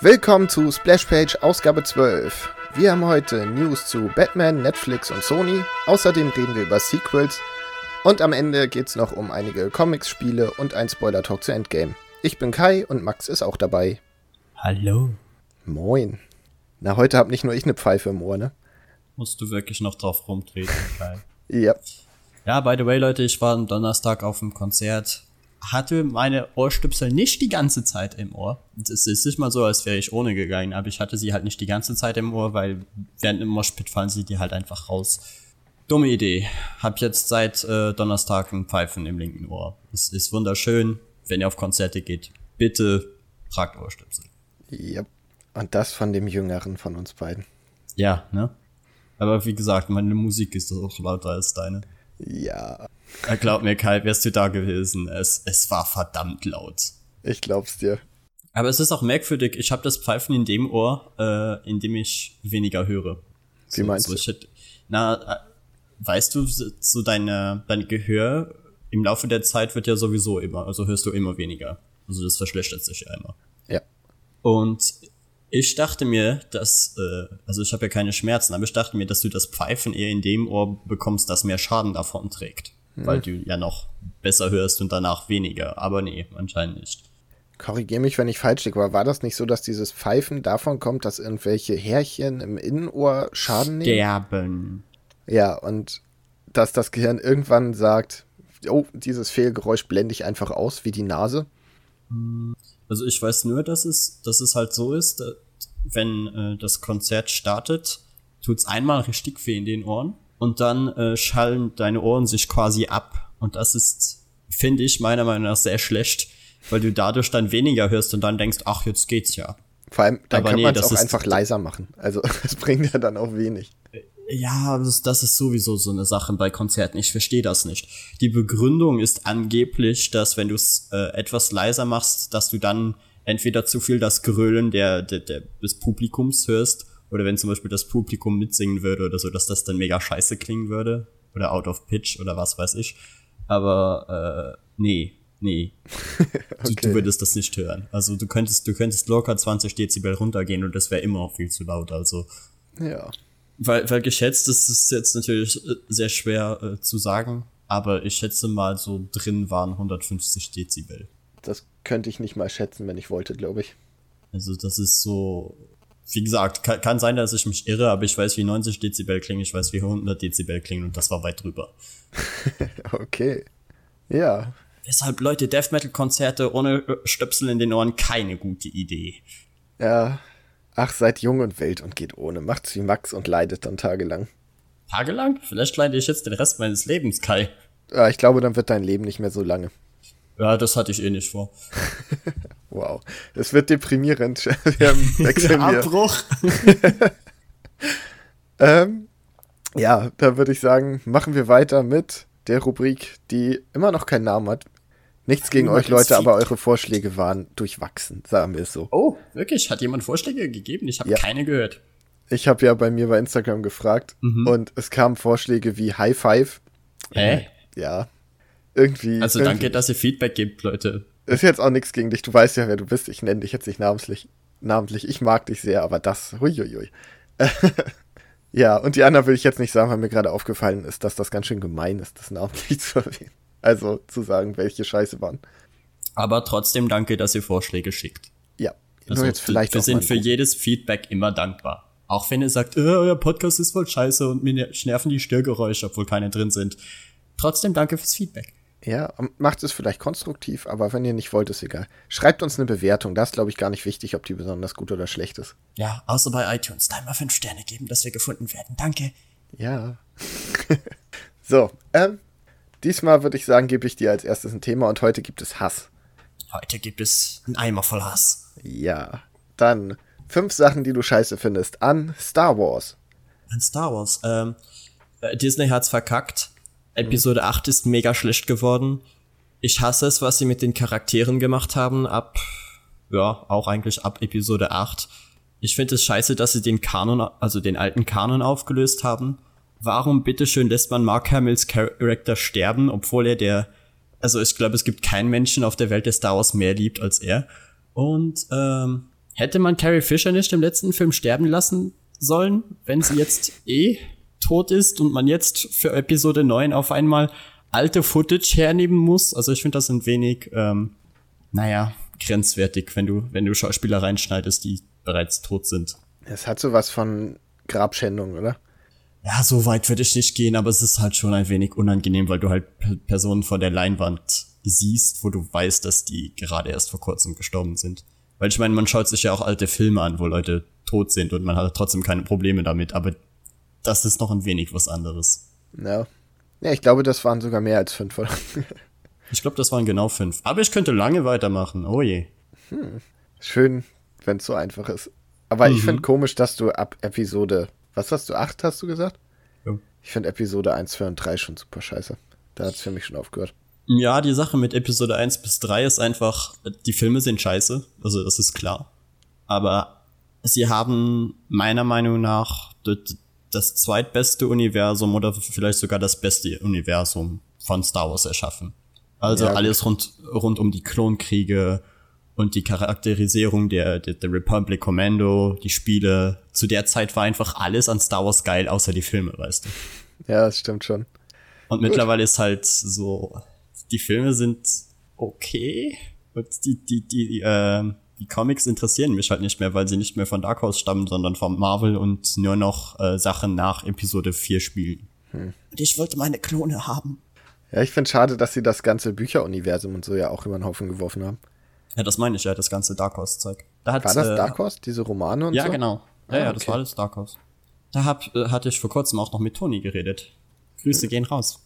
Willkommen zu Splashpage Ausgabe 12. Wir haben heute News zu Batman, Netflix und Sony. Außerdem reden wir über Sequels. Und am Ende geht es noch um einige Comics, Spiele und ein Spoiler-Talk zu Endgame. Ich bin Kai und Max ist auch dabei. Hallo. Moin. Na, heute hab nicht nur ich eine Pfeife im Ohr, ne? Musst du wirklich noch drauf rumtreten, Kai. ja. Ja, by the way, Leute, ich war am Donnerstag auf dem Konzert hatte meine Ohrstöpsel nicht die ganze Zeit im Ohr. Es ist nicht mal so, als wäre ich ohne gegangen, aber ich hatte sie halt nicht die ganze Zeit im Ohr, weil während dem Moshpit fallen sie die halt einfach raus. Dumme Idee. Hab jetzt seit äh, Donnerstag ein Pfeifen im linken Ohr. Es ist wunderschön, wenn ihr auf Konzerte geht. Bitte tragt Ohrstöpsel. Ja. Und das von dem Jüngeren von uns beiden. Ja, ne? Aber wie gesagt, meine Musik ist auch lauter als deine. Ja. Glaub mir, Kai, wärst du da gewesen. Es, es war verdammt laut. Ich glaub's dir. Aber es ist auch merkwürdig. Ich habe das Pfeifen in dem Ohr, äh, in dem ich weniger höre. Wie meinst so, du? Hätte, na, äh, weißt du, so deine, dein Gehör im Laufe der Zeit wird ja sowieso immer, also hörst du immer weniger. Also das verschlechtert sich ja immer. Ja. Und ich dachte mir, dass, äh, also ich habe ja keine Schmerzen, aber ich dachte mir, dass du das Pfeifen eher in dem Ohr bekommst, das mehr Schaden davon trägt. Hm. Weil du ja noch besser hörst und danach weniger. Aber nee, anscheinend nicht. Korrigier mich, wenn ich falsch liege, aber war das nicht so, dass dieses Pfeifen davon kommt, dass irgendwelche Härchen im Innenohr Schaden nehmen? Sterben. Ja, und dass das Gehirn irgendwann sagt, oh, dieses Fehlgeräusch blende ich einfach aus, wie die Nase. Also ich weiß nur, dass es, dass es halt so ist, wenn äh, das Konzert startet, tut's einmal richtig weh in den Ohren und dann äh, schallen deine Ohren sich quasi ab. Und das ist, finde ich, meiner Meinung nach sehr schlecht, weil du dadurch dann weniger hörst und dann denkst, ach, jetzt geht's ja. Vor allem, dann Aber kann nee, man es auch einfach leiser machen. Also es bringt ja dann auch wenig. Ja, das, das ist sowieso so eine Sache bei Konzerten. Ich verstehe das nicht. Die Begründung ist angeblich, dass wenn du es äh, etwas leiser machst, dass du dann entweder zu viel das Grölen der, der, der, des Publikums hörst oder wenn zum Beispiel das Publikum mitsingen würde oder so, dass das dann mega scheiße klingen würde oder out of pitch oder was weiß ich. Aber äh, nee, nee. okay. du, du würdest das nicht hören. Also du könntest, du könntest locker 20 Dezibel runtergehen und das wäre immer noch viel zu laut. Also ja. Weil, weil geschätzt ist es jetzt natürlich äh, sehr schwer äh, zu sagen, aber ich schätze mal so drin waren 150 Dezibel. Das könnte ich nicht mal schätzen, wenn ich wollte, glaube ich. Also das ist so, wie gesagt, kann, kann, sein, dass ich mich irre, aber ich weiß, wie 90 Dezibel klingen, ich weiß, wie 100 Dezibel klingen und das war weit drüber. okay. Ja. Deshalb, Leute, Death Metal Konzerte ohne äh, Stöpsel in den Ohren keine gute Idee. Ja, Ach, seid jung und wild und geht ohne. Macht's wie Max und leidet dann tagelang. Tagelang? Vielleicht leide ich jetzt den Rest meines Lebens, Kai. Ja, ich glaube, dann wird dein Leben nicht mehr so lange. Ja, das hatte ich eh nicht vor. wow. Es wird deprimierend. Wir haben wechseln Abbruch. ähm, ja, da würde ich sagen, machen wir weiter mit der Rubrik, die immer noch keinen Namen hat. Nichts gegen euch Leute, aber eure Vorschläge waren durchwachsen, sagen wir es so. Oh, wirklich? Hat jemand Vorschläge gegeben? Ich habe ja. keine gehört. Ich habe ja bei mir bei Instagram gefragt mhm. und es kamen Vorschläge wie High Five. Hä? Ja. Irgendwie. Also irgendwie. danke, dass ihr Feedback gebt, Leute. Ist jetzt auch nichts gegen dich. Du weißt ja, wer du bist. Ich nenne dich jetzt nicht namentlich. Namentlich. Ich mag dich sehr, aber das. Huiuiui. ja, und die anderen will ich jetzt nicht sagen, weil mir gerade aufgefallen ist, dass das ganz schön gemein ist, das namentlich zu erwähnen. Also zu sagen, welche Scheiße waren. Aber trotzdem danke, dass ihr Vorschläge schickt. Ja. Also jetzt vielleicht wir sind für jedes Feedback immer dankbar. Auch wenn ihr sagt, äh, euer Podcast ist voll scheiße und mir nerven die Störgeräusche, obwohl keine drin sind. Trotzdem danke fürs Feedback. Ja, macht es vielleicht konstruktiv, aber wenn ihr nicht wollt, ist egal. Schreibt uns eine Bewertung. Da ist, glaube ich, gar nicht wichtig, ob die besonders gut oder schlecht ist. Ja, außer bei iTunes. Da mal fünf Sterne geben, dass wir gefunden werden. Danke. Ja. so, ähm, Diesmal würde ich sagen, gebe ich dir als erstes ein Thema und heute gibt es Hass. Heute gibt es einen Eimer voll Hass. Ja. Dann fünf Sachen, die du scheiße findest an Star Wars. An Star Wars. Ähm, äh, Disney hat's verkackt. Episode mhm. 8 ist mega schlecht geworden. Ich hasse es, was sie mit den Charakteren gemacht haben ab, ja, auch eigentlich ab Episode 8. Ich finde es scheiße, dass sie den Kanon, also den alten Kanon aufgelöst haben warum bitteschön lässt man Mark Hamills Charakter sterben, obwohl er der, also ich glaube, es gibt keinen Menschen auf der Welt, der Star Wars mehr liebt als er. Und ähm, hätte man Carrie Fisher nicht im letzten Film sterben lassen sollen, wenn sie jetzt eh tot ist und man jetzt für Episode 9 auf einmal alte Footage hernehmen muss. Also ich finde das ein wenig, ähm, naja, grenzwertig, wenn du, wenn du Schauspieler reinschneidest, die bereits tot sind. Es hat sowas von Grabschändung, oder? Ja, so weit würde ich nicht gehen, aber es ist halt schon ein wenig unangenehm, weil du halt Personen vor der Leinwand siehst, wo du weißt, dass die gerade erst vor kurzem gestorben sind. Weil ich meine, man schaut sich ja auch alte Filme an, wo Leute tot sind und man hat trotzdem keine Probleme damit, aber das ist noch ein wenig was anderes. Ja. Ja, ich glaube, das waren sogar mehr als fünf, oder? ich glaube, das waren genau fünf. Aber ich könnte lange weitermachen. Oh je. Hm. Schön, wenn es so einfach ist. Aber mhm. ich finde komisch, dass du ab Episode, was hast du, acht hast du gesagt? Ja. Ich finde Episode 1, 2 und 3 schon super scheiße. Da hat es für mich schon aufgehört. Ja, die Sache mit Episode 1 bis 3 ist einfach, die Filme sind scheiße, also das ist klar. Aber sie haben meiner Meinung nach das zweitbeste Universum oder vielleicht sogar das beste Universum von Star Wars erschaffen. Also ja, alles rund, rund um die Klonkriege und die Charakterisierung der, der, der Republic Commando, die Spiele. Zu der Zeit war einfach alles an Star Wars geil, außer die Filme, weißt du. Ja, das stimmt schon. Und Gut. mittlerweile ist halt so, die Filme sind okay und die, die, die, äh, die Comics interessieren mich halt nicht mehr, weil sie nicht mehr von Dark Horse stammen, sondern von Marvel und nur noch äh, Sachen nach Episode 4 spielen. Hm. Und ich wollte meine Klone haben. Ja, ich finde schade, dass sie das ganze Bücheruniversum und so ja auch über den Haufen geworfen haben. Ja, das meine ich ja, das ganze Dark Horse-Zeug. Da war das äh, Dark Horse, diese Romane und ja, so? Ja, genau. Ja, ah, ja, das war alles Dark Horse. Da hab, äh, hatte ich vor kurzem auch noch mit Toni geredet. Grüße hm. gehen raus.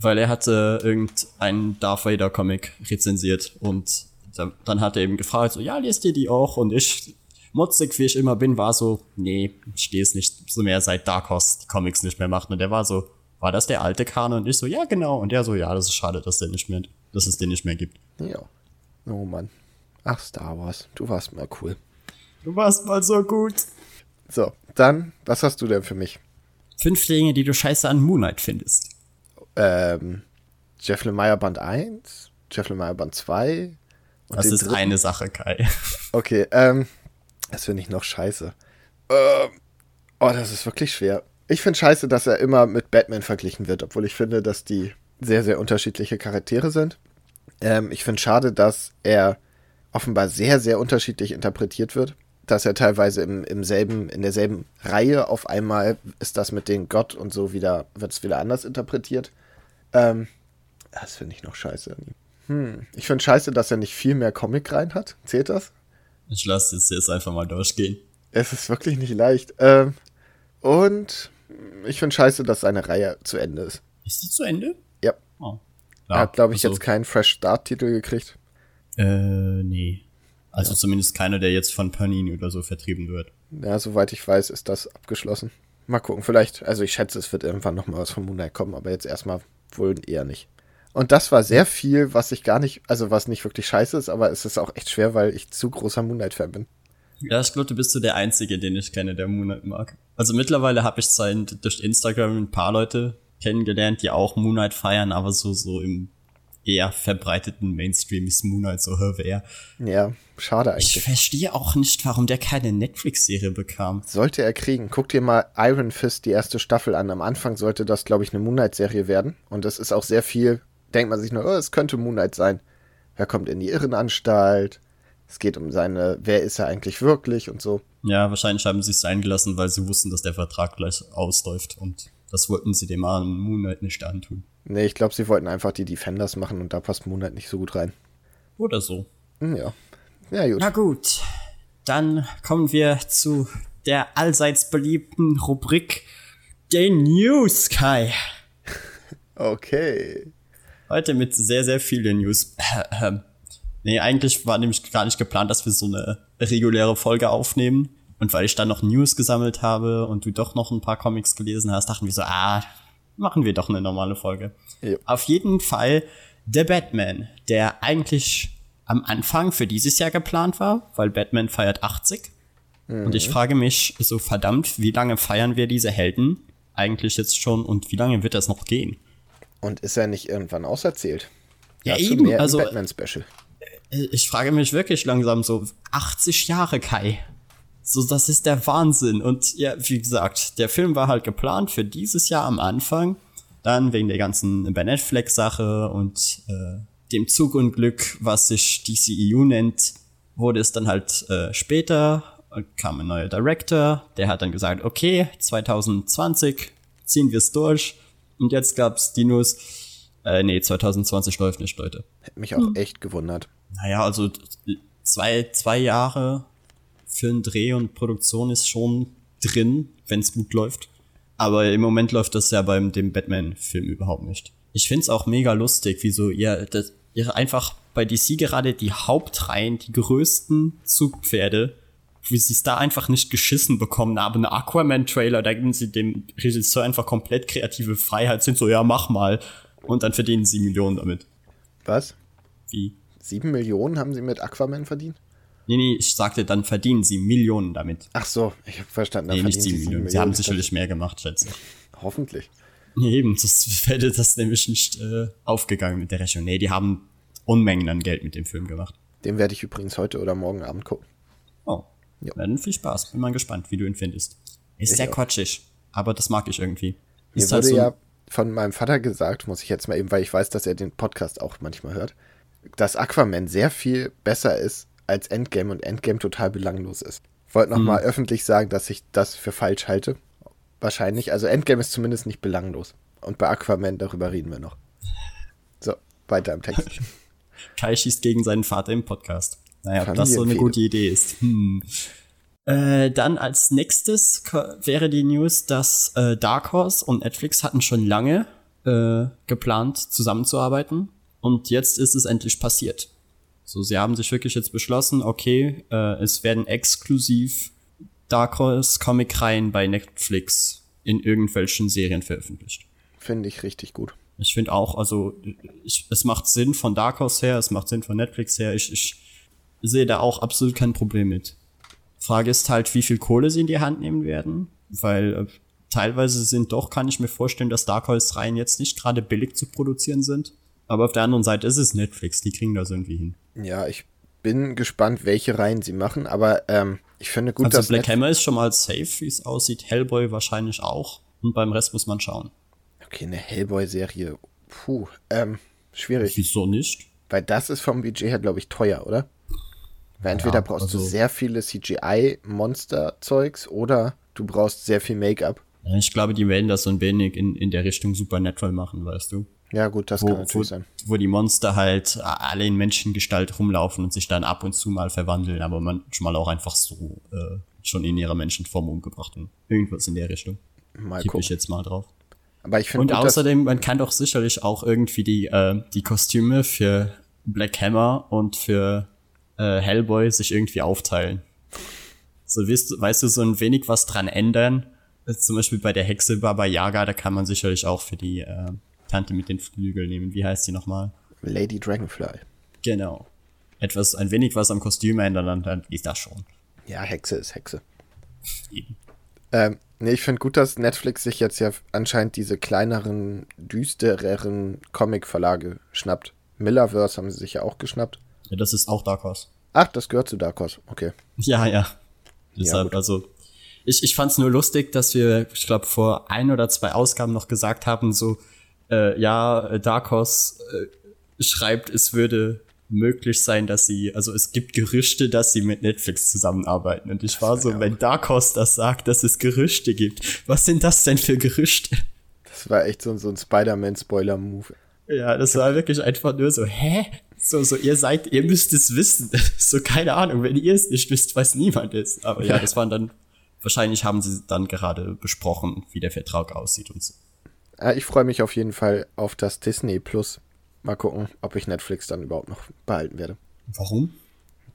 Weil er hatte irgendeinen Darth Vader Comic rezensiert und dann hat er eben gefragt, so, ja, liest ihr die auch? Und ich, motzig wie ich immer bin, war so, nee, ich stehe es nicht so mehr seit Dark Horse die Comics nicht mehr macht. Und der war so, war das der alte Kanon? Und ich so, ja, genau. Und der so, ja, das ist schade, dass der nicht mehr, dass es den nicht mehr gibt. Ja. Oh Mann. Ach, Star Wars, du warst mal cool. Du warst mal so gut. So, dann, was hast du denn für mich? Fünf Dinge, die du scheiße an Moonlight findest. Ähm, Jeff Lemire Band 1, Jeff Lemire Band 2, und das ist dritten? eine Sache, Kai. Okay, ähm, das finde ich noch scheiße. Ähm, oh, das ist wirklich schwer. Ich finde scheiße, dass er immer mit Batman verglichen wird, obwohl ich finde, dass die sehr, sehr unterschiedliche Charaktere sind. Ähm, ich finde schade, dass er offenbar sehr, sehr unterschiedlich interpretiert wird. Dass er teilweise im, im selben, in derselben Reihe auf einmal ist das mit den Gott und so wieder, wird es wieder anders interpretiert. Ähm, das finde ich noch scheiße. Hm. Ich finde scheiße, dass er nicht viel mehr Comic rein hat. Zählt das? Ich lasse es jetzt einfach mal durchgehen. Es ist wirklich nicht leicht. Ähm, und ich finde scheiße, dass seine Reihe zu Ende ist. Ist die zu Ende? Ja. Oh. er hat, glaube ich, also, jetzt keinen Fresh Start-Titel gekriegt. Äh, nee. Also ja. zumindest keiner, der jetzt von Panini oder so vertrieben wird. Ja, soweit ich weiß, ist das abgeschlossen. Mal gucken, vielleicht, also ich schätze, es wird irgendwann noch mal was von Moonlight kommen, aber jetzt erstmal wohl eher nicht. Und das war sehr viel, was ich gar nicht, also was nicht wirklich scheiße ist, aber es ist auch echt schwer, weil ich zu großer Moonlight-Fan bin. Ja, ich glaube, du bist so der Einzige, den ich kenne, der Moonlight mag. Also mittlerweile habe ich zwar durch Instagram ein paar Leute kennengelernt, die auch Moonlight feiern, aber so, so im eher verbreiteten Mainstream ist Moonlight so wer. Ja, schade eigentlich. Ich verstehe auch nicht, warum der keine Netflix-Serie bekam. Sollte er kriegen. Guck dir mal Iron Fist die erste Staffel an. Am Anfang sollte das, glaube ich, eine Moonlight-Serie werden. Und es ist auch sehr viel denkt man sich nur, oh, es könnte Moonlight sein. Er kommt in die Irrenanstalt. Es geht um seine, wer ist er eigentlich wirklich und so. Ja, wahrscheinlich haben sie es eingelassen, weil sie wussten, dass der Vertrag gleich ausläuft und das wollten sie dem armen Moonlight nicht antun. Nee, ich glaube, sie wollten einfach die Defenders machen und da passt Moonlight nicht so gut rein. Oder so. Hm, ja. Ja, gut. Na gut. Dann kommen wir zu der allseits beliebten Rubrik den News, Kai. okay. Heute mit sehr, sehr vielen News. nee, eigentlich war nämlich gar nicht geplant, dass wir so eine reguläre Folge aufnehmen. Und weil ich dann noch News gesammelt habe und du doch noch ein paar Comics gelesen hast, dachten wir so, ah, machen wir doch eine normale Folge. Ja. Auf jeden Fall The Batman, der eigentlich am Anfang für dieses Jahr geplant war, weil Batman feiert 80. Mhm. Und ich frage mich so verdammt, wie lange feiern wir diese Helden eigentlich jetzt schon und wie lange wird das noch gehen? Und ist er nicht irgendwann auserzählt? Ja, Dazu eben. also, Batman-Special. Ich frage mich wirklich langsam so, 80 Jahre, Kai. So, das ist der Wahnsinn. Und ja, wie gesagt, der Film war halt geplant für dieses Jahr am Anfang. Dann wegen der ganzen Ben Netflix-Sache und äh, dem Zugunglück, was sich DCEU nennt, wurde es dann halt äh, später, kam ein neuer Director, der hat dann gesagt, okay, 2020 ziehen wir es durch. Und jetzt gab's die News, äh, nee, 2020 läuft nicht, Leute. Hätte mich auch hm. echt gewundert. Naja, also zwei, zwei Jahre für einen Dreh und Produktion ist schon drin, wenn es gut läuft. Aber im Moment läuft das ja beim dem Batman-Film überhaupt nicht. Ich find's auch mega lustig, wieso ihr, das, ihr einfach bei DC gerade die Hauptreihen, die größten Zugpferde, wie sie es da einfach nicht geschissen bekommen haben. Ein Aquaman-Trailer, da geben sie dem Regisseur einfach komplett kreative Freiheit, sind so, ja, mach mal. Und dann verdienen sie Millionen damit. Was? Wie? Sieben Millionen haben sie mit Aquaman verdient? Nee, nee, ich sagte, dann verdienen sie Millionen damit. Ach so, ich habe verstanden. Nee, nicht sieben Millionen. Sie haben sicherlich mehr gemacht, schätze ich. Hoffentlich. Nee, eben, das hätte das nämlich nicht äh, aufgegangen mit der Rechnung. Nee, die haben Unmengen an Geld mit dem Film gemacht. Den werde ich übrigens heute oder morgen Abend gucken. Oh. Ja. Dann viel Spaß. Bin mal gespannt, wie du ihn findest. Ist ich sehr auch. quatschig, aber das mag ich irgendwie. Mir ist halt wurde halt so ja von meinem Vater gesagt, muss ich jetzt mal eben, weil ich weiß, dass er den Podcast auch manchmal hört, dass Aquaman sehr viel besser ist als Endgame und Endgame total belanglos ist. Wollte nochmal hm. öffentlich sagen, dass ich das für falsch halte. Wahrscheinlich. Also Endgame ist zumindest nicht belanglos. Und bei Aquaman, darüber reden wir noch. So, weiter im Text. Kai schießt gegen seinen Vater im Podcast. Naja, ob das so eine gute Idee ist. Hm. Äh, dann als nächstes wäre die News, dass äh, Dark Horse und Netflix hatten schon lange äh, geplant, zusammenzuarbeiten. Und jetzt ist es endlich passiert. So, sie haben sich wirklich jetzt beschlossen, okay, äh, es werden exklusiv Dark Horse Comic-Reihen bei Netflix in irgendwelchen Serien veröffentlicht. Finde ich richtig gut. Ich finde auch, also ich, es macht Sinn von Dark Horse her, es macht Sinn von Netflix her. Ich, ich sehe da auch absolut kein Problem mit. Frage ist halt, wie viel Kohle sie in die Hand nehmen werden, weil äh, teilweise sind doch, kann ich mir vorstellen, dass Dark Horse Reihen jetzt nicht gerade billig zu produzieren sind. Aber auf der anderen Seite ist es Netflix, die kriegen das irgendwie hin. Ja, ich bin gespannt, welche Reihen sie machen, aber ähm, ich finde gut, also dass. Black Hammer ist schon mal safe, wie es aussieht. Hellboy wahrscheinlich auch. Und beim Rest muss man schauen. Okay, eine Hellboy-Serie. Puh, ähm, schwierig. Wieso nicht? Weil das ist vom Budget her, glaube ich, teuer, oder? Weil entweder ja, brauchst also du sehr viele CGI-Monster-Zeugs oder du brauchst sehr viel Make-up. Ich glaube, die werden das so ein wenig in, in der Richtung Supernatural machen, weißt du? Ja, gut, das wo, kann natürlich wo, sein. Wo die Monster halt alle in Menschengestalt rumlaufen und sich dann ab und zu mal verwandeln, aber manchmal auch einfach so äh, schon in ihrer Menschenform umgebracht und irgendwas in der Richtung. Mal Tipp ich jetzt mal drauf. Aber ich Und gut, außerdem, man kann doch sicherlich auch irgendwie die, äh, die Kostüme für Black Hammer und für äh, Hellboy sich irgendwie aufteilen. So weißt, weißt du, so ein wenig was dran ändern. Zum Beispiel bei der Hexe Baba Yaga, da kann man sicherlich auch für die äh, Tante mit den Flügeln nehmen. Wie heißt die nochmal? Lady Dragonfly. Genau. Etwas, ein wenig was am Kostüm ändern, dann ist das schon. Ja, Hexe ist Hexe. Eben. Ähm, nee, ich finde gut, dass Netflix sich jetzt ja anscheinend diese kleineren, düstereren Comic-Verlage schnappt. Millerverse haben sie sich ja auch geschnappt. Ja, das ist auch Dark Horse. Ach, das gehört zu Dark Horse, okay. Ja, ja. Deshalb, ja, also, ich, ich fand's nur lustig, dass wir, ich glaube, vor ein oder zwei Ausgaben noch gesagt haben, so, äh, ja, Dark Horse äh, schreibt, es würde möglich sein, dass sie, also es gibt Gerüchte, dass sie mit Netflix zusammenarbeiten. Und ich das war so, ja wenn Dark Horse das sagt, dass es Gerüchte gibt, was sind das denn für Gerüchte? Das war echt so, so ein Spider-Man-Spoiler-Move. Ja, das war wirklich einfach nur so, hä? So, so, ihr seid, ihr müsst es wissen. so, keine Ahnung, wenn ihr es nicht wisst, weiß niemand es. Aber ja, das waren dann, wahrscheinlich haben sie dann gerade besprochen, wie der Vertrag aussieht und so. Ich freue mich auf jeden Fall auf das Disney Plus. Mal gucken, ob ich Netflix dann überhaupt noch behalten werde. Warum?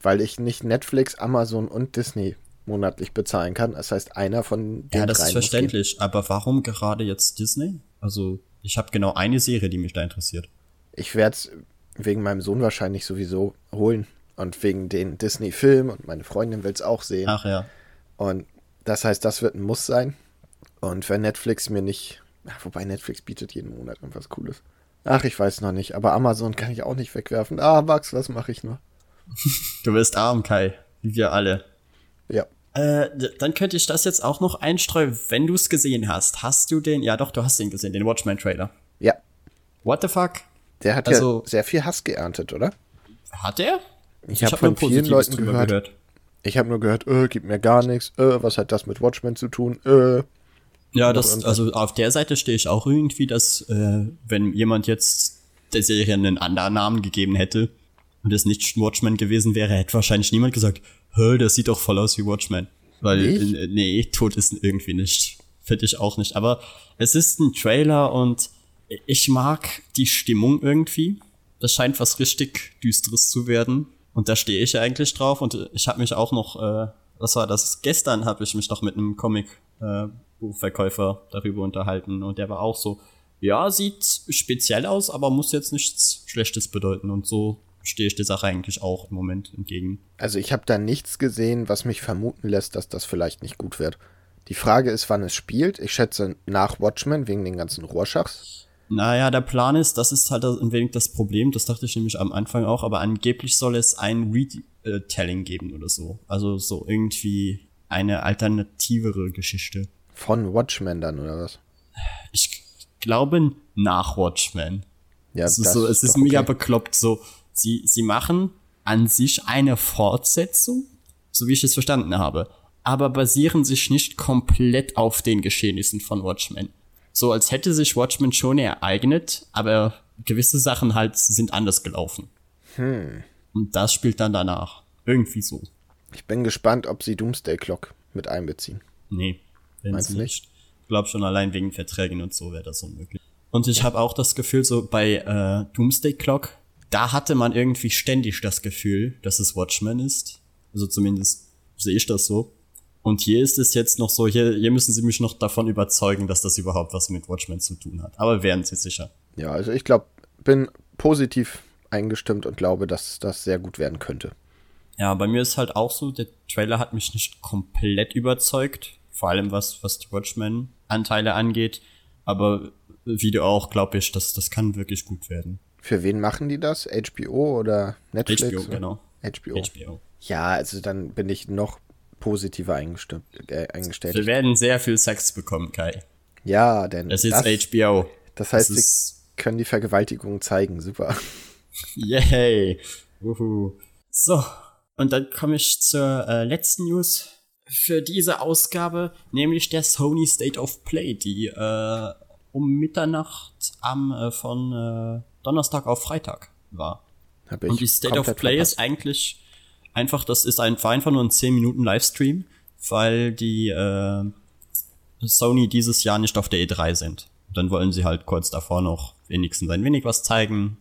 Weil ich nicht Netflix, Amazon und Disney monatlich bezahlen kann. Das heißt, einer von den Ja, das ist verständlich. Aber warum gerade jetzt Disney? Also, ich habe genau eine Serie, die mich da interessiert. Ich werde es wegen meinem Sohn wahrscheinlich sowieso holen. Und wegen den Disney-Filmen und meine Freundin will es auch sehen. Ach ja. Und das heißt, das wird ein Muss sein. Und wenn Netflix mir nicht Ach, wobei Netflix bietet jeden Monat irgendwas Cooles. Ach, ich weiß noch nicht. Aber Amazon kann ich auch nicht wegwerfen. Ah, Max, was mache ich nur? Du wirst arm, Kai. Wie wir alle. Ja. Äh, dann könnte ich das jetzt auch noch einstreuen, wenn du es gesehen hast. Hast du den? Ja, doch, du hast den gesehen, den Watchmen-Trailer. Ja. What the fuck? Der hat Also- ja sehr viel Hass geerntet, oder? Hat er? Ich, habe hab von nur vielen Leuten drüber gehört, Ich habe nur gehört, äh, gibt mir gar nichts, äh, was hat das mit Watchmen zu tun, äh. Ja, das, also auf der Seite stehe ich auch irgendwie, dass äh, wenn jemand jetzt der Serie einen anderen Namen gegeben hätte und es nicht Watchmen gewesen wäre, hätte wahrscheinlich niemand gesagt, hä, das sieht doch voll aus wie Watchmen. Weil, äh, nee, tot ist irgendwie nicht. Finde ich auch nicht. Aber es ist ein Trailer und ich mag die Stimmung irgendwie. Das scheint was richtig Düsteres zu werden. Und da stehe ich eigentlich drauf. Und ich habe mich auch noch, äh, was war das? Gestern habe ich mich noch mit einem Comic äh, darüber unterhalten. Und der war auch so, ja, sieht speziell aus, aber muss jetzt nichts Schlechtes bedeuten. Und so stehe ich der Sache eigentlich auch im Moment entgegen. Also ich habe da nichts gesehen, was mich vermuten lässt, dass das vielleicht nicht gut wird. Die Frage ist, wann es spielt. Ich schätze nach Watchmen wegen den ganzen Rorschachs. Naja, der Plan ist, das ist halt ein wenig das Problem, das dachte ich nämlich am Anfang auch, aber angeblich soll es ein Retelling geben oder so. Also so irgendwie eine alternativere Geschichte. Von Watchmen dann, oder was? Ich glaube nach Watchmen. Ja, ist, das so, es ist doch mega okay. bekloppt. So, sie, sie machen an sich eine Fortsetzung, so wie ich es verstanden habe, aber basieren sich nicht komplett auf den Geschehnissen von Watchmen. So als hätte sich Watchmen schon ereignet, aber gewisse Sachen halt sind anders gelaufen. Hm. Und das spielt dann danach. Irgendwie so. Ich bin gespannt, ob sie Doomsday Clock mit einbeziehen. Nee, wenn Meinst sie du nicht. Ich glaube schon allein wegen Verträgen und so wäre das unmöglich. Und ich habe auch das Gefühl, so bei äh, Doomsday Clock, da hatte man irgendwie ständig das Gefühl, dass es Watchmen ist. Also zumindest sehe ich das so. Und hier ist es jetzt noch so, hier, hier müssen sie mich noch davon überzeugen, dass das überhaupt was mit Watchmen zu tun hat. Aber wären sie sicher. Ja, also ich glaube, bin positiv eingestimmt und glaube, dass das sehr gut werden könnte. Ja, bei mir ist halt auch so, der Trailer hat mich nicht komplett überzeugt. Vor allem was, was die Watchmen-Anteile angeht. Aber wie du auch, glaube ich, das, das kann wirklich gut werden. Für wen machen die das? HBO oder Netflix? HBO, genau. HBO. HBO. Ja, also dann bin ich noch positiver eingestimmt, äh, eingestellt. Wir werden sehr viel Sex bekommen, Kai. Ja, denn Das ist das, HBO. das heißt, das sie können die Vergewaltigung zeigen. Super. yay. Uhu. So, und dann komme ich zur äh, letzten News für diese Ausgabe, nämlich der Sony State of Play, die äh, um Mitternacht am äh, von äh, Donnerstag auf Freitag war. Hab ich Und die State of Play verpasst. ist eigentlich einfach, das ist ein, war einfach nur ein 10 Minuten Livestream, weil die äh, Sony dieses Jahr nicht auf der E3 sind. Dann wollen sie halt kurz davor noch wenigstens ein wenig was zeigen.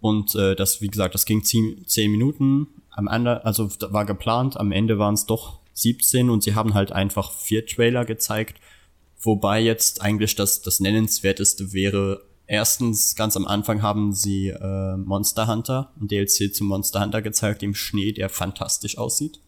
Und äh, das, wie gesagt, das ging 10, 10 Minuten. Am Ende, also war geplant, am Ende waren es doch 17 und sie haben halt einfach vier Trailer gezeigt. Wobei jetzt eigentlich das, das Nennenswerteste wäre, erstens, ganz am Anfang haben sie äh, Monster Hunter, ein DLC zu Monster Hunter gezeigt im Schnee, der fantastisch aussieht.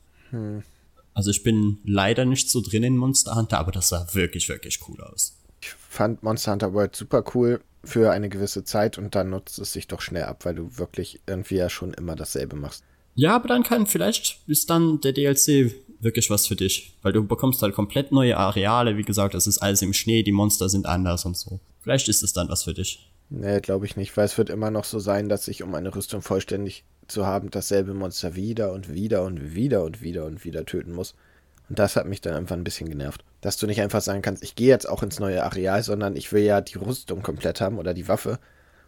Also ich bin leider nicht so drin in Monster Hunter, aber das sah wirklich, wirklich cool aus. Ich fand Monster Hunter World super cool für eine gewisse Zeit und dann nutzt es sich doch schnell ab, weil du wirklich irgendwie ja schon immer dasselbe machst. Ja, aber dann kann vielleicht ist dann der DLC wirklich was für dich, weil du bekommst halt komplett neue Areale. Wie gesagt, es ist alles im Schnee, die Monster sind anders und so. Vielleicht ist es dann was für dich. Nee, glaube ich nicht, weil es wird immer noch so sein, dass ich, um eine Rüstung vollständig zu haben, dasselbe Monster wieder und wieder und wieder und wieder und wieder töten muss. Und das hat mich dann einfach ein bisschen genervt. Dass du nicht einfach sagen kannst, ich gehe jetzt auch ins neue Areal, sondern ich will ja die Rüstung komplett haben oder die Waffe.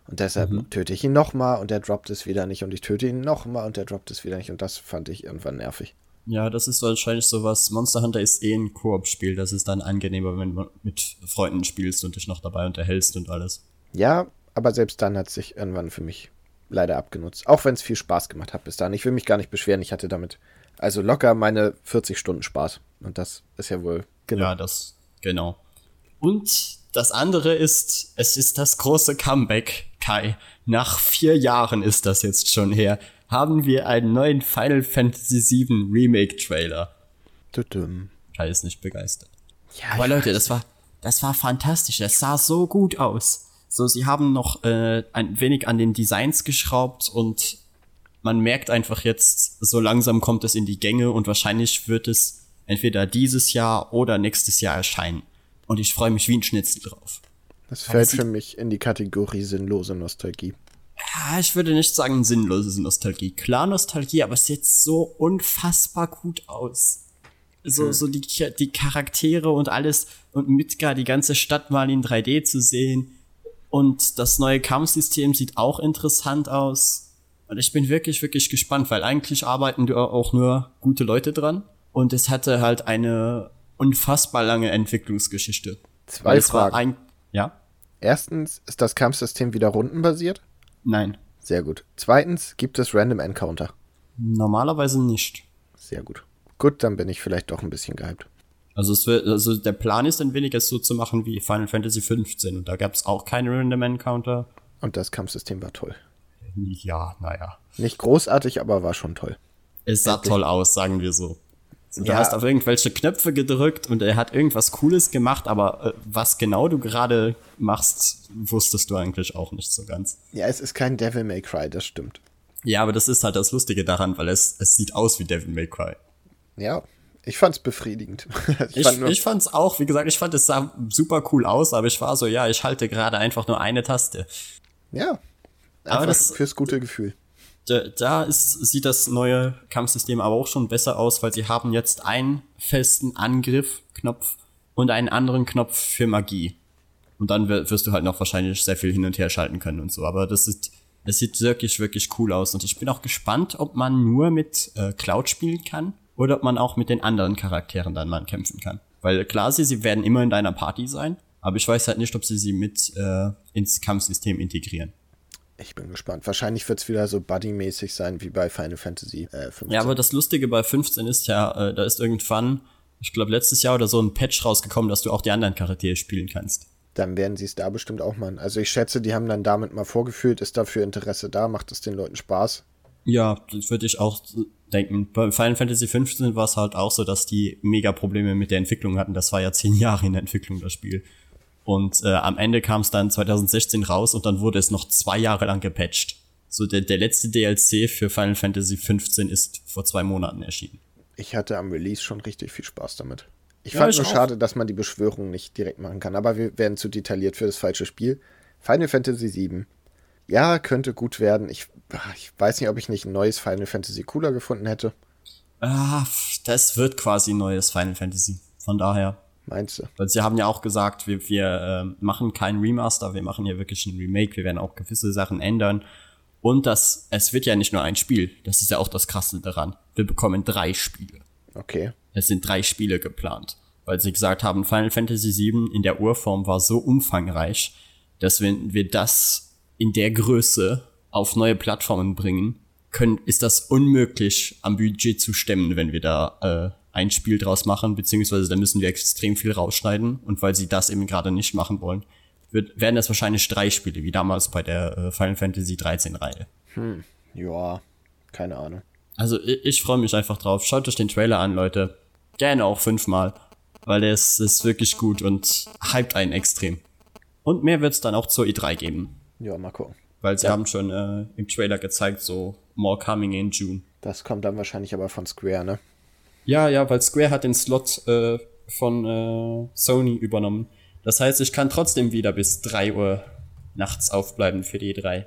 Und deshalb töte ich ihn nochmal und der droppt es wieder nicht und ich töte ihn nochmal und der droppt es wieder nicht. Und das fand ich irgendwann nervig. Ja, das ist wahrscheinlich sowas. Monster Hunter ist eh ein Koop-Spiel. Das ist dann angenehmer, wenn du mit Freunden spielst und dich noch dabei unterhältst und alles. Ja, aber selbst dann hat es sich irgendwann für mich leider abgenutzt. Auch wenn es viel Spaß gemacht hat bis dahin. Ich will mich gar nicht beschweren. Ich hatte damit also locker meine 40 Stunden Spaß. Und das ist ja wohl genau. Ja, das, genau. Und das andere ist, es ist das große Comeback, Kai. Nach vier Jahren ist das jetzt schon her, haben wir einen neuen Final Fantasy VII Remake Trailer. Tudum. Kai ist nicht begeistert. Ja, Aber Leute, das war, das war fantastisch. Das sah so gut aus. So, sie haben noch äh, ein wenig an den Designs geschraubt und man merkt einfach jetzt, so langsam kommt es in die Gänge und wahrscheinlich wird es entweder dieses Jahr oder nächstes Jahr erscheinen. Und ich freue mich wie ein Schnitzel drauf. Das fällt für mich in die Kategorie sinnlose Nostalgie. Ja, ich würde nicht sagen sinnlose Nostalgie. Klar Nostalgie, aber es sieht so unfassbar gut aus. So, hm. so die, die Charaktere und alles und Midgar, die ganze Stadt mal in 3D zu sehen. Und das neue Kampfsystem sieht auch interessant aus. Und ich bin wirklich, wirklich gespannt, weil eigentlich arbeiten da auch nur gute Leute dran. Und es hatte halt eine unfassbar lange Entwicklungsgeschichte. Zwei Fragen. Ein, ja? Erstens, ist das Kampfsystem wieder rundenbasiert? Nein. Sehr gut. Zweitens, gibt es Random Encounter? Normalerweise nicht. Sehr gut. Gut, dann bin ich vielleicht doch ein bisschen gehypt. Also, es wird, also der Plan ist ein wenig, es so zu machen wie Final Fantasy XV. Und da gab es auch keine Random Encounter. Und das Kampfsystem war toll. Ja, naja. Nicht großartig, aber war schon toll. Es sah Endlich. toll aus, sagen wir so. Du ja. hast auf irgendwelche Knöpfe gedrückt und er hat irgendwas Cooles gemacht, aber äh, was genau du gerade machst, wusstest du eigentlich auch nicht so ganz. Ja, es ist kein Devil May Cry, das stimmt. Ja, aber das ist halt das Lustige daran, weil es, es sieht aus wie Devil May Cry. Ja, ich fand's befriedigend. ich, ich, fand ich fand's auch, wie gesagt, ich fand es sah super cool aus, aber ich war so, ja, ich halte gerade einfach nur eine Taste. Ja. Aber das fürs gute Gefühl. Da, ist, sieht das neue Kampfsystem aber auch schon besser aus, weil sie haben jetzt einen festen Angriff-Knopf und einen anderen Knopf für Magie. Und dann wirst du halt noch wahrscheinlich sehr viel hin und her schalten können und so. Aber das sieht, es sieht wirklich, wirklich cool aus. Und ich bin auch gespannt, ob man nur mit äh, Cloud spielen kann oder ob man auch mit den anderen Charakteren dann mal kämpfen kann. Weil klar, sie, sie werden immer in deiner Party sein, aber ich weiß halt nicht, ob sie sie mit äh, ins Kampfsystem integrieren. Ich bin gespannt. Wahrscheinlich wird es wieder so Buddy-mäßig sein wie bei Final Fantasy äh, 15. Ja, aber das Lustige bei 15 ist ja, äh, da ist irgendwann, ich glaube letztes Jahr oder so ein Patch rausgekommen, dass du auch die anderen Charaktere spielen kannst. Dann werden sie es da bestimmt auch machen. Also ich schätze, die haben dann damit mal vorgefühlt, ist dafür Interesse da, macht es den Leuten Spaß. Ja, das würde ich auch denken. Bei Final Fantasy 15 war es halt auch so, dass die mega Probleme mit der Entwicklung hatten. Das war ja zehn Jahre in der Entwicklung, das Spiel. Und äh, am Ende kam es dann 2016 raus und dann wurde es noch zwei Jahre lang gepatcht. So der, der letzte DLC für Final Fantasy 15 ist vor zwei Monaten erschienen. Ich hatte am Release schon richtig viel Spaß damit. Ich ja, fand nur auch. schade, dass man die Beschwörung nicht direkt machen kann, aber wir werden zu detailliert für das falsche Spiel. Final Fantasy 7 ja, könnte gut werden. Ich, ich weiß nicht, ob ich nicht ein neues Final Fantasy cooler gefunden hätte. Ah, das wird quasi ein neues Final Fantasy. Von daher. Meinst du? Weil sie haben ja auch gesagt, wir, wir äh, machen kein Remaster, wir machen ja wirklich ein Remake, wir werden auch gewisse Sachen ändern. Und das, es wird ja nicht nur ein Spiel. Das ist ja auch das Krasse daran. Wir bekommen drei Spiele. Okay. Es sind drei Spiele geplant. Weil sie gesagt haben, Final Fantasy VII in der Urform war so umfangreich, dass wenn wir das in der Größe auf neue Plattformen bringen, können, ist das unmöglich am Budget zu stemmen, wenn wir da äh, ein Spiel draus machen, beziehungsweise da müssen wir extrem viel rausschneiden und weil sie das eben gerade nicht machen wollen, wird, werden das wahrscheinlich drei Spiele, wie damals bei der äh, Final Fantasy 13 Reihe. Hm, ja, keine Ahnung. Also ich, ich freue mich einfach drauf. Schaut euch den Trailer an, Leute. Gerne auch fünfmal, weil der ist, ist wirklich gut und hypt einen extrem. Und mehr wird es dann auch zur E3 geben. Ja, mal gucken. Weil sie ja. haben schon äh, im Trailer gezeigt, so more coming in June. Das kommt dann wahrscheinlich aber von Square, ne? Ja, ja, weil Square hat den Slot äh, von äh, Sony übernommen. Das heißt, ich kann trotzdem wieder bis 3 Uhr nachts aufbleiben für die E3.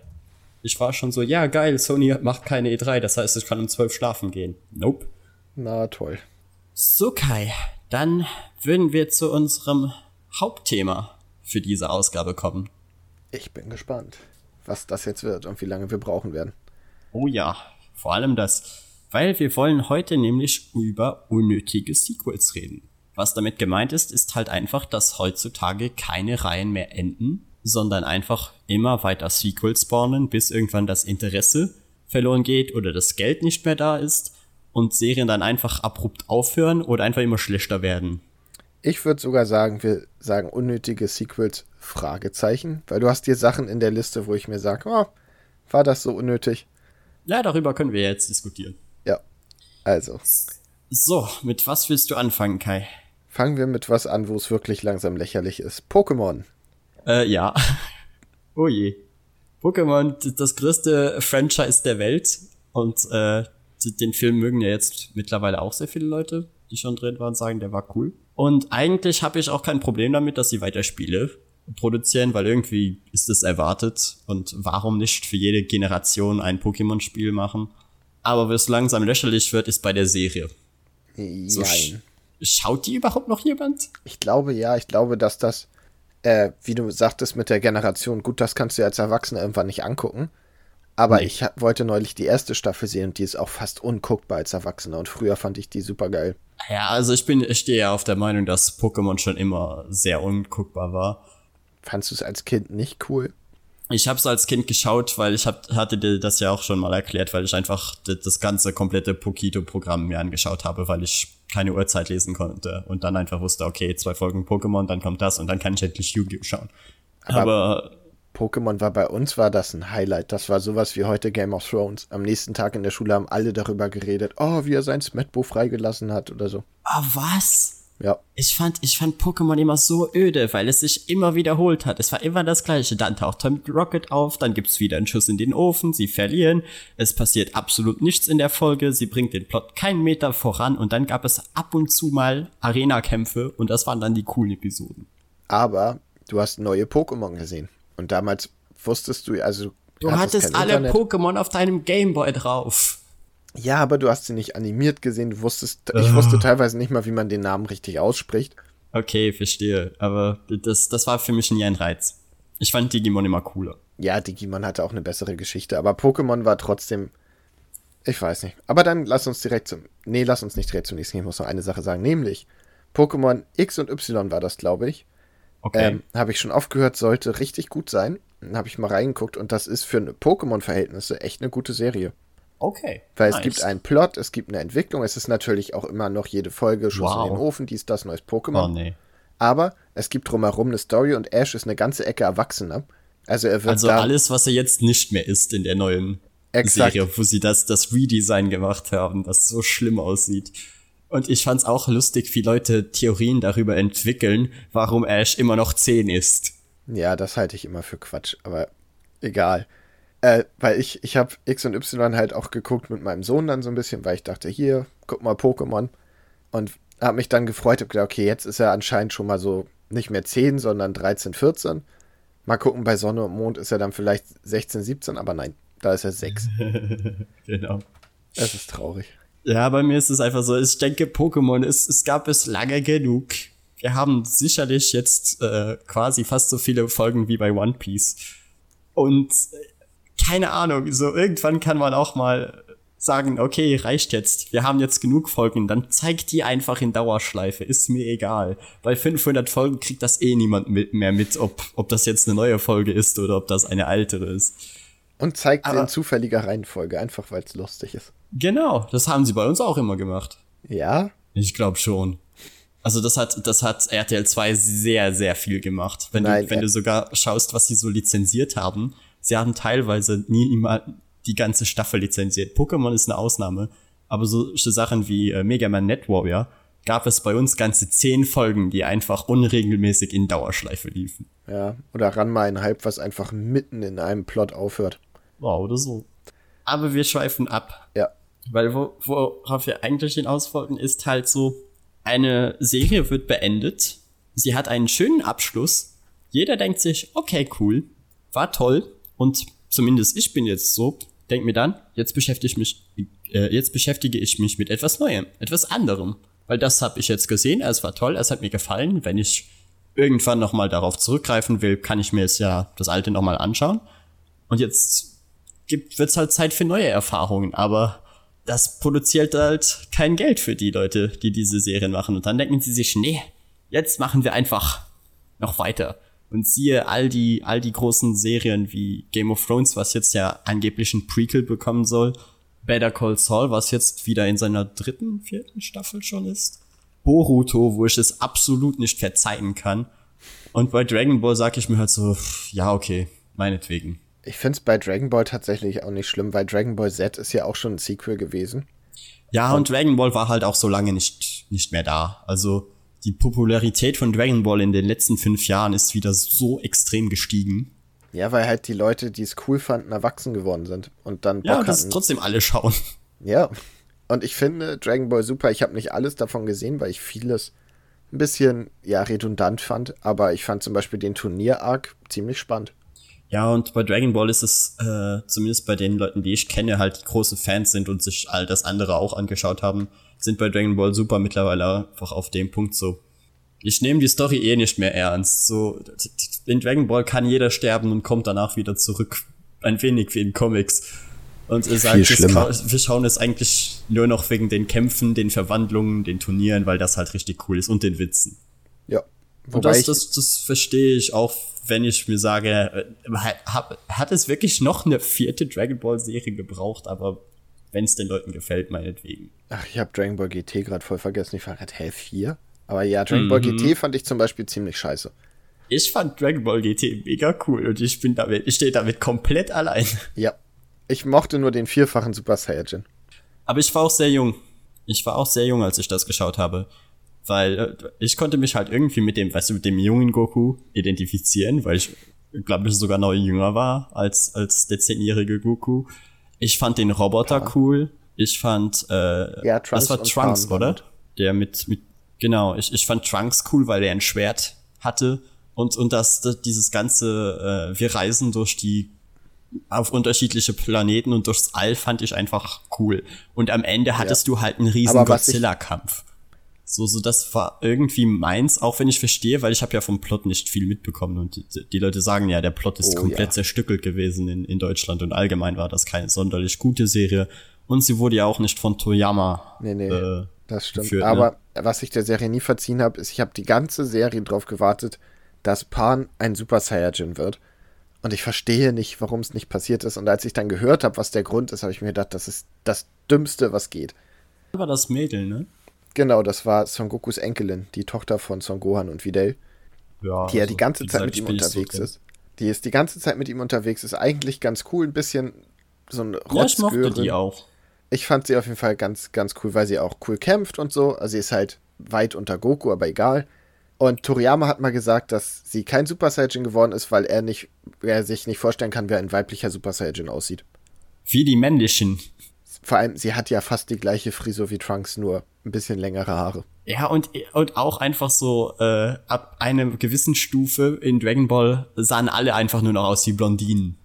Ich war schon so, ja, geil, Sony macht keine E3, das heißt, ich kann um 12 schlafen gehen. Nope. Na toll. So, Kai, dann würden wir zu unserem Hauptthema für diese Ausgabe kommen. Ich bin gespannt, was das jetzt wird und wie lange wir brauchen werden. Oh ja, vor allem das, weil wir wollen heute nämlich über unnötige Sequels reden. Was damit gemeint ist, ist halt einfach, dass heutzutage keine Reihen mehr enden, sondern einfach immer weiter Sequels spawnen, bis irgendwann das Interesse verloren geht oder das Geld nicht mehr da ist und Serien dann einfach abrupt aufhören oder einfach immer schlechter werden. Ich würde sogar sagen, wir sagen unnötige Sequels Fragezeichen, weil du hast hier Sachen in der Liste, wo ich mir sage, oh, war das so unnötig? Ja, darüber können wir jetzt diskutieren. Also. So, mit was willst du anfangen, Kai? Fangen wir mit was an, wo es wirklich langsam lächerlich ist. Pokémon. Äh, ja. oh je. Pokémon, das größte Franchise der Welt, Und äh, den Film mögen ja jetzt mittlerweile auch sehr viele Leute, die schon drin waren, sagen, der war cool. Und eigentlich habe ich auch kein Problem damit, dass sie weiter Spiele produzieren, weil irgendwie ist es erwartet. Und warum nicht für jede Generation ein Pokémon-Spiel machen? Aber was langsam lächerlich wird, ist bei der Serie. So sch schaut die überhaupt noch jemand? Ich glaube ja, ich glaube, dass das, äh, wie du sagtest mit der Generation, gut, das kannst du als Erwachsener irgendwann nicht angucken. Aber nee. ich wollte neulich die erste Staffel sehen und die ist auch fast unguckbar als Erwachsener. Und früher fand ich die super geil. Ja, also ich bin, ich stehe ja auf der Meinung, dass Pokémon schon immer sehr unguckbar war. Fandst du es als Kind nicht cool? Ich habe es als Kind geschaut, weil ich hab, hatte dir das ja auch schon mal erklärt, weil ich einfach das ganze komplette Pokito-Programm mir angeschaut habe, weil ich keine Uhrzeit lesen konnte und dann einfach wusste, okay, zwei Folgen Pokémon, dann kommt das und dann kann ich endlich Yu-Gi-Oh! schauen. Aber, Aber Pokémon war bei uns, war das ein Highlight. Das war sowas wie heute Game of Thrones. Am nächsten Tag in der Schule haben alle darüber geredet, oh, wie er sein Smetbo freigelassen hat oder so. Ah, was? Ja. Ich fand, ich fand Pokémon immer so öde, weil es sich immer wiederholt hat. Es war immer das Gleiche. Dann taucht Tom Rocket auf, dann gibt's wieder einen Schuss in den Ofen, sie verlieren. Es passiert absolut nichts in der Folge, sie bringt den Plot keinen Meter voran und dann gab es ab und zu mal Arena-Kämpfe und das waren dann die coolen Episoden. Aber du hast neue Pokémon gesehen. Und damals wusstest du, also. Du hattest alle Internet. Pokémon auf deinem Gameboy drauf. Ja, aber du hast sie nicht animiert gesehen. Du wusstest, ich wusste teilweise nicht mal, wie man den Namen richtig ausspricht. Okay, verstehe. Aber das, das war für mich nie ein Reiz. Ich fand Digimon immer cooler. Ja, Digimon hatte auch eine bessere Geschichte, aber Pokémon war trotzdem. Ich weiß nicht. Aber dann lass uns direkt zum. Nee, lass uns nicht direkt zum nächsten. Ich muss noch eine Sache sagen. Nämlich, Pokémon X und Y war das, glaube ich. Okay. Ähm, habe ich schon oft gehört, sollte richtig gut sein. Dann habe ich mal reingeguckt und das ist für Pokémon-Verhältnisse echt eine gute Serie. Okay. Weil nice. es gibt einen Plot, es gibt eine Entwicklung, es ist natürlich auch immer noch jede Folge Schuss wow. in den Ofen, dies, das, neues Pokémon. Oh, nee. Aber es gibt drumherum eine Story und Ash ist eine ganze Ecke erwachsener. Also er wird Also alles, was er jetzt nicht mehr ist in der neuen Exakt. Serie, wo sie das, das Redesign gemacht haben, das so schlimm aussieht. Und ich fand's auch lustig, wie Leute Theorien darüber entwickeln, warum Ash immer noch 10 ist. Ja, das halte ich immer für Quatsch, aber egal. Äh, weil ich, ich habe X und Y halt auch geguckt mit meinem Sohn dann so ein bisschen, weil ich dachte, hier, guck mal Pokémon. Und habe mich dann gefreut und gedacht, okay, jetzt ist er anscheinend schon mal so nicht mehr 10, sondern 13, 14. Mal gucken, bei Sonne und Mond ist er dann vielleicht 16, 17, aber nein, da ist er 6. genau. Es ist traurig. Ja, bei mir ist es einfach so, ich denke, Pokémon, es, es gab es lange genug. Wir haben sicherlich jetzt äh, quasi fast so viele Folgen wie bei One Piece. Und keine Ahnung, so irgendwann kann man auch mal sagen, okay, reicht jetzt, wir haben jetzt genug Folgen, dann zeigt die einfach in Dauerschleife, ist mir egal. Bei 500 Folgen kriegt das eh niemand mit, mehr mit, ob, ob das jetzt eine neue Folge ist oder ob das eine ältere ist. Und zeigt sie in zufälliger Reihenfolge, einfach weil es lustig ist. Genau, das haben sie bei uns auch immer gemacht. Ja? Ich glaube schon. Also das hat, das hat RTL 2 sehr, sehr viel gemacht. Wenn, Nein, du, wenn du sogar schaust, was sie so lizenziert haben, sie haben teilweise nie immer die ganze Staffel lizenziert. Pokémon ist eine Ausnahme, aber solche Sachen wie äh, Mega Man Net Warrior gab es bei uns ganze zehn Folgen, die einfach unregelmäßig in Dauerschleife liefen. Ja, oder Ranma ein Hype, was einfach mitten in einem Plot aufhört. Wow, oder so. Aber wir schweifen ab. Ja. Weil wo, worauf wir eigentlich hinaus wollten, ist halt so, eine Serie wird beendet, sie hat einen schönen Abschluss, jeder denkt sich, okay, cool, war toll, und zumindest ich bin jetzt so, denk mir dann, jetzt beschäftige ich mich, äh, jetzt beschäftige ich mich mit etwas Neuem, etwas anderem. Weil das habe ich jetzt gesehen, es war toll, es hat mir gefallen. Wenn ich irgendwann nochmal darauf zurückgreifen will, kann ich mir es ja das alte nochmal anschauen. Und jetzt gibt, wird's halt Zeit für neue Erfahrungen, aber das produziert halt kein Geld für die Leute, die diese Serien machen. Und dann denken sie sich, nee, jetzt machen wir einfach noch weiter. Und siehe all die, all die großen Serien wie Game of Thrones, was jetzt ja angeblich ein Prequel bekommen soll. Better Call Saul, was jetzt wieder in seiner dritten, vierten Staffel schon ist. Boruto, wo ich es absolut nicht verzeihen kann. Und bei Dragon Ball sag ich mir halt so, ja, okay, meinetwegen. Ich find's bei Dragon Ball tatsächlich auch nicht schlimm, weil Dragon Ball Z ist ja auch schon ein Sequel gewesen. Ja, und, und Dragon Ball war halt auch so lange nicht, nicht mehr da. Also, die Popularität von Dragon Ball in den letzten fünf Jahren ist wieder so extrem gestiegen. Ja, weil halt die Leute, die es cool fanden, erwachsen geworden sind und dann Bock ja, das hatten. trotzdem alle schauen. Ja, und ich finde Dragon Ball Super, ich habe nicht alles davon gesehen, weil ich vieles ein bisschen, ja, redundant fand, aber ich fand zum Beispiel den Turnier-Arc ziemlich spannend. Ja, und bei Dragon Ball ist es, äh, zumindest bei den Leuten, die ich kenne, halt die große Fans sind und sich all das andere auch angeschaut haben, sind bei Dragon Ball Super mittlerweile einfach auf dem Punkt so. Ich nehme die Story eh nicht mehr ernst. So, in Dragon Ball kann jeder sterben und kommt danach wieder zurück. Ein wenig wie in Comics. Und ihr sagt, wir schauen es eigentlich nur noch wegen den Kämpfen, den Verwandlungen, den Turnieren, weil das halt richtig cool ist und den Witzen. Ja. Und das, das, das verstehe ich auch, wenn ich mir sage, äh, hat, hat es wirklich noch eine vierte Dragon Ball Serie gebraucht, aber wenn es den Leuten gefällt, meinetwegen. Ach, ich habe Dragon Ball GT gerade voll vergessen. Ich war gerade, hä, 4? Aber ja, Dragon mhm. Ball GT fand ich zum Beispiel ziemlich scheiße. Ich fand Dragon Ball GT mega cool und ich bin damit, ich stehe damit komplett allein. Ja, ich mochte nur den vierfachen Super Saiyajin. Aber ich war auch sehr jung. Ich war auch sehr jung, als ich das geschaut habe. Weil äh, ich konnte mich halt irgendwie mit dem, weißt du, mit dem jungen Goku identifizieren, weil ich glaube ich sogar noch jünger war als, als der zehnjährige Goku. Ich fand den Roboter ja. cool. Ich fand, äh, ja, Trunks das war Trunks, Palm, oder? Der mit, mit, genau, ich, ich fand Trunks cool, weil er ein Schwert hatte und, und das, das dieses ganze, äh, wir reisen durch die auf unterschiedliche Planeten und durchs All fand ich einfach cool. Und am Ende hattest ja. du halt einen riesen Godzilla-Kampf. So, so, das war irgendwie meins, auch wenn ich verstehe, weil ich habe ja vom Plot nicht viel mitbekommen und die, die Leute sagen ja, der Plot ist oh, komplett ja. zerstückelt gewesen in, in Deutschland und allgemein war das keine sonderlich gute Serie und sie wurde ja auch nicht von Toyama. Nee, nee, äh, das stimmt. Geführt, ne? Aber ne? was ich der Serie nie verziehen habe, ist, ich habe die ganze Serie drauf gewartet, dass Pan ein Super Saiyajin wird. Und ich verstehe nicht, warum es nicht passiert ist. Und als ich dann gehört habe, was der Grund ist, habe ich mir gedacht, das ist das Dümmste, was geht. War das Mädel, ne? Genau, das war Son Gokus Enkelin, die Tochter von Son Gohan und Videl. Ja, die ja die ganze Zeit mit ihm unterwegs so ist. Die ist die ganze Zeit mit ihm unterwegs, ist eigentlich ganz cool, ein bisschen so ein Rotzgöre. Ja, ich mochte die auch. Ich fand sie auf jeden Fall ganz, ganz cool, weil sie auch cool kämpft und so. Also sie ist halt weit unter Goku, aber egal. Und Toriyama hat mal gesagt, dass sie kein Super Saiyajin geworden ist, weil er nicht, er sich nicht vorstellen kann, wer ein weiblicher Super Saiyajin aussieht. Wie die männlichen. Vor allem, sie hat ja fast die gleiche Frisur wie Trunks, nur ein bisschen längere Haare. Ja, und, und auch einfach so, äh, ab einer gewissen Stufe in Dragon Ball sahen alle einfach nur noch aus wie Blondinen.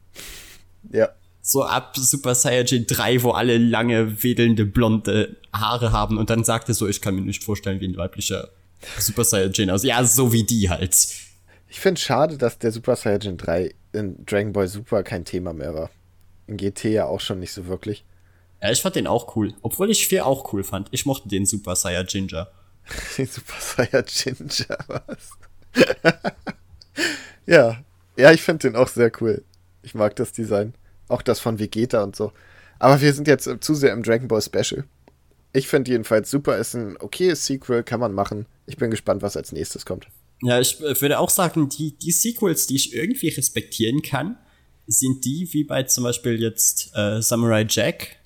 Ja. So ab Super Saiyajin 3, wo alle lange, wedelnde, blonde Haare haben und dann sagte so, ich kann mir nicht vorstellen, wie ein weiblicher Super Saiyajin aus. Ja, so wie die halt. Ich finde schade, dass der Super Saiyajin 3 in Dragon Ball Super kein Thema mehr war. In GT ja auch schon nicht so wirklich. Ja, ich fand den auch cool. Obwohl ich 4 auch cool fand. Ich mochte den Super Saiyajinja. den Super Saiyajinja, was? ja. Ja, ich finde den auch sehr cool. Ich mag das Design. Auch das von Vegeta und so. Aber wir sind jetzt zu sehr im Dragon Ball Special. Ich finde jedenfalls super, ist ein okayes Sequel, kann man machen. Ich bin gespannt, was als nächstes kommt. Ja, ich äh, würde auch sagen, die, die Sequels, die ich irgendwie respektieren kann, sind die wie bei zum Beispiel jetzt äh, Samurai Jack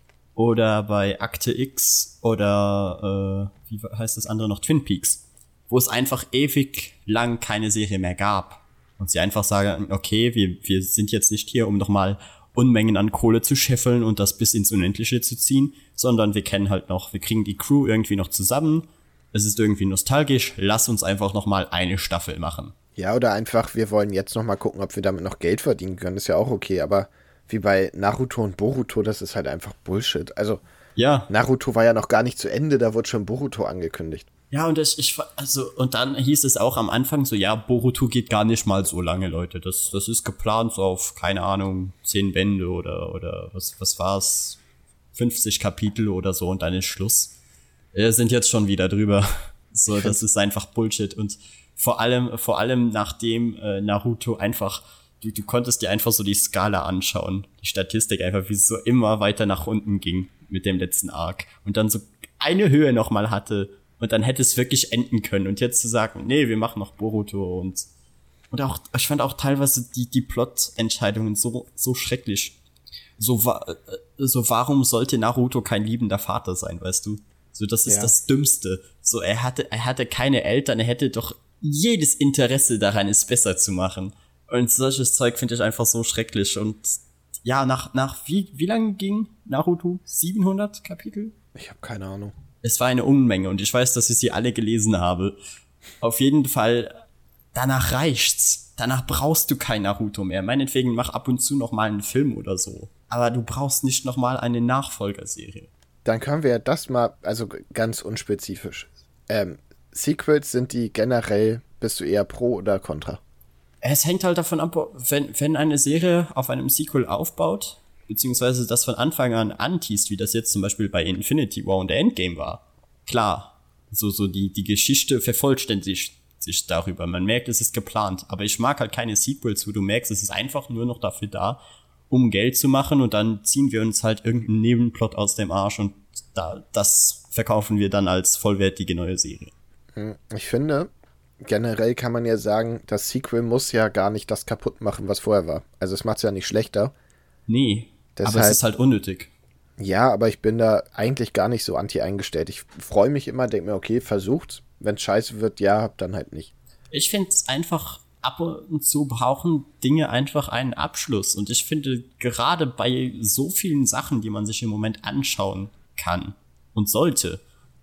oder bei Akte X oder äh, wie heißt das andere noch? Twin Peaks, wo es einfach ewig lang keine Serie mehr gab. Und sie einfach sagen, okay, wir, wir sind jetzt nicht hier, um nochmal Unmengen an Kohle zu scheffeln und das bis ins Unendliche zu ziehen, sondern wir kennen halt noch, wir kriegen die Crew irgendwie noch zusammen. Es ist irgendwie nostalgisch, lass uns einfach noch mal eine Staffel machen. Ja, oder einfach, wir wollen jetzt noch mal gucken, ob wir damit noch Geld verdienen können, ist ja auch okay, aber wie bei Naruto und Boruto, das ist halt einfach Bullshit. Also, ja. Naruto war ja noch gar nicht zu Ende, da wurde schon Boruto angekündigt. Ja, und ich, ich, also, und dann hieß es auch am Anfang so, ja, Boruto geht gar nicht mal so lange, Leute. Das, das ist geplant so auf, keine Ahnung, zehn Bände oder, oder was, was war's? 50 Kapitel oder so und dann ist Schluss. Wir sind jetzt schon wieder drüber. So, das ist einfach Bullshit. Und vor allem, vor allem nachdem äh, Naruto einfach, du, du konntest dir einfach so die Skala anschauen, die Statistik einfach, wie es so immer weiter nach unten ging mit dem letzten Arc. Und dann so eine Höhe nochmal hatte und dann hätte es wirklich enden können. Und jetzt zu sagen, nee, wir machen noch Boruto und und auch, ich fand auch teilweise die, die Plot-Entscheidungen so, so schrecklich. So, wa äh, so, warum sollte Naruto kein liebender Vater sein, weißt du? So, das ist ja. das Dümmste. So, er hatte, er hatte keine Eltern, er hätte doch jedes Interesse daran, es besser zu machen. Und solches Zeug finde ich einfach so schrecklich. Und ja, nach, nach wie, wie lange ging Naruto? 700 Kapitel? Ich habe keine Ahnung. Es war eine Unmenge und ich weiß, dass ich sie alle gelesen habe. Auf jeden Fall, danach reicht's. Danach brauchst du kein Naruto mehr. Meinetwegen mach ab und zu noch mal einen Film oder so. Aber du brauchst nicht noch mal eine Nachfolgerserie. Dann können wir das mal, also ganz unspezifisch. Ähm, Sequels sind die generell, bist du eher pro oder contra? Es hängt halt davon ab, wenn, wenn eine Serie auf einem Sequel aufbaut, beziehungsweise das von Anfang an antiest, wie das jetzt zum Beispiel bei Infinity War und Endgame war. Klar, so, so die, die Geschichte vervollständigt sich darüber. Man merkt, es ist geplant. Aber ich mag halt keine Sequels, wo du merkst, es ist einfach nur noch dafür da, um Geld zu machen und dann ziehen wir uns halt irgendeinen Nebenplot aus dem Arsch und da, das verkaufen wir dann als vollwertige neue Serie. Hm, ich finde, generell kann man ja sagen, das Sequel muss ja gar nicht das kaputt machen, was vorher war. Also es macht es ja nicht schlechter. Nee, Deshalb, aber es ist halt unnötig. Ja, aber ich bin da eigentlich gar nicht so anti eingestellt. Ich freue mich immer, denke mir, okay, versucht's. Wenn es scheiße wird, ja, dann halt nicht. Ich finde es einfach, ab und zu brauchen Dinge einfach einen Abschluss. Und ich finde, gerade bei so vielen Sachen, die man sich im Moment anschauen kann und sollte,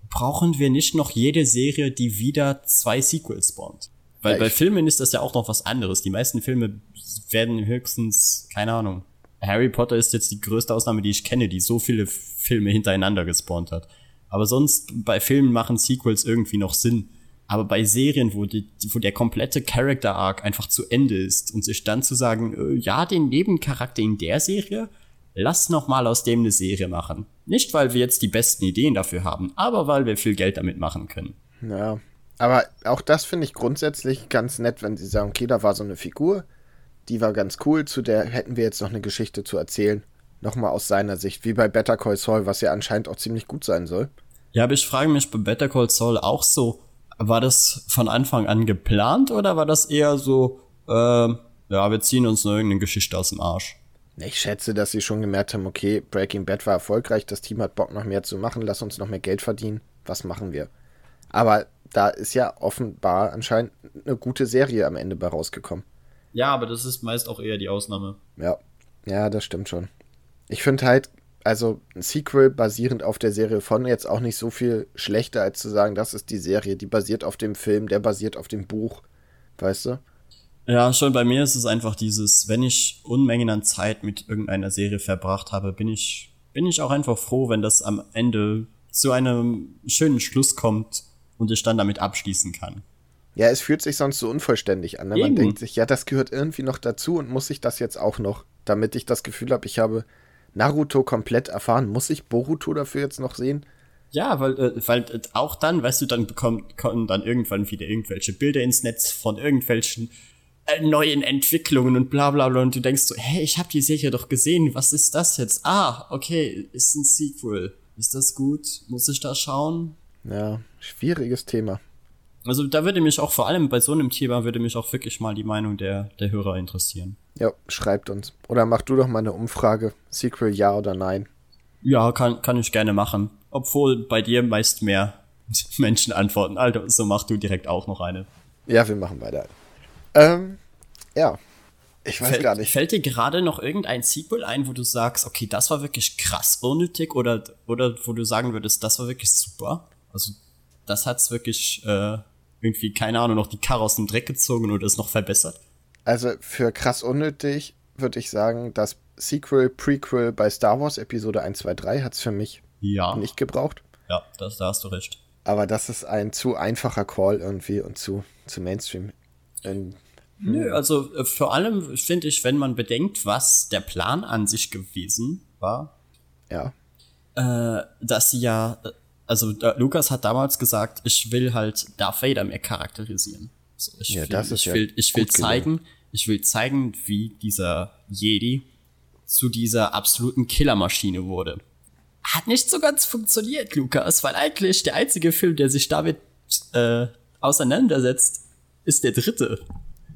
brauchen wir nicht noch jede Serie, die wieder zwei Sequels spawnt. Weil ja, bei Filmen ist das ja auch noch was anderes. Die meisten Filme werden höchstens, keine Ahnung. Harry Potter ist jetzt die größte Ausnahme, die ich kenne, die so viele Filme hintereinander gespawnt hat. Aber sonst bei Filmen machen Sequels irgendwie noch Sinn. Aber bei Serien, wo, die, wo der komplette Character Arc einfach zu Ende ist und sich dann zu sagen, äh, ja, den Nebencharakter in der Serie, lass noch mal aus dem eine Serie machen. Nicht, weil wir jetzt die besten Ideen dafür haben, aber weil wir viel Geld damit machen können. Ja, aber auch das finde ich grundsätzlich ganz nett, wenn sie sagen, okay, da war so eine Figur, die war ganz cool, zu der hätten wir jetzt noch eine Geschichte zu erzählen. Nochmal aus seiner Sicht, wie bei Better Call Saul, was ja anscheinend auch ziemlich gut sein soll. Ja, aber ich frage mich bei Better Call Saul auch so, war das von Anfang an geplant oder war das eher so, äh, ja, wir ziehen uns nur irgendeine Geschichte aus dem Arsch? Ich schätze, dass sie schon gemerkt haben, okay, Breaking Bad war erfolgreich, das Team hat Bock noch mehr zu machen, lass uns noch mehr Geld verdienen, was machen wir? Aber da ist ja offenbar anscheinend eine gute Serie am Ende bei rausgekommen. Ja, aber das ist meist auch eher die Ausnahme. Ja, ja, das stimmt schon. Ich finde halt, also ein Sequel basierend auf der Serie von jetzt auch nicht so viel schlechter, als zu sagen, das ist die Serie, die basiert auf dem Film, der basiert auf dem Buch. Weißt du? Ja, schon bei mir ist es einfach dieses, wenn ich Unmengen an Zeit mit irgendeiner Serie verbracht habe, bin ich, bin ich auch einfach froh, wenn das am Ende zu einem schönen Schluss kommt und ich dann damit abschließen kann. Ja, es fühlt sich sonst so unvollständig an. Ne? Man denkt sich, ja, das gehört irgendwie noch dazu und muss ich das jetzt auch noch, damit ich das Gefühl habe, ich habe Naruto komplett erfahren. Muss ich Boruto dafür jetzt noch sehen? Ja, weil, äh, weil äh, auch dann, weißt du, dann bekommen, kommen dann irgendwann wieder irgendwelche Bilder ins Netz von irgendwelchen neuen Entwicklungen und bla bla bla und du denkst so, hey, ich habe die Serie doch gesehen, was ist das jetzt? Ah, okay, ist ein Sequel. Ist das gut? Muss ich da schauen? Ja, schwieriges Thema. Also da würde mich auch vor allem bei so einem Thema würde mich auch wirklich mal die Meinung der, der Hörer interessieren. Ja, schreibt uns. Oder mach du doch mal eine Umfrage. Sequel ja oder nein? Ja, kann, kann ich gerne machen. Obwohl bei dir meist mehr Menschen antworten. Also so mach du direkt auch noch eine. Ja, wir machen beide. Ähm, ja. Ich weiß fällt, gar nicht. Fällt dir gerade noch irgendein Sequel ein, wo du sagst, okay, das war wirklich krass unnötig oder, oder wo du sagen würdest, das war wirklich super? Also, das hat's wirklich äh, irgendwie, keine Ahnung, noch die Karre aus dem Dreck gezogen oder ist noch verbessert? Also, für krass unnötig würde ich sagen, das Sequel, Prequel bei Star Wars Episode 1, 2, 3 hat's für mich ja. nicht gebraucht. Ja, das, da hast du recht. Aber das ist ein zu einfacher Call irgendwie und zu, zu Mainstream. In, Nö, also äh, vor allem finde ich, wenn man bedenkt, was der Plan an sich gewesen war. Ja. Äh, dass sie ja, äh, also Lukas hat damals gesagt, ich will halt Darth Vader mehr charakterisieren. So, ich ja, will, das ist ich ja will, ich will zeigen, gelungen. ich will zeigen, wie dieser Jedi zu dieser absoluten Killermaschine wurde. Hat nicht so ganz funktioniert, Lukas, weil eigentlich der einzige Film, der sich damit äh, auseinandersetzt, ist der dritte.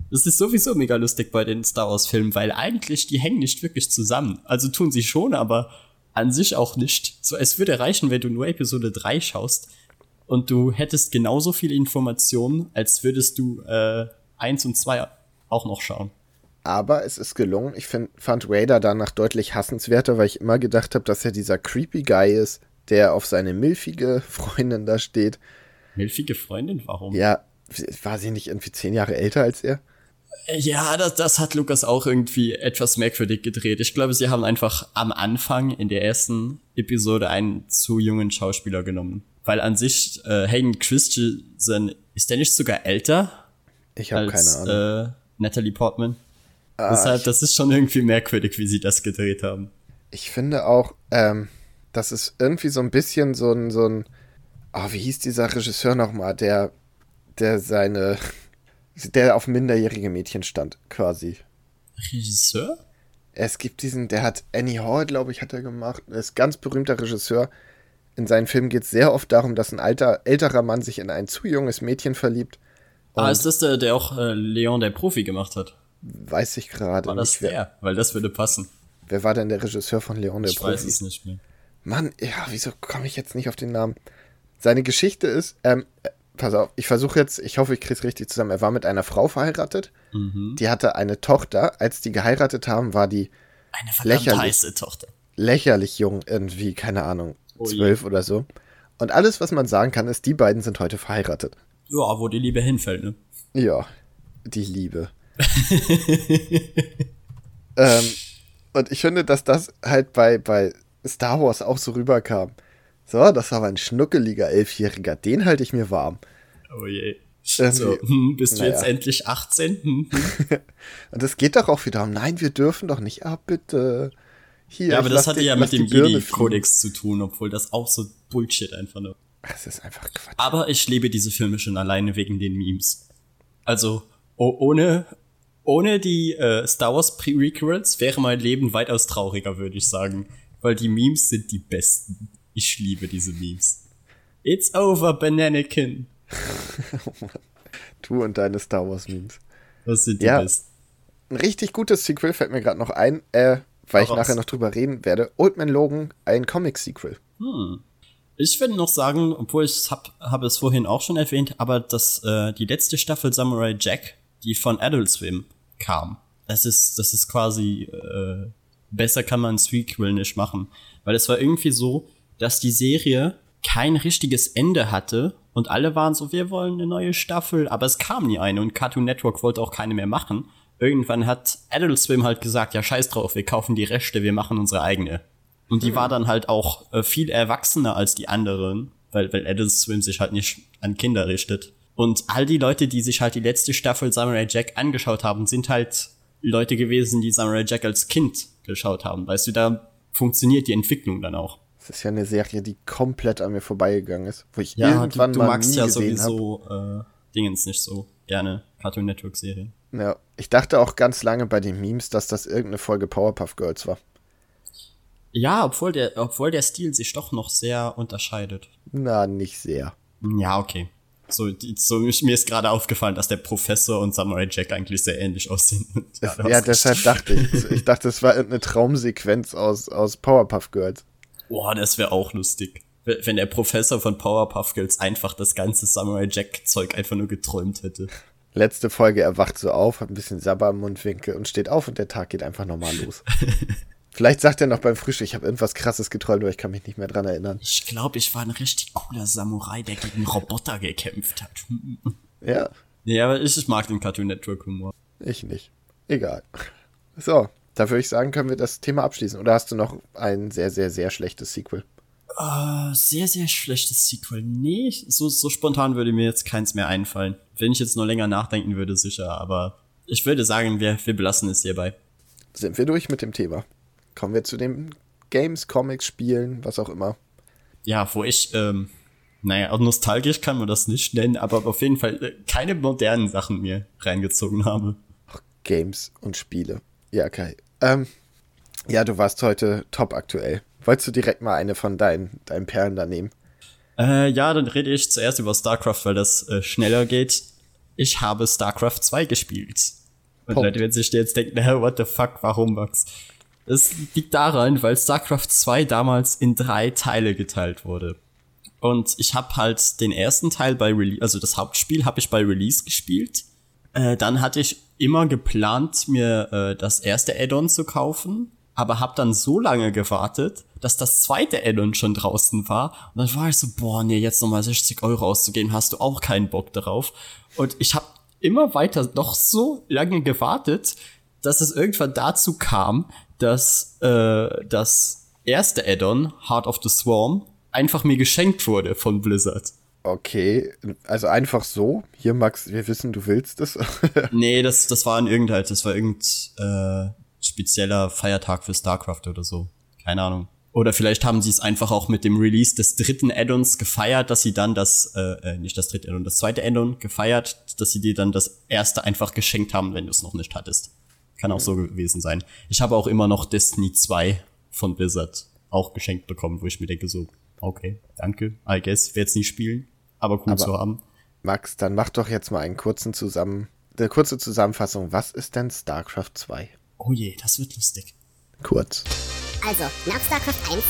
Das ist sowieso mega lustig bei den Star Wars Filmen, weil eigentlich die hängen nicht wirklich zusammen. Also tun sie schon, aber an sich auch nicht. So, es würde reichen, wenn du nur Episode 3 schaust und du hättest genauso viel Informationen, als würdest du äh, 1 und 2 auch noch schauen. Aber es ist gelungen. Ich find, fand Raider danach deutlich hassenswerter, weil ich immer gedacht habe, dass er dieser creepy Guy ist, der auf seine milfige Freundin da steht. Milfige Freundin? Warum? Ja, war sie nicht irgendwie zehn Jahre älter als er? Ja, das, das hat Lukas auch irgendwie etwas merkwürdig gedreht. Ich glaube, sie haben einfach am Anfang in der ersten Episode einen zu jungen Schauspieler genommen. Weil an sich, äh, Hayden Christensen, ist der nicht sogar älter? Ich habe keine Ahnung. Äh, Natalie Portman. Ah, Deshalb, das ist schon irgendwie merkwürdig, wie sie das gedreht haben. Ich finde auch, ähm, das ist irgendwie so ein bisschen so ein, so ein, oh, wie hieß dieser Regisseur nochmal, der, der seine, der auf minderjährige Mädchen stand, quasi. Regisseur? Es gibt diesen, der hat Annie Hall, glaube ich, hat er gemacht. Er ist ganz berühmter Regisseur. In seinen Filmen geht es sehr oft darum, dass ein alter, älterer Mann sich in ein zu junges Mädchen verliebt. Ah, ist das der, der auch äh, Leon der Profi gemacht hat? Weiß ich gerade War das nicht. der? Weil das würde passen. Wer war denn der Regisseur von Leon der ich Profi? Ich weiß es nicht mehr. Mann, ja, wieso komme ich jetzt nicht auf den Namen? Seine Geschichte ist, ähm, pass auf, ich versuche jetzt, ich hoffe, ich kriege es richtig zusammen. Er war mit einer Frau verheiratet, Mhm. die hatte eine Tochter. Als die geheiratet haben, war die Eine Lächerlich. heiße Tochter. lächerlich jung, irgendwie, keine Ahnung, Oh zwölf oder so. Und alles, was man sagen kann, ist, die beiden sind heute verheiratet. Ja, wo die Liebe hinfällt, ne? Ja, die Liebe. ähm, und ich finde, dass das halt bei, bei Star Wars auch so rüberkam. So, das war aber ein schnuckeliger Elfjähriger, den halte ich mir warm. Oh je. Irgendwie- So, hm, bist du naja. jetzt endlich 18? Hm, hm. Und es geht doch auch wieder um, nein, wir dürfen doch nicht, ah, bitte. Hier, Ja, aber das hatte ja mit dem Jedi-Kodex zu tun, obwohl das auch so Bullshit einfach nur. Das ist einfach Quatsch. Aber ich liebe diese Filme schon alleine wegen den Memes. Also, oh, ohne, ohne die äh, Star Wars Prequels wäre mein Leben weitaus trauriger, würde ich sagen. Weil die Memes sind die besten. Ich liebe diese Memes. It's over, Bananakin. Du und deine Star Wars Memes. Das sind die Ja. besten. Ein richtig gutes Sequel fällt mir gerade noch ein, äh, weil ich Hau raus. nachher noch drüber reden werde. Old Man Logan, ein Comic-Sequel. Hm. Ich würde noch sagen, obwohl ich hab, habe es vorhin auch schon erwähnt, aber dass äh, die letzte Staffel Samurai Jack, die von Adult Swim kam, das ist, das ist quasi äh, besser kann man ein Sequel nicht machen, weil es war irgendwie so, dass die Serie kein richtiges Ende hatte und alle waren so, wir wollen eine neue Staffel, aber es kam nie eine und Cartoon Network wollte auch keine mehr machen. Irgendwann hat Adult Swim halt gesagt, ja scheiß drauf, wir kaufen die Rechte, wir machen unsere eigene. Und die war dann halt auch äh, viel erwachsener als die anderen, weil, weil Adult Swim sich halt nicht an Kinder richtet. Und all die Leute, die sich halt die letzte Staffel Samurai Jack angeschaut haben, sind halt Leute gewesen, die Samurai Jack als Kind geschaut haben. Weißt du, da funktioniert die Entwicklung dann auch. Das ist ja eine Serie, die komplett an mir vorbeigegangen ist, wo ich Ja, du, irgendwann du mal magst nie ja gesehen sowieso äh, Dingens nicht so gerne, Cartoon Network Serien. Ja, ich dachte auch ganz lange bei den Memes, dass das irgendeine Folge Powerpuff Girls war. Ja, obwohl der, obwohl der Stil sich doch noch sehr unterscheidet. Na, nicht sehr. Ja, okay. So, so mir ist gerade aufgefallen, dass der Professor und Samurai Jack eigentlich sehr ähnlich aussehen. Ja, du deshalb dachte ich. Ich dachte, es war irgendeine Traumsequenz aus, aus Powerpuff Girls. Boah, das wäre auch lustig. Wenn der Professor von Powerpuff Girls einfach das ganze Samurai Jack Zeug einfach nur geträumt hätte. Letzte Folge, er wacht so auf, hat ein bisschen Sabber im Mundwinkel und steht auf und der Tag geht einfach normal los. Vielleicht sagt er noch beim Frühstück, ich habe irgendwas krasses geträumt, aber ich kann mich nicht mehr dran erinnern. Ich glaube, ich war ein richtig cooler Samurai, der gegen Roboter gekämpft hat. Ja, ja, aber ich, ich mag den Cartoon Network Humor. ich nicht. Egal. So, da würde ich sagen, können wir das Thema abschließen. Oder hast du noch ein sehr, sehr, sehr schlechtes Sequel? Äh, sehr, sehr schlechtes Sequel. Nee, so, so spontan würde mir jetzt keins mehr einfallen. Wenn ich jetzt nur länger nachdenken würde, sicher, aber ich würde sagen, wir, wir belassen es hierbei. Sind wir durch mit dem Thema? Kommen wir zu den Games, Comics, Spielen, was auch immer. Ja, wo ich, ähm, naja, nostalgisch kann man das nicht nennen, aber auf jeden Fall äh, keine modernen Sachen mir reingezogen habe. Games und Spiele. Ja, Kai. Ähm, ja, du warst heute top aktuell. Wolltest du direkt mal eine von deinen, deinen Perlen da nehmen? Äh, ja, dann rede ich zuerst über StarCraft, weil das äh, schneller geht. Ich habe StarCraft 2 gespielt. Und Punkt. Leute werden sich jetzt denken, hä, what the fuck, warum Max? Es liegt daran, weil StarCraft 2 damals in drei Teile geteilt wurde. Und ich habe halt den ersten Teil bei Release, also das Hauptspiel habe ich bei Release gespielt. Äh, dann hatte ich immer geplant, mir äh, das erste Add-on zu kaufen, aber habe dann so lange gewartet, dass das zweite Add-on schon draußen war. Und dann war ich so, boah, nee, jetzt nochmal 60 Euro auszugeben, hast du auch keinen Bock darauf. Und ich habe immer weiter noch so lange gewartet, dass es irgendwann dazu kam, dass äh, das erste Add-on, Heart of the Swarm, einfach mir geschenkt wurde von Blizzard. Okay, also einfach so. Hier, Max, wir wissen, du willst es. nee, das, das war in irgendein, das war irgendein äh, spezieller Feiertag für StarCraft oder so. Keine Ahnung. Oder vielleicht haben sie es einfach auch mit dem Release des dritten Add-ons gefeiert, dass sie dann das, äh, äh nicht das dritte Add-on, das zweite Add-on gefeiert, dass sie dir dann das erste einfach geschenkt haben, wenn du es noch nicht hattest. Kann auch so gewesen sein. Ich habe auch immer noch Destiny 2 von Blizzard auch geschenkt bekommen, wo ich mir denke so, okay, danke, I guess, werde jetzt nicht spielen, aber cool aber, zu haben. Max, dann mach doch jetzt mal einen kurzen zusammen, eine kurze Zusammenfassung. Was ist denn StarCraft 2? Oh je, das wird lustig. Kurz. Also, nach StarCraft 1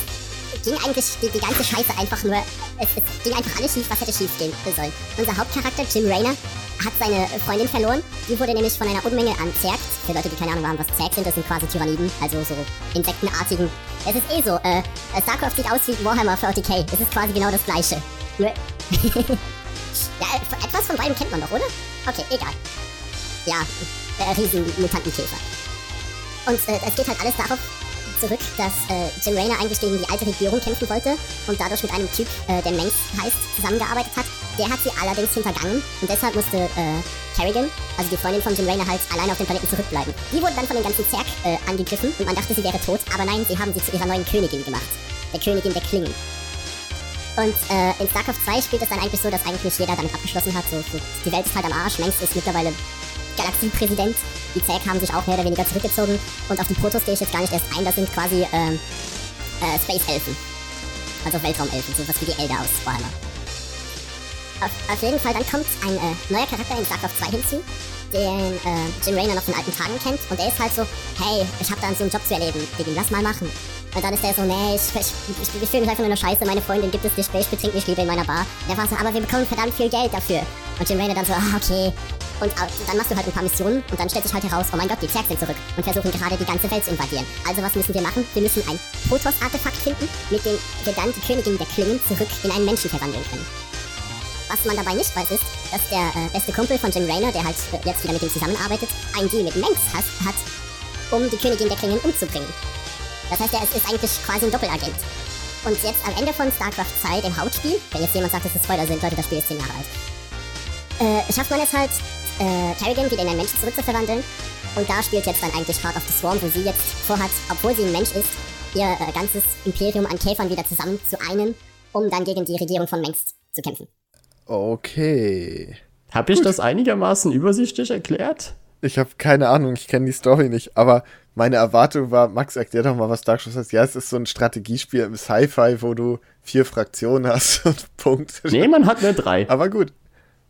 ging eigentlich die, die ganze Scheiße einfach nur, es, es, ging einfach alles schief, was hätte schief gehen sollen. Unser Hauptcharakter, Jim Raynor, hat seine Freundin verloren. Die wurde nämlich von einer Unmenge an Zergs, für Leute, die keine Ahnung haben, was Zergs sind, das sind quasi Tyranniden, also so insektenartigen. Es ist eh so, äh, StarCraft sieht aus wie Warhammer 40k. Es ist quasi genau das gleiche. Nur, ja, etwas von beidem kennt man doch, oder? Okay, egal. Ja, äh, Riesenmutantenkäfer. Und äh, es geht halt alles darauf zurück, dass äh, Jim Raynor eigentlich gegen die alte Regierung kämpfen wollte und dadurch mit einem Typ, äh, der Mengs heißt, zusammengearbeitet hat. Der hat sie allerdings hintergangen und deshalb musste äh, Kerrigan, also die Freundin von Jim Raynor, halt alleine auf dem Planeten zurückbleiben. Die wurde dann von dem ganzen Zerg äh, angegriffen und man dachte, sie wäre tot, aber nein, sie haben sie zu ihrer neuen Königin gemacht. Der Königin der Klingen. Und äh, in StarCraft 2 spielt es dann eigentlich so, dass eigentlich jeder damit abgeschlossen hat. So, die Welt ist halt am Arsch. Mengs ist mittlerweile Galaxiepräsident. Die Zerg haben sich auch mehr oder weniger zurückgezogen. Und auf die Protoss gehe ich jetzt gar nicht erst ein. Das sind quasi ähm, äh, Space-Elfen. Also Weltraumelfen, sowas wie die Elder aus Warhammer. Auf, auf, jeden Fall, dann kommt ein äh, neuer Charakter in StarCraft 2 hinzu, den äh, Jim Raynor noch von alten Tagen kennt. Und der ist halt so, hey, ich habe da so einen Job zu erleben, Digga, lass mal machen. Und dann ist der so, nee, ich, ich, ich, ich fühle mich einfach nur eine Scheiße, meine Freundin gibt es nicht mehr, ich betrink mich lieber in meiner Bar. Und der war so, aber wir bekommen verdammt viel Geld dafür. Und Jim Raynor dann so, ah, okay, und dann machst du halt ein paar Missionen und dann stellt sich halt heraus, oh mein Gott, die Zerg sind zurück und versuchen gerade die ganze Welt zu invadieren. Also was müssen wir machen? Wir müssen ein Protoss-Artefakt finden, mit dem wir dann die Königin der Klingen zurück in einen Menschen verwandeln können. Was man dabei nicht weiß, ist, dass der äh, beste Kumpel von Jim Raynor, der halt äh, jetzt wieder mit ihm zusammenarbeitet, einen Deal mit Mengs hat, hat, um die Königin der Klingen umzubringen. Das heißt, er ist, ist eigentlich quasi ein Doppelagent. Und jetzt am Ende von StarCraft 2, dem Hauptspiel, wenn jetzt jemand sagt, dass es Spoiler sind, Leute, das Spiel ist 10 Jahre alt, äh, schafft man es halt, äh, Kerrigan wieder in einen Menschen zurückzuverwandeln. Und da spielt jetzt dann eigentlich Heart of the Swarm, wo sie jetzt vorhat, obwohl sie ein Mensch ist, ihr äh, ganzes Imperium an Käfern wieder zusammen zu einen, um dann gegen die Regierung von Mengst zu kämpfen. Okay. Habe ich das einigermaßen übersichtlich erklärt? Ich habe keine Ahnung, ich kenne die Story nicht, aber meine Erwartung war, Max, erklär doch mal, was Dark Souls heißt. Ja, es ist so ein Strategiespiel im Sci-Fi, wo du vier Fraktionen hast und Punkt. Nee, man hat nur drei. Aber gut,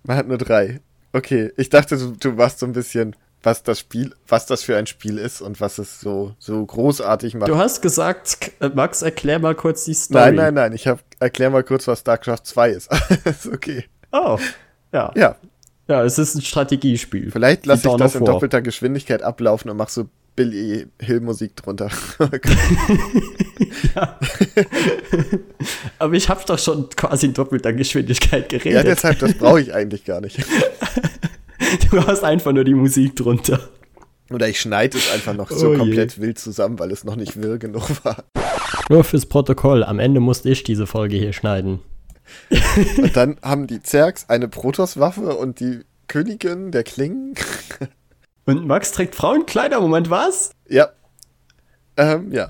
man hat nur drei. Okay, ich dachte, du, du warst so ein bisschen, was das Spiel, was das für ein Spiel ist und was es so, so großartig macht. Du hast gesagt, äh, Max, erklär mal kurz die Story. Nein, nein, nein, ich hab, erklär mal kurz, was StarCraft 2 ist. ist okay. Oh, ja. Ja. Ja, es ist ein Strategiespiel. Vielleicht lasse ich das in doppelter Geschwindigkeit ablaufen und mach so Billy Hill Musik drunter. ja. Aber ich habe doch schon quasi in doppelter Geschwindigkeit geredet. Ja, deshalb, das brauche ich eigentlich gar nicht. du hast einfach nur die Musik drunter. Oder ich schneide es einfach noch so oh komplett wild zusammen, weil es noch nicht wirr genug war. Nur fürs Protokoll, am Ende musste ich diese Folge hier schneiden. und dann haben die Zergs eine Protoss-Waffe und die Königin der Klingen. Und Max trägt Frauenkleider, Moment, was? Ja. Ähm, ja.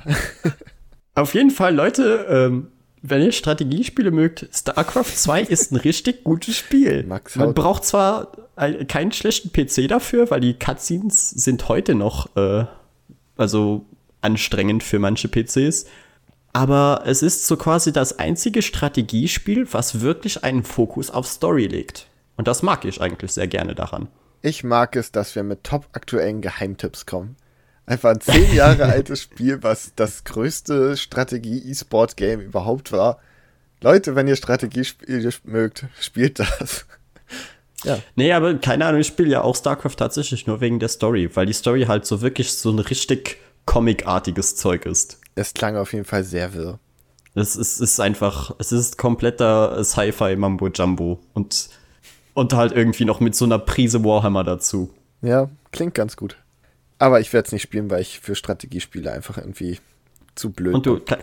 Auf jeden Fall, Leute, ähm, wenn ihr Strategiespiele mögt, StarCraft 2 ist ein richtig gutes Spiel. Max Man braucht zwar keinen schlechten PC dafür, weil die Cutscenes sind heute noch äh, also anstrengend für manche PCs. Aber es ist so quasi das einzige Strategiespiel, was wirklich einen Fokus auf Story legt. Und das mag ich eigentlich sehr gerne daran. Ich mag es, dass wir mit top aktuellen Geheimtipps kommen. Einfach ein zehn Jahre altes Spiel, was das größte Strategie-E-Sport-Game überhaupt war. Leute, wenn ihr Strategiespiele mögt, spielt das. Ja. Nee, aber keine Ahnung, ich spiele ja auch StarCraft tatsächlich nur wegen der Story, weil die Story halt so wirklich so ein richtig comicartiges Zeug ist. Es klang auf jeden Fall sehr wirr. Es ist, ist einfach, es ist kompletter Sci-Fi Mambo Jumbo und, und halt irgendwie noch mit so einer Prise Warhammer dazu. Ja, klingt ganz gut. Aber ich werde es nicht spielen, weil ich für Strategiespiele einfach irgendwie zu blöd Und du, bin.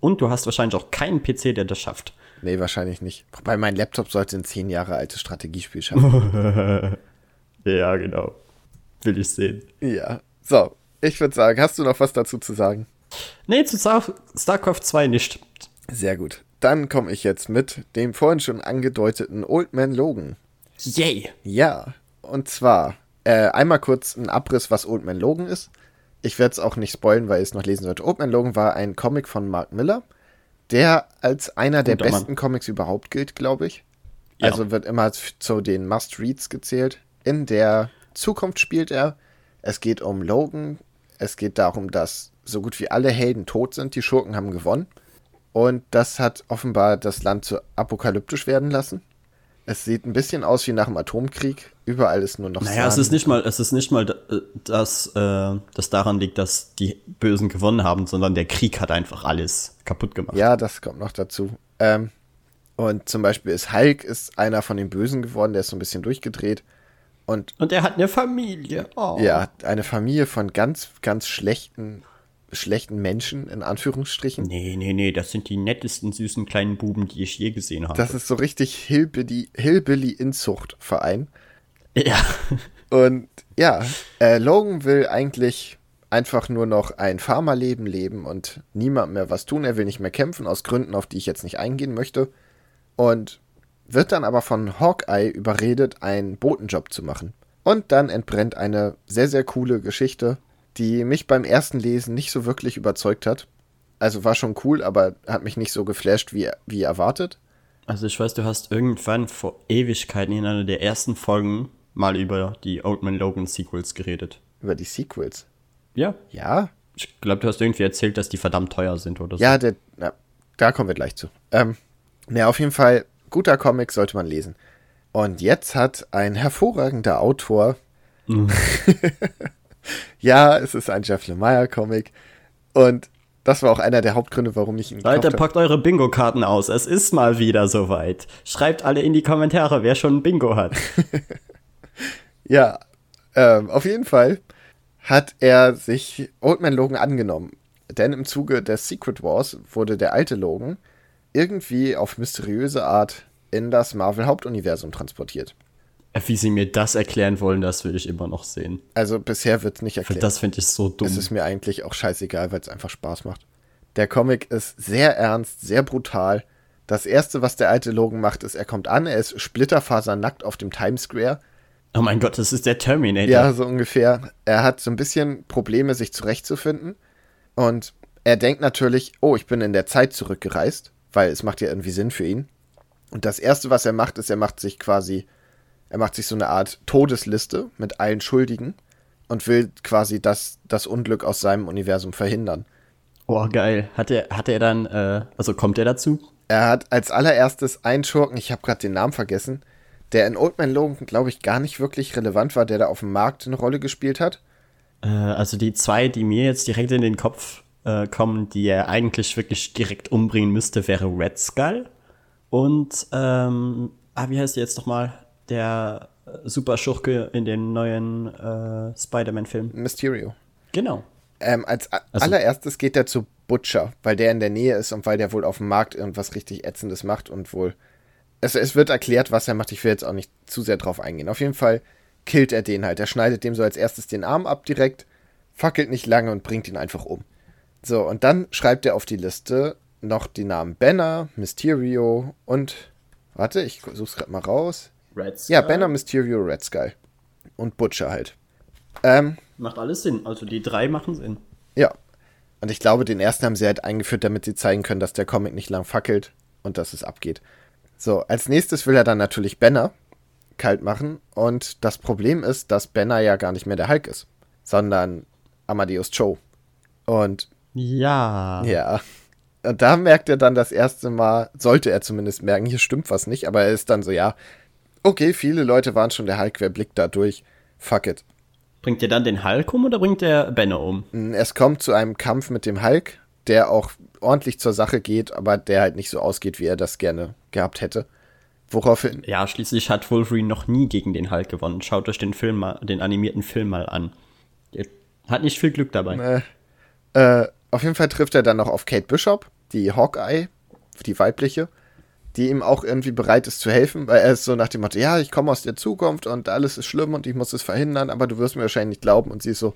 und du hast wahrscheinlich auch keinen PC, der das schafft. Nee, wahrscheinlich nicht. Wobei mein Laptop sollte ein zehn Jahre altes Strategiespiel schaffen. Ja, genau. Will ich sehen. ja. So, ich würde sagen, hast du noch was dazu zu sagen? Nee, zu Star StarCraft 2 nicht. Sehr gut. Dann komme ich jetzt mit dem vorhin schon angedeuteten Old Man Logan. Yay! Ja, und zwar äh, einmal kurz ein Abriss, was Old Man Logan ist. Ich werde es auch nicht spoilen, weil ihr es noch lesen sollt. Old Man Logan war ein Comic von Mark Miller, der als einer der Guter Mann. besten Comics überhaupt gilt, glaube ich. Ja. Also wird immer zu den Must-Reads gezählt. In der Zukunft spielt er. Es geht um Logan. Es geht darum, dass so gut wie alle Helden tot sind. Die Schurken haben gewonnen. Und das hat offenbar das Land zu apokalyptisch werden lassen. Es sieht ein bisschen aus wie nach dem Atomkrieg. Überall ist nur noch Naja, es Sand. ist nicht mal, es ist nicht mal, äh, dass äh, das daran liegt, dass die Bösen gewonnen haben, sondern der Krieg hat einfach alles kaputt gemacht. Ja, das kommt noch dazu. Ähm, und zum Beispiel ist Hulk ist einer von den Bösen geworden, der ist so ein bisschen durchgedreht. Und Und er hat eine Familie. Oh. ja, eine Familie von ganz, ganz schlechten, schlechten Menschen, in Anführungsstrichen. Nee, nee, nee, das sind die nettesten, süßen kleinen Buben, die ich je gesehen habe. Das ist so richtig Hillbilly, Hillbilly-Inzuchtverein. ja. Und ja, äh, Logan will eigentlich einfach nur noch ein Farmerleben leben und niemand mehr was tun. Er will nicht mehr kämpfen, aus Gründen, auf die ich jetzt nicht eingehen möchte. Und wird dann aber von Hawkeye überredet, einen Botenjob zu machen. Und dann entbrennt eine sehr, sehr coole Geschichte, die mich beim ersten Lesen nicht so wirklich überzeugt hat. Also war schon cool, aber hat mich nicht so geflasht wie, wie erwartet. Also ich weiß, du hast irgendwann vor Ewigkeiten in einer der ersten Folgen mal über die Old Man Logan Sequels geredet. Über die Sequels. Ja. Ja, Ich glaube, du hast irgendwie erzählt, dass die verdammt teuer sind oder so. Ja, der, na, da kommen wir gleich zu. Ähm, na, auf jeden Fall, guter Comic sollte man lesen. Und jetzt hat ein hervorragender Autor, ja, es ist ein Jeff Lemire Comic. Und das war auch einer der Hauptgründe, warum ich ihn Leute, gekauft habe. packt eure Bingo-Karten aus. Es ist mal wieder soweit. Schreibt alle in die Kommentare, wer schon ein Bingo hat. Ja, ähm, auf jeden Fall hat er sich Old Man Logan angenommen. Denn im Zuge des Secret Wars wurde der alte Logan irgendwie auf mysteriöse Art in das Marvel-Hauptuniversum transportiert. Wie sie mir das erklären wollen, das will ich immer noch sehen. Also bisher wird es nicht erklärt. Das finde ich so dumm. Es ist mir eigentlich auch scheißegal, weil es einfach Spaß macht. Der Comic ist sehr ernst, sehr brutal. Das erste, was der alte Logan macht, ist, er kommt an, er ist splitterfasernackt auf dem Times Square. oh mein Gott, das ist der Terminator. Ja, so ungefähr. Er hat so ein bisschen Probleme, sich zurechtzufinden. Und er denkt natürlich, oh, ich bin in der Zeit zurückgereist, weil es macht ja irgendwie Sinn für ihn. Und das erste, was er macht, ist, er macht sich quasi, er macht sich so eine Art Todesliste mit allen Schuldigen und will quasi das, das Unglück aus seinem Universum verhindern. Oh, geil. Hat er, hat er dann, äh, also kommt er dazu? Er hat als allererstes einen Schurken, ich habe gerade den Namen vergessen, der in Old Man Logan, glaube ich, gar nicht wirklich relevant war, der da auf dem Markt eine Rolle gespielt hat. Äh, also die zwei, die mir jetzt direkt in den Kopf äh, kommen, die er eigentlich wirklich direkt umbringen müsste, wäre Red Skull und, ähm, ah, wie heißt der jetzt nochmal? Der äh, Superschurke in den neuen äh, Spider-Man-Film. Mysterio. Genau. Ähm, als Also- allererstes geht er zu Butcher, weil der in der Nähe ist und weil der wohl auf dem Markt irgendwas richtig Ätzendes macht und wohl. Es, es wird erklärt, was er macht. Ich will jetzt auch nicht zu sehr drauf eingehen. Auf jeden Fall killt er den halt. Er schneidet dem so als erstes den Arm ab direkt, fackelt nicht lange und bringt ihn einfach um. So, und dann schreibt er auf die Liste noch die Namen Banner, Mysterio und. Warte, ich such's gerade mal raus. Red Skull. Ja, Banner, Mysterio, Red Skull. Und Butcher halt. Ähm, Macht alles Sinn. Also die drei machen Sinn. Ja. Und ich glaube, den ersten haben sie halt eingeführt, damit sie zeigen können, dass der Comic nicht lang fackelt und dass es abgeht. So, als nächstes will er dann natürlich Banner kalt machen. Und das Problem ist, dass Banner ja gar nicht mehr der Hulk ist, sondern Amadeus Cho. Und Ja. ja. Und da merkt er dann das erste Mal, sollte er zumindest merken, hier stimmt was nicht, aber er ist dann so, ja, okay, viele Leute waren schon der Hulk, wer blickt da durch? Fuck it. Bringt er dann den Hulk um oder bringt der Banner um? Es kommt zu einem Kampf mit dem Hulk, der auch ordentlich zur Sache geht, aber der halt nicht so ausgeht, wie er das gerne gehabt hätte. Woraufhin. Ja, schließlich hat Wolverine noch nie gegen den Hulk gewonnen. Schaut euch den Film mal, den animierten Film mal an. Der hat nicht viel Glück dabei. Äh, äh, auf jeden Fall trifft er dann noch auf Kate Bishop, die Hawkeye, die weibliche, die ihm auch irgendwie bereit ist zu helfen, weil er ist so nach dem Motto, ja, ich komme aus der Zukunft und alles ist schlimm und ich muss es verhindern, aber du wirst mir wahrscheinlich nicht glauben. Und sie ist so,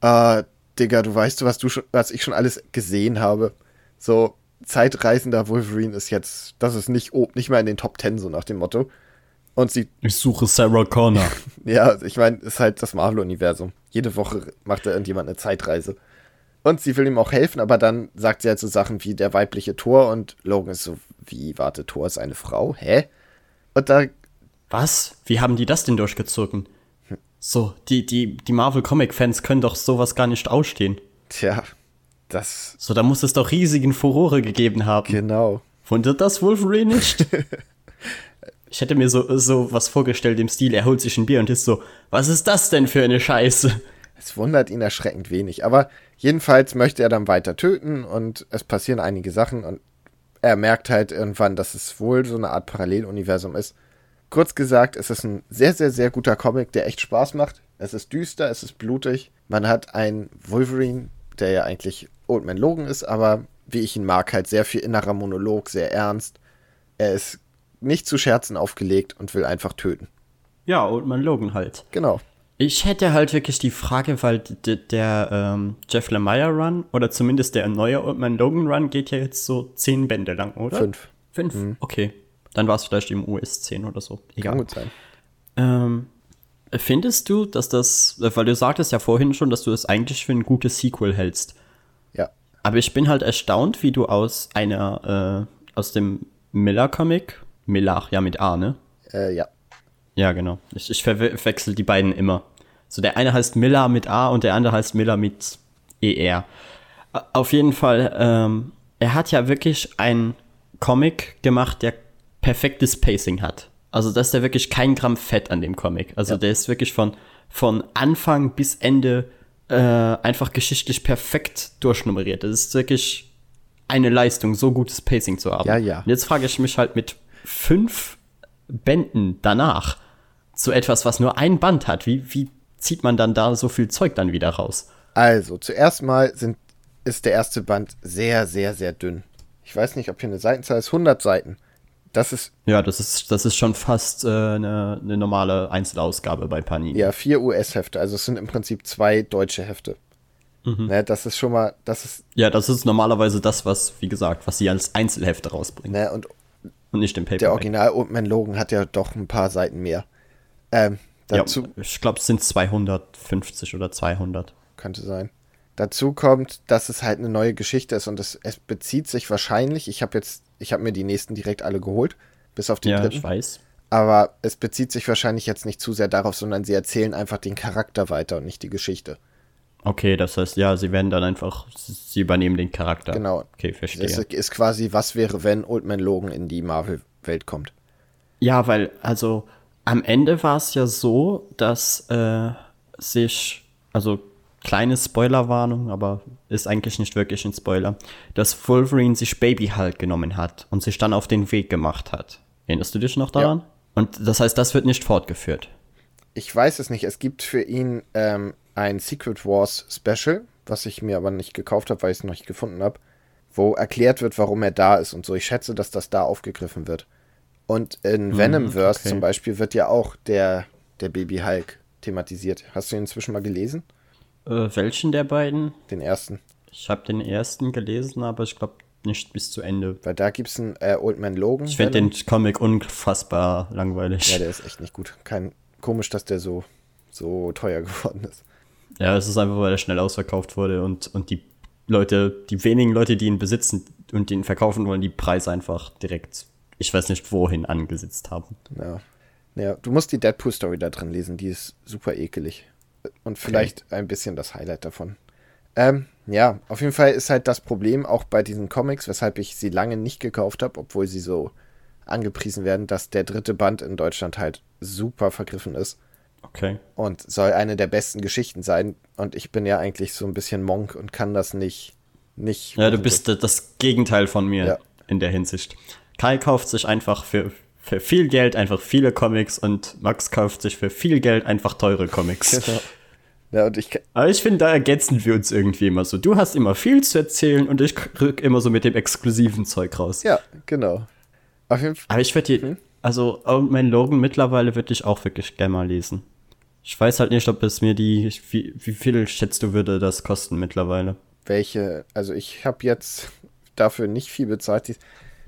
äh, Digga, du weißt, was du schon, was ich schon alles gesehen habe. So, zeitreisender Wolverine ist jetzt, das ist nicht, oh, nicht mal in den Top Ten, so nach dem Motto. Und sie. Ich suche Sarah Connor. ja, ich meine, ist halt das Marvel-Universum. Jede Woche macht da irgendjemand eine Zeitreise. Und sie will ihm auch helfen, aber dann sagt sie halt so Sachen wie der weibliche Thor und Logan ist so, wie, warte, Thor ist eine Frau? Hä? Und da. Was? Wie haben die das denn durchgezogen? So, die, die, die Marvel-Comic-Fans können doch sowas gar nicht ausstehen. Tja, das. So, da muss es doch riesigen Furore gegeben haben. Genau. Wundert das Wolverine nicht? ich hätte mir so, so was vorgestellt im Stil, er holt sich ein Bier und ist so, was ist das denn für eine Scheiße? Es wundert ihn erschreckend wenig. Aber jedenfalls möchte er dann weiter töten und es passieren einige Sachen und er merkt halt irgendwann, dass es wohl so eine Art Paralleluniversum ist. Kurz gesagt, es ist ein sehr, sehr, sehr guter Comic, der echt Spaß macht. Es ist düster, es ist blutig. Man hat einen Wolverine, der ja eigentlich Old Man Logan ist, aber wie ich ihn mag, halt sehr viel innerer Monolog, sehr ernst. Er ist nicht zu Scherzen aufgelegt und will einfach töten. Ja, Old Man Logan halt. Genau. Ich hätte halt wirklich die Frage, weil der, der ähm, Jeff Lemire Run oder zumindest der neue Old Man Logan Run geht ja jetzt so zehn Bände lang, oder? Fünf. Fünf? Mhm. Okay. Dann war es vielleicht im US 10 oder so. Egal. Kann gut sein. Ähm, findest du, dass das, weil du sagtest ja vorhin schon, dass du es eigentlich für ein gutes Sequel hältst. Ja. Aber ich bin halt erstaunt, wie du aus einer, äh, aus dem Miller-Comic, Miller, ja mit A, ne? Äh, ja. Ja, genau. Ich, ich verwechsel die beiden immer. So, der eine heißt Miller mit A und der andere heißt Miller mit ER. Auf jeden Fall, ähm, er hat ja wirklich ein Comic gemacht, der perfektes Pacing hat. Also, dass der wirklich kein Gramm Fett an dem Comic. Also, ja. der ist wirklich von, von Anfang bis Ende äh, einfach geschichtlich perfekt durchnummeriert. Das ist wirklich eine Leistung, so gutes Pacing zu haben. Ja, ja. Und jetzt frage ich mich halt mit fünf Bänden danach zu etwas, was nur ein Band hat. Wie, wie zieht man dann da so viel Zeug dann wieder raus? Also, zuerst mal sind, ist der erste Band sehr, sehr, sehr dünn. Ich weiß nicht, ob hier eine Seitenzahl ist. 100 Seiten. Das ist. Ja, das ist, das ist schon fast äh, eine, eine normale Einzelausgabe bei Panini. Ja, vier US-Hefte. Also, es sind im Prinzip zwei deutsche Hefte. Mhm. Ne, das ist schon mal, das ist. Ja, das ist normalerweise das, was, wie gesagt, was sie als Einzelhefte rausbringen. Ne, und, und nicht im Paper. Der Original Oldman Logan hat ja doch ein paar Seiten mehr. Ähm, dazu, ja, ich glaube, es sind 250 oder 200. Könnte sein. Dazu kommt, dass es halt eine neue Geschichte ist und es, es bezieht sich wahrscheinlich, ich habe jetzt, ich habe mir die nächsten direkt alle geholt, bis auf den ja, dritten. ich weiß. Aber es bezieht sich wahrscheinlich jetzt nicht zu sehr darauf, sondern sie erzählen einfach den Charakter weiter und nicht die Geschichte. Okay, das heißt, ja, sie werden dann einfach, sie übernehmen den Charakter. Genau. Okay, verstehe. Es ist quasi, was wäre, wenn Old Man Logan in die Marvel-Welt kommt. Ja, weil, also, am Ende war es ja so, dass äh, sich, also kleine Spoilerwarnung, aber ist eigentlich nicht wirklich ein Spoiler, dass Wolverine sich Baby Hulk genommen hat und sich dann auf den Weg gemacht hat. Erinnerst du dich noch daran? Ja. Und das heißt, das wird nicht fortgeführt. Ich weiß es nicht. Es gibt für ihn ähm, ein Secret Wars Special, was ich mir aber nicht gekauft habe, weil ich es noch nicht gefunden habe, wo erklärt wird, warum er da ist und so. Ich schätze, dass das da aufgegriffen wird. Und in mhm, Venomverse okay. zum Beispiel wird ja auch der, der Baby Hulk thematisiert. Hast du ihn inzwischen mal gelesen? Äh, welchen der beiden? Den ersten. Ich habe den ersten gelesen, aber ich glaube nicht bis zu Ende. Weil da gibt es einen äh, Old Man Logan. Ich finde den Comic unfassbar langweilig. Ja, der ist echt nicht gut. Kein, komisch, dass der so, so teuer geworden ist. Ja, es ist einfach, weil er schnell ausverkauft wurde und, und die Leute, die wenigen Leute, die ihn besitzen und ihn verkaufen wollen, die Preise einfach direkt ich weiß nicht wohin angesetzt haben. Ja. ja, du musst die Deadpool-Story da drin lesen, die ist super ekelig. Und vielleicht okay. ein bisschen das Highlight davon. Ähm, ja, auf jeden Fall ist halt das Problem auch bei diesen Comics, weshalb ich sie lange nicht gekauft habe, obwohl sie so angepriesen werden, dass der dritte Band in Deutschland halt super vergriffen ist Okay. und soll eine der besten Geschichten sein. Und ich bin ja eigentlich so ein bisschen Monk und kann das nicht. nicht Ja, du bist das Gegenteil von mir Ja. in der Hinsicht. Kai kauft sich einfach für, für viel Geld einfach viele Comics und Max kauft sich für viel Geld einfach teure Comics. Genau. Ja, und ich, Aber ich finde, da ergänzen wir uns irgendwie immer so. Du hast immer viel zu erzählen und ich rück immer so mit dem exklusiven Zeug raus. ja, genau. Auf jeden Fall. Aber ich würde die, also Old Man Logan mittlerweile würde ich auch wirklich gerne mal lesen. Ich weiß halt nicht, ob es mir die, wie, wie viel schätzt du würde das kosten mittlerweile? welche, also ich habe jetzt dafür nicht viel bezahlt.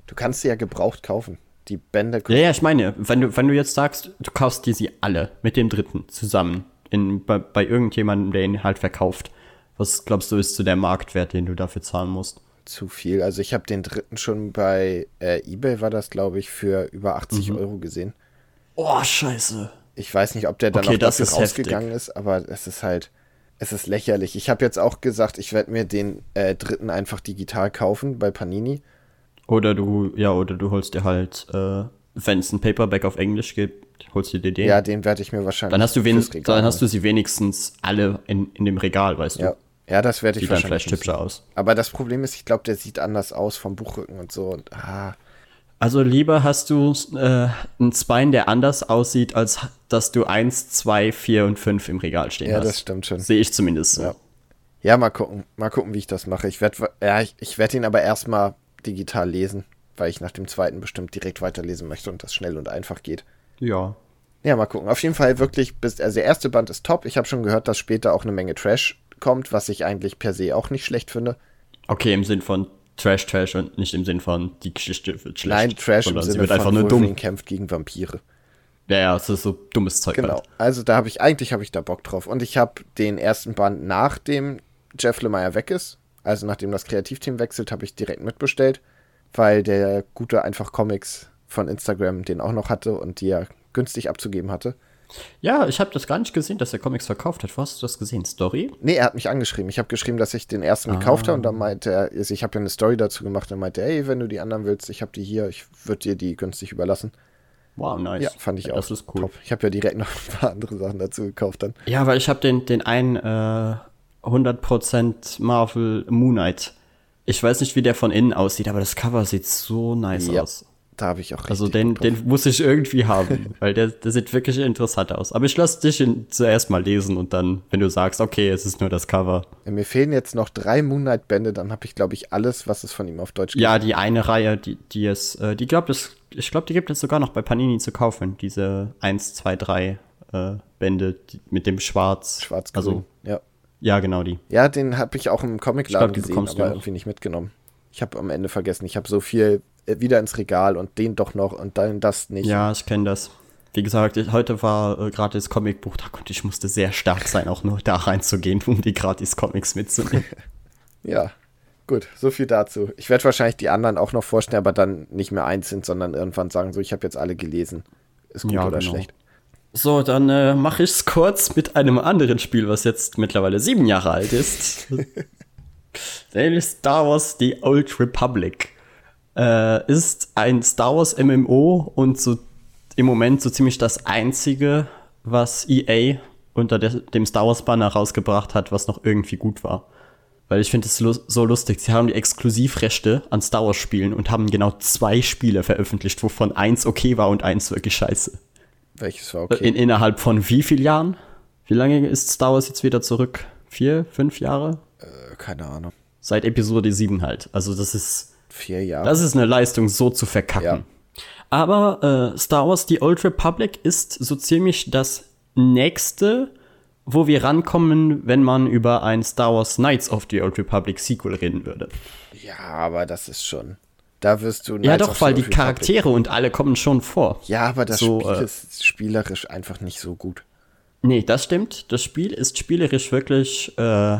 Du kannst sie ja gebraucht kaufen. Die Bände Ja, ja, ich meine, wenn du, wenn du jetzt sagst, du kaufst dir sie alle mit dem dritten zusammen in, bei, bei irgendjemandem, der ihn halt verkauft. Was glaubst du, ist so der Marktwert, den du dafür zahlen musst? zu viel. Also ich habe den dritten schon bei äh, eBay, war das glaube ich, für über 80 Mhm. Euro gesehen. Oh, scheiße. Ich weiß nicht, ob der dann Okay, auch das dafür ist heftig. rausgegangen ist, aber es ist halt, es ist lächerlich. Ich habe jetzt auch gesagt, ich werde mir den äh, dritten einfach digital kaufen bei Panini. Oder du, ja, oder du holst dir halt, äh, wenn es ein Paperback auf Englisch gibt, holst du dir den. Ja, den werde ich mir wahrscheinlich. dann hast du wen, fürs Regal dann hast du sie wenigstens alle in, in dem Regal, weißt du? Ja, ja das werde ich Sieht dann wahrscheinlich. vielleicht müssen. hübscher aus. Aber das Problem ist, ich glaube, der sieht anders aus vom Buchrücken und so. Und, ah, Also lieber hast du äh, einen Spine, der anders aussieht, als dass du eins, zwei, vier und fünf im Regal stehen Ja, hast. das stimmt schon. Sehe ich zumindest so. Ja. ja, mal gucken. Mal gucken, wie ich das mache. Ich werde ja, ich, ich werd ihn aber erstmal digital lesen, weil ich nach dem zweiten bestimmt direkt weiterlesen möchte und das schnell und einfach geht. ja. Ja, mal gucken. Auf jeden Fall wirklich, bis, also der erste Band ist top. Ich habe schon gehört, dass später auch eine Menge Trash kommt, was ich eigentlich per se auch nicht schlecht finde. Okay, im Sinn von Trash, Trash und nicht im Sinn von die Geschichte wird schlecht. Nein, Trash im Sinne wird von einfach nur Wolverine dumm. kämpft gegen Vampire. Ja, ja, es ist so dummes Zeug. Genau. Halt. Also da habe ich, eigentlich habe ich da Bock drauf. Und ich habe den ersten Band, nachdem Jeff Lemire weg ist, also nachdem das Kreativteam wechselt, habe ich direkt mitbestellt, weil der gute einfach Comics von Instagram den auch noch hatte und die er günstig abzugeben hatte. Ja, ich habe das gar nicht gesehen, dass er Comics verkauft hat. Wo hast du das gesehen? Story? Nee, er hat mich angeschrieben. Ich habe geschrieben, dass ich den ersten gekauft habe und dann meinte er, also ich habe ja eine Story dazu gemacht, dann meinte er, hey, wenn du die anderen willst, ich habe die hier, ich würde dir die günstig überlassen. Wow, nice. Ja, fand ich auch. Das ist cool. Top. Ich habe ja direkt noch ein paar andere Sachen dazu gekauft dann. Ja, weil ich habe den, den einen äh, 100% Marvel Moon Knight. Ich weiß nicht, wie der von innen aussieht, aber das Cover sieht so nice Ja, aus. da habe ich auch Also den, den muss ich irgendwie haben, weil der, der sieht wirklich interessant aus. Aber ich lasse dich ihn zuerst mal lesen und dann, wenn du sagst, okay, es ist nur das Cover. Ja, Mir fehlen jetzt noch drei Moonlight Bände, dann habe ich, glaube ich, alles, was es von ihm auf Deutsch gibt. Ja, die eine Reihe, die, die es, äh, die glaubt es, ich glaube, die gibt es sogar noch bei Panini zu kaufen. Diese 1, 2, 3 äh, Bände die, mit dem Schwarz. Schwarz-Grün. Also, ja. Ja, genau die. ja, den habe ich auch im Comicladen Ich glaub, die gesehen, aber noch. irgendwie nicht mitgenommen. Ich habe am Ende vergessen, ich habe so viel äh, wieder ins Regal und den doch noch und dann das nicht. Ja, ich kenne das. Wie gesagt, ich, heute war äh, gratis Comicbuchtag und ich musste sehr stark sein, auch nur da reinzugehen, um die gratis Comics mitzunehmen. Ja, gut, so viel dazu. Ich werde wahrscheinlich die anderen auch noch vorstellen, aber dann nicht mehr einzeln, sondern irgendwann sagen, so, ich habe jetzt alle gelesen. Ist gut Ja, oder genau. schlecht. So, dann äh, mache ich es kurz mit einem anderen Spiel, was jetzt mittlerweile sieben Jahre alt ist. Nämlich Star Wars The Old Republic. Äh, ist ein Star Wars MMO und so im Moment so ziemlich das einzige, was EA unter der, dem Star Wars Banner rausgebracht hat, was noch irgendwie gut war. Weil ich finde es lu so lustig. Sie haben die Exklusivrechte an Star Wars Spielen und haben genau zwei Spiele veröffentlicht, wovon eins okay war und eins wirklich scheiße. Welches war okay? In, innerhalb von wie viel Jahren? Wie lange ist Star Wars jetzt wieder zurück? Vier, fünf Jahre? Äh, keine Ahnung. Seit Episode 7 halt. Also das ist, Vier Jahre. das ist eine Leistung, so zu verkacken. Ja. Aber äh, Star Wars The Old Republic ist so ziemlich das nächste, wo wir rankommen, wenn man über ein Star Wars Knights of the Old Republic Sequel reden würde. ja, aber das ist schon. Da wirst du. ja, doch, weil die Charaktere und alle kommen schon vor. Ja, aber das So, Spiel äh, ist spielerisch einfach nicht so gut. Nee, das stimmt. Das Spiel ist spielerisch wirklich äh,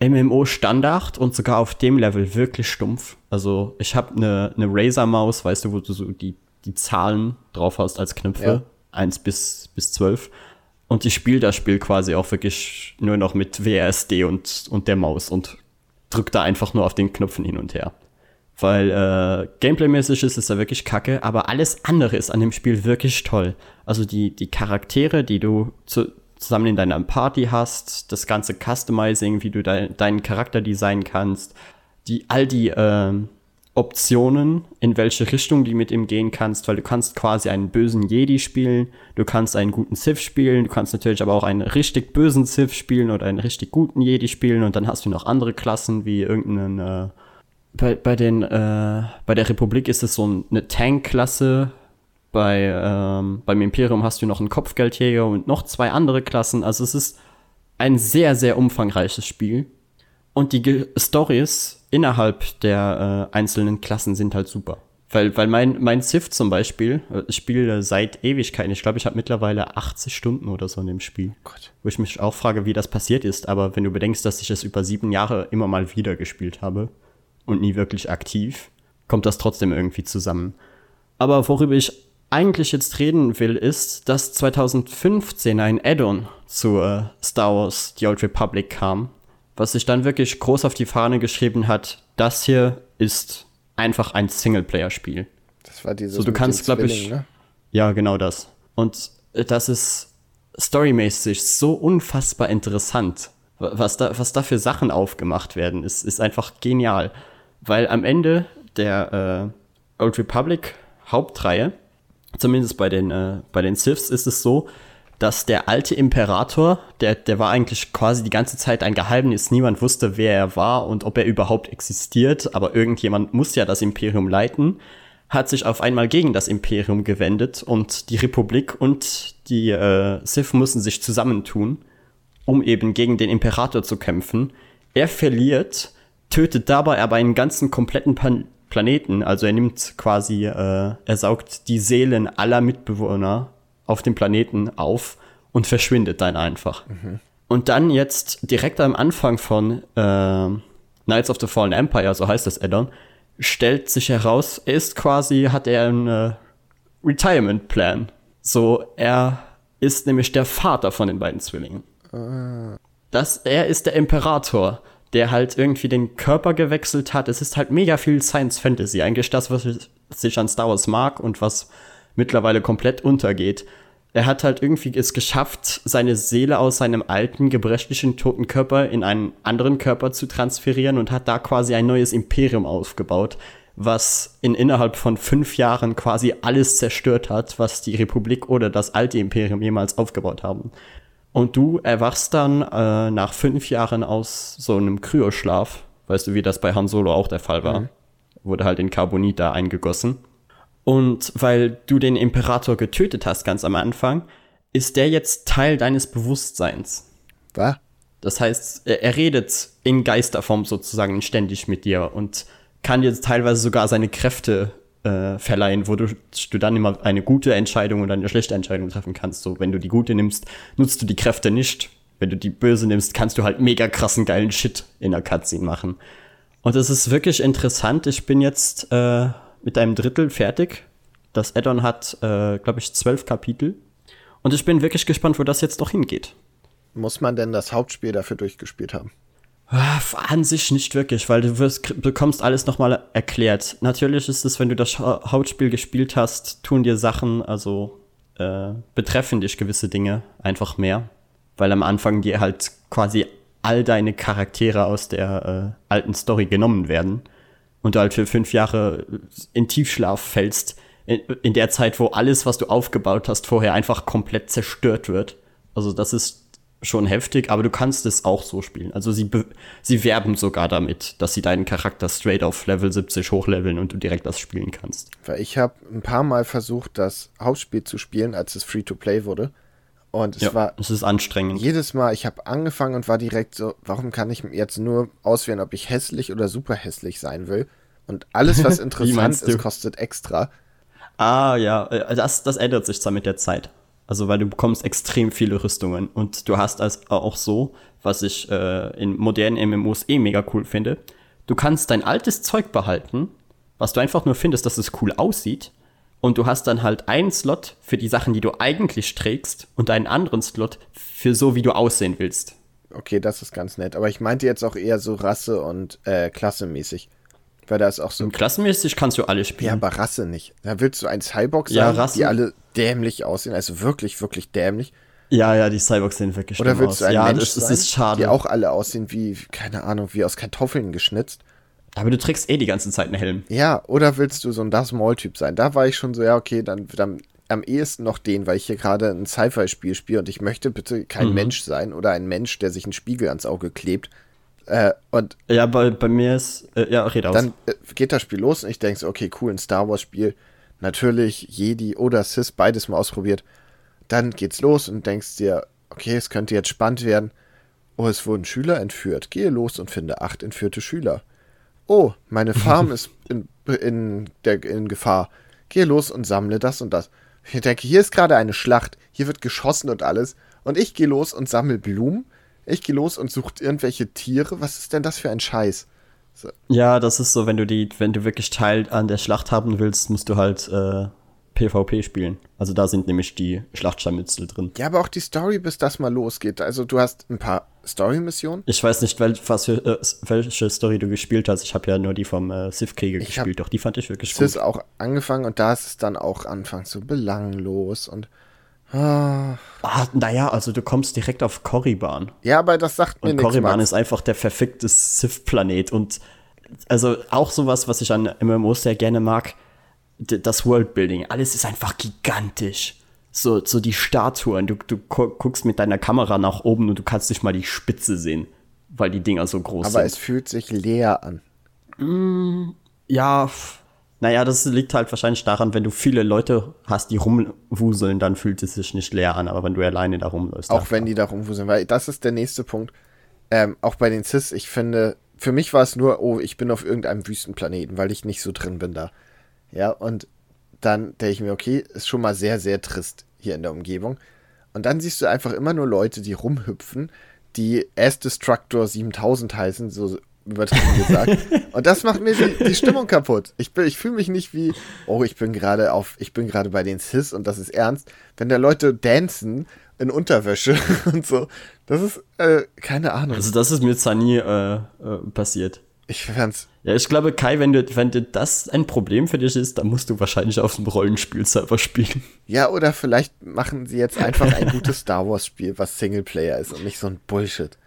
MMO-Standard und sogar auf dem Level wirklich stumpf. Also ich habe eine ne Razer-Maus, weißt du, wo du so die, die Zahlen drauf hast als Knöpfe. Ja. 1 bis, bis 12. Und ich spiele das Spiel quasi auch wirklich nur noch mit WASD und, und der Maus und drück da einfach nur auf den Knöpfen hin und her. Weil äh, gameplaymäßig ist es da wirklich kacke, aber alles andere ist an dem Spiel wirklich toll. Also die, die Charaktere, die du zu, zusammen in deiner Party hast, das ganze Customizing, wie du de deinen Charakter designen kannst, die, all die äh, Optionen, in welche Richtung du mit ihm gehen kannst, weil du kannst quasi einen bösen Jedi spielen, du kannst einen guten Sith spielen, du kannst natürlich aber auch einen richtig bösen Sith spielen oder einen richtig guten Jedi spielen und dann hast du noch andere Klassen wie irgendeinen äh, bei, bei den äh, bei der Republik ist es so eine Tank-Klasse, bei ähm, beim Imperium hast du noch einen Kopfgeldjäger und noch zwei andere Klassen, also es ist ein sehr sehr umfangreiches Spiel und die Stories innerhalb der äh, einzelnen Klassen sind halt super. Weil, weil mein, mein Sith zum Beispiel, äh, ich spiele seit Ewigkeiten, ich glaube, ich habe mittlerweile 80 Stunden oder so in dem Spiel. Gott. Wo ich mich auch frage, wie das passiert ist. Aber wenn du bedenkst, dass ich es über sieben Jahre immer mal wieder gespielt habe und nie wirklich aktiv, kommt das trotzdem irgendwie zusammen. Aber worüber ich eigentlich jetzt reden will, ist, dass 2015 ein Add-on zu äh, Star Wars The Old Republic kam, was sich dann wirklich groß auf die Fahne geschrieben hat, das hier ist einfach ein Singleplayer-Spiel. Das war dieses so, du kannst, glaube ich, ne? ja, genau das. Und äh, das ist storymäßig so unfassbar interessant. Was da, was da für Sachen aufgemacht werden, ist, ist einfach genial. Weil am Ende der äh, Old Republic Hauptreihe, zumindest bei den, äh, bei den Siths, ist es so, dass der alte Imperator, der, der war eigentlich quasi die ganze Zeit ein Geheimnis. Niemand wusste, wer er war und ob er überhaupt existiert. Aber irgendjemand muss ja das Imperium leiten. Hat sich auf einmal gegen das Imperium gewendet und die Republik und die äh, Sith müssen sich zusammentun, um eben gegen den Imperator zu kämpfen. Er verliert, tötet dabei aber einen ganzen kompletten Pan Planeten. Also er nimmt quasi, äh, er saugt die Seelen aller Mitbewohner auf dem Planeten auf und verschwindet dann einfach. Mhm. Und dann jetzt direkt am Anfang von äh, Knights of the Fallen Empire, so heißt das Addon, stellt sich heraus, er ist quasi, hat er einen äh, Retirement Plan. So, er ist nämlich der Vater von den beiden Zwillingen. Ah. Das, er ist der Imperator, der halt irgendwie den Körper gewechselt hat. Es ist halt mega viel Science Fantasy. Eigentlich das, was ich an Star Wars mag und was mittlerweile komplett untergeht. Er hat halt irgendwie es geschafft, seine Seele aus seinem alten, gebrechlichen, toten Körper in einen anderen Körper zu transferieren und hat da quasi ein neues Imperium aufgebaut, was in innerhalb von fünf Jahren quasi alles zerstört hat, was die Republik oder das alte Imperium jemals aufgebaut haben. Und du erwachst dann äh, nach fünf Jahren aus so einem Kryoschlaf, weißt du, wie das bei Han Solo auch der Fall war, mhm. wurde halt in Carbonit da eingegossen und weil du den Imperator getötet hast ganz am Anfang, ist der jetzt Teil deines Bewusstseins. Was? Das heißt, er, er redet in Geisterform sozusagen ständig mit dir und kann dir teilweise sogar seine Kräfte äh, verleihen, wo du, du dann immer eine gute Entscheidung oder eine schlechte Entscheidung treffen kannst. So, wenn du die gute nimmst, nutzt du die Kräfte nicht. Wenn du die böse nimmst, kannst du halt mega krassen geilen Shit in der Cutscene machen. Und es ist wirklich interessant. Ich bin jetzt äh, mit einem Drittel fertig. Das Addon hat, äh, glaube ich, zwölf Kapitel. Und ich bin wirklich gespannt, wo das jetzt doch hingeht. Muss man denn das Hauptspiel dafür durchgespielt haben? An sich nicht wirklich, weil du wirst, bekommst alles nochmal erklärt. Natürlich ist es, wenn du das Hauptspiel gespielt hast, tun dir Sachen, also äh, betreffen dich gewisse Dinge einfach mehr. Weil am Anfang dir halt quasi all deine Charaktere aus der äh, alten Story genommen werden und du halt für fünf Jahre in Tiefschlaf fällst, in, in der Zeit, wo alles, was du aufgebaut hast, vorher einfach komplett zerstört wird. Also das ist schon heftig, aber du kannst es auch so spielen. Also sie, sie werben sogar damit, dass sie deinen Charakter straight auf Level 70 hochleveln und du direkt das spielen kannst. Weil ich habe ein paar Mal versucht, das Hauptspiel zu spielen, als es Free-to-Play wurde. Und es ja, war. Es ist anstrengend. Jedes Mal, ich habe angefangen und war direkt so, warum kann ich jetzt nur auswählen, ob ich hässlich oder super hässlich sein will? Und alles, was interessant ist, kostet extra. Ah, ja, äh, das, das ändert sich zwar mit der Zeit. Also, weil du bekommst extrem viele Rüstungen. Und du hast als auch so, was ich äh, in modernen MMOs eh mega cool finde, du kannst dein altes Zeug behalten, was du einfach nur findest, dass es cool aussieht und du hast dann halt einen Slot für die Sachen, die du eigentlich trägst und einen anderen Slot für so, wie du aussehen willst. Okay, das ist ganz nett. Aber ich meinte jetzt auch eher so Rasse und äh, Klasse mäßig. Weil da ist auch so. Klassenmäßig kannst du alle spielen. Ja, aber Rasse nicht. Da willst du ein Cyborg Ja, sein, Rasse- die alle dämlich aussehen, also wirklich, wirklich dämlich. Ja, ja, die Cyborgs sehen wirklich Oder willst aus. du ein ja, Mensch das, das sein, ist schade. die auch alle aussehen wie, keine Ahnung, wie aus Kartoffeln geschnitzt? aber du trägst eh die ganze Zeit einen Helm. Ja, oder willst du so ein Darth Maul-Typ sein? Da war ich schon so, ja, okay, dann, dann am ehesten noch den, weil ich hier gerade ein Sci-Fi-Spiel spiele und ich möchte bitte kein Mhm. Mensch sein oder ein Mensch, der sich einen Spiegel ans Auge klebt. Äh, und Ja, bei, bei mir ist. Äh, ja, red aus. dann äh, geht das Spiel los und ich denke so, okay, cool, ein Star Wars-Spiel. Natürlich Jedi oder Sith, beides mal ausprobiert. Dann geht's los und denkst dir, okay, es könnte jetzt spannend werden. Oh, es wurden Schüler entführt. Gehe los und finde acht entführte Schüler. Oh, meine Farm ist in, in, der, in Gefahr. Gehe los und sammle das und das. Ich denke, hier ist gerade eine Schlacht. Hier wird geschossen und alles. Und ich gehe los und sammle Blumen. Ich gehe los und suche irgendwelche Tiere. Was ist denn das für ein Scheiß? Ja, das ist so, wenn du die, wenn du wirklich Teil an der Schlacht haben willst, musst du halt äh, PvP spielen. Also da sind nämlich die Schlachtscharmützel drin. Ja, aber auch die Story, bis das mal losgeht. Also du hast ein paar Story-Missionen. Ich weiß nicht, wel, was für, äh, welche Story du gespielt hast. Ich habe ja nur die vom äh, Sith-Kriege Ich hab gespielt, doch die fand ich wirklich Es gut. ist auch angefangen und da ist es dann auch anfangs so belanglos und ah, Ah, naja, also du kommst direkt auf Korriban. ja, aber das sagt mir Und nichts. Korriban Max. ist einfach der verfickte Sith-Planet. Und also auch sowas, was ich an MMOs sehr gerne mag, das Worldbuilding. Alles ist einfach gigantisch. So, so die Statuen. Du, du gu- guckst mit deiner Kamera nach oben und du kannst nicht mal die Spitze sehen, weil die Dinger so groß Aber sind. es fühlt sich leer an. Ja, f- naja, das liegt halt wahrscheinlich daran, wenn du viele Leute hast, die rumwuseln, dann fühlt es sich nicht leer an. Aber wenn du alleine da rumläufst. Auch wenn die da rumwuseln, weil das ist der nächste Punkt. Ähm, auch bei den Cis, ich finde, für mich war es nur, oh, ich bin auf irgendeinem Wüstenplaneten, weil ich nicht so drin bin da. Ja, und dann denke ich mir, okay, ist schon mal sehr, sehr trist hier in der Umgebung. Und dann siehst du einfach immer nur Leute, die rumhüpfen, die S-Destructor 7000 heißen, so übertrieben gesagt. Und das macht mir die, die Stimmung kaputt. Ich, bin- ich fühle mich nicht wie, oh, ich bin gerade auf, ich bin gerade bei den Cis und das ist ernst. Wenn da Leute dancen in Unterwäsche und so, das ist, äh, keine Ahnung. Also das ist mir zwar nie äh, äh, passiert. Ich fand's, Ja, ich glaube, Kai, wenn, du, wenn du das ein Problem für dich ist, dann musst du wahrscheinlich auf dem Rollenspiel-Server spielen. ja, oder vielleicht machen sie jetzt einfach ein gutes Star Wars Spiel, was Singleplayer ist und nicht so ein Bullshit.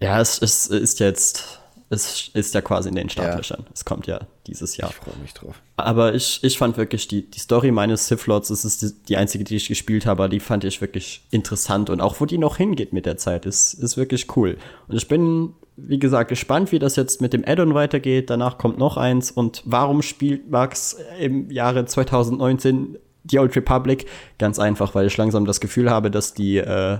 Ja, es, es ist jetzt, es ist ja quasi in den Startlöchern. Es kommt ja dieses Jahr. Ich freue mich drauf. Aber ich, ich fand wirklich die, die Story meines Sith Lords, das ist die, die einzige, die ich gespielt habe, die fand ich wirklich interessant. Und auch wo die noch hingeht mit der Zeit, ist, ist wirklich cool. Und ich bin, wie gesagt, gespannt, wie das jetzt mit dem Add-on weitergeht. Danach kommt noch eins. Und warum spielt Max im Jahre 2019 die Old Republic? Ganz einfach, weil ich langsam das Gefühl habe, dass die äh,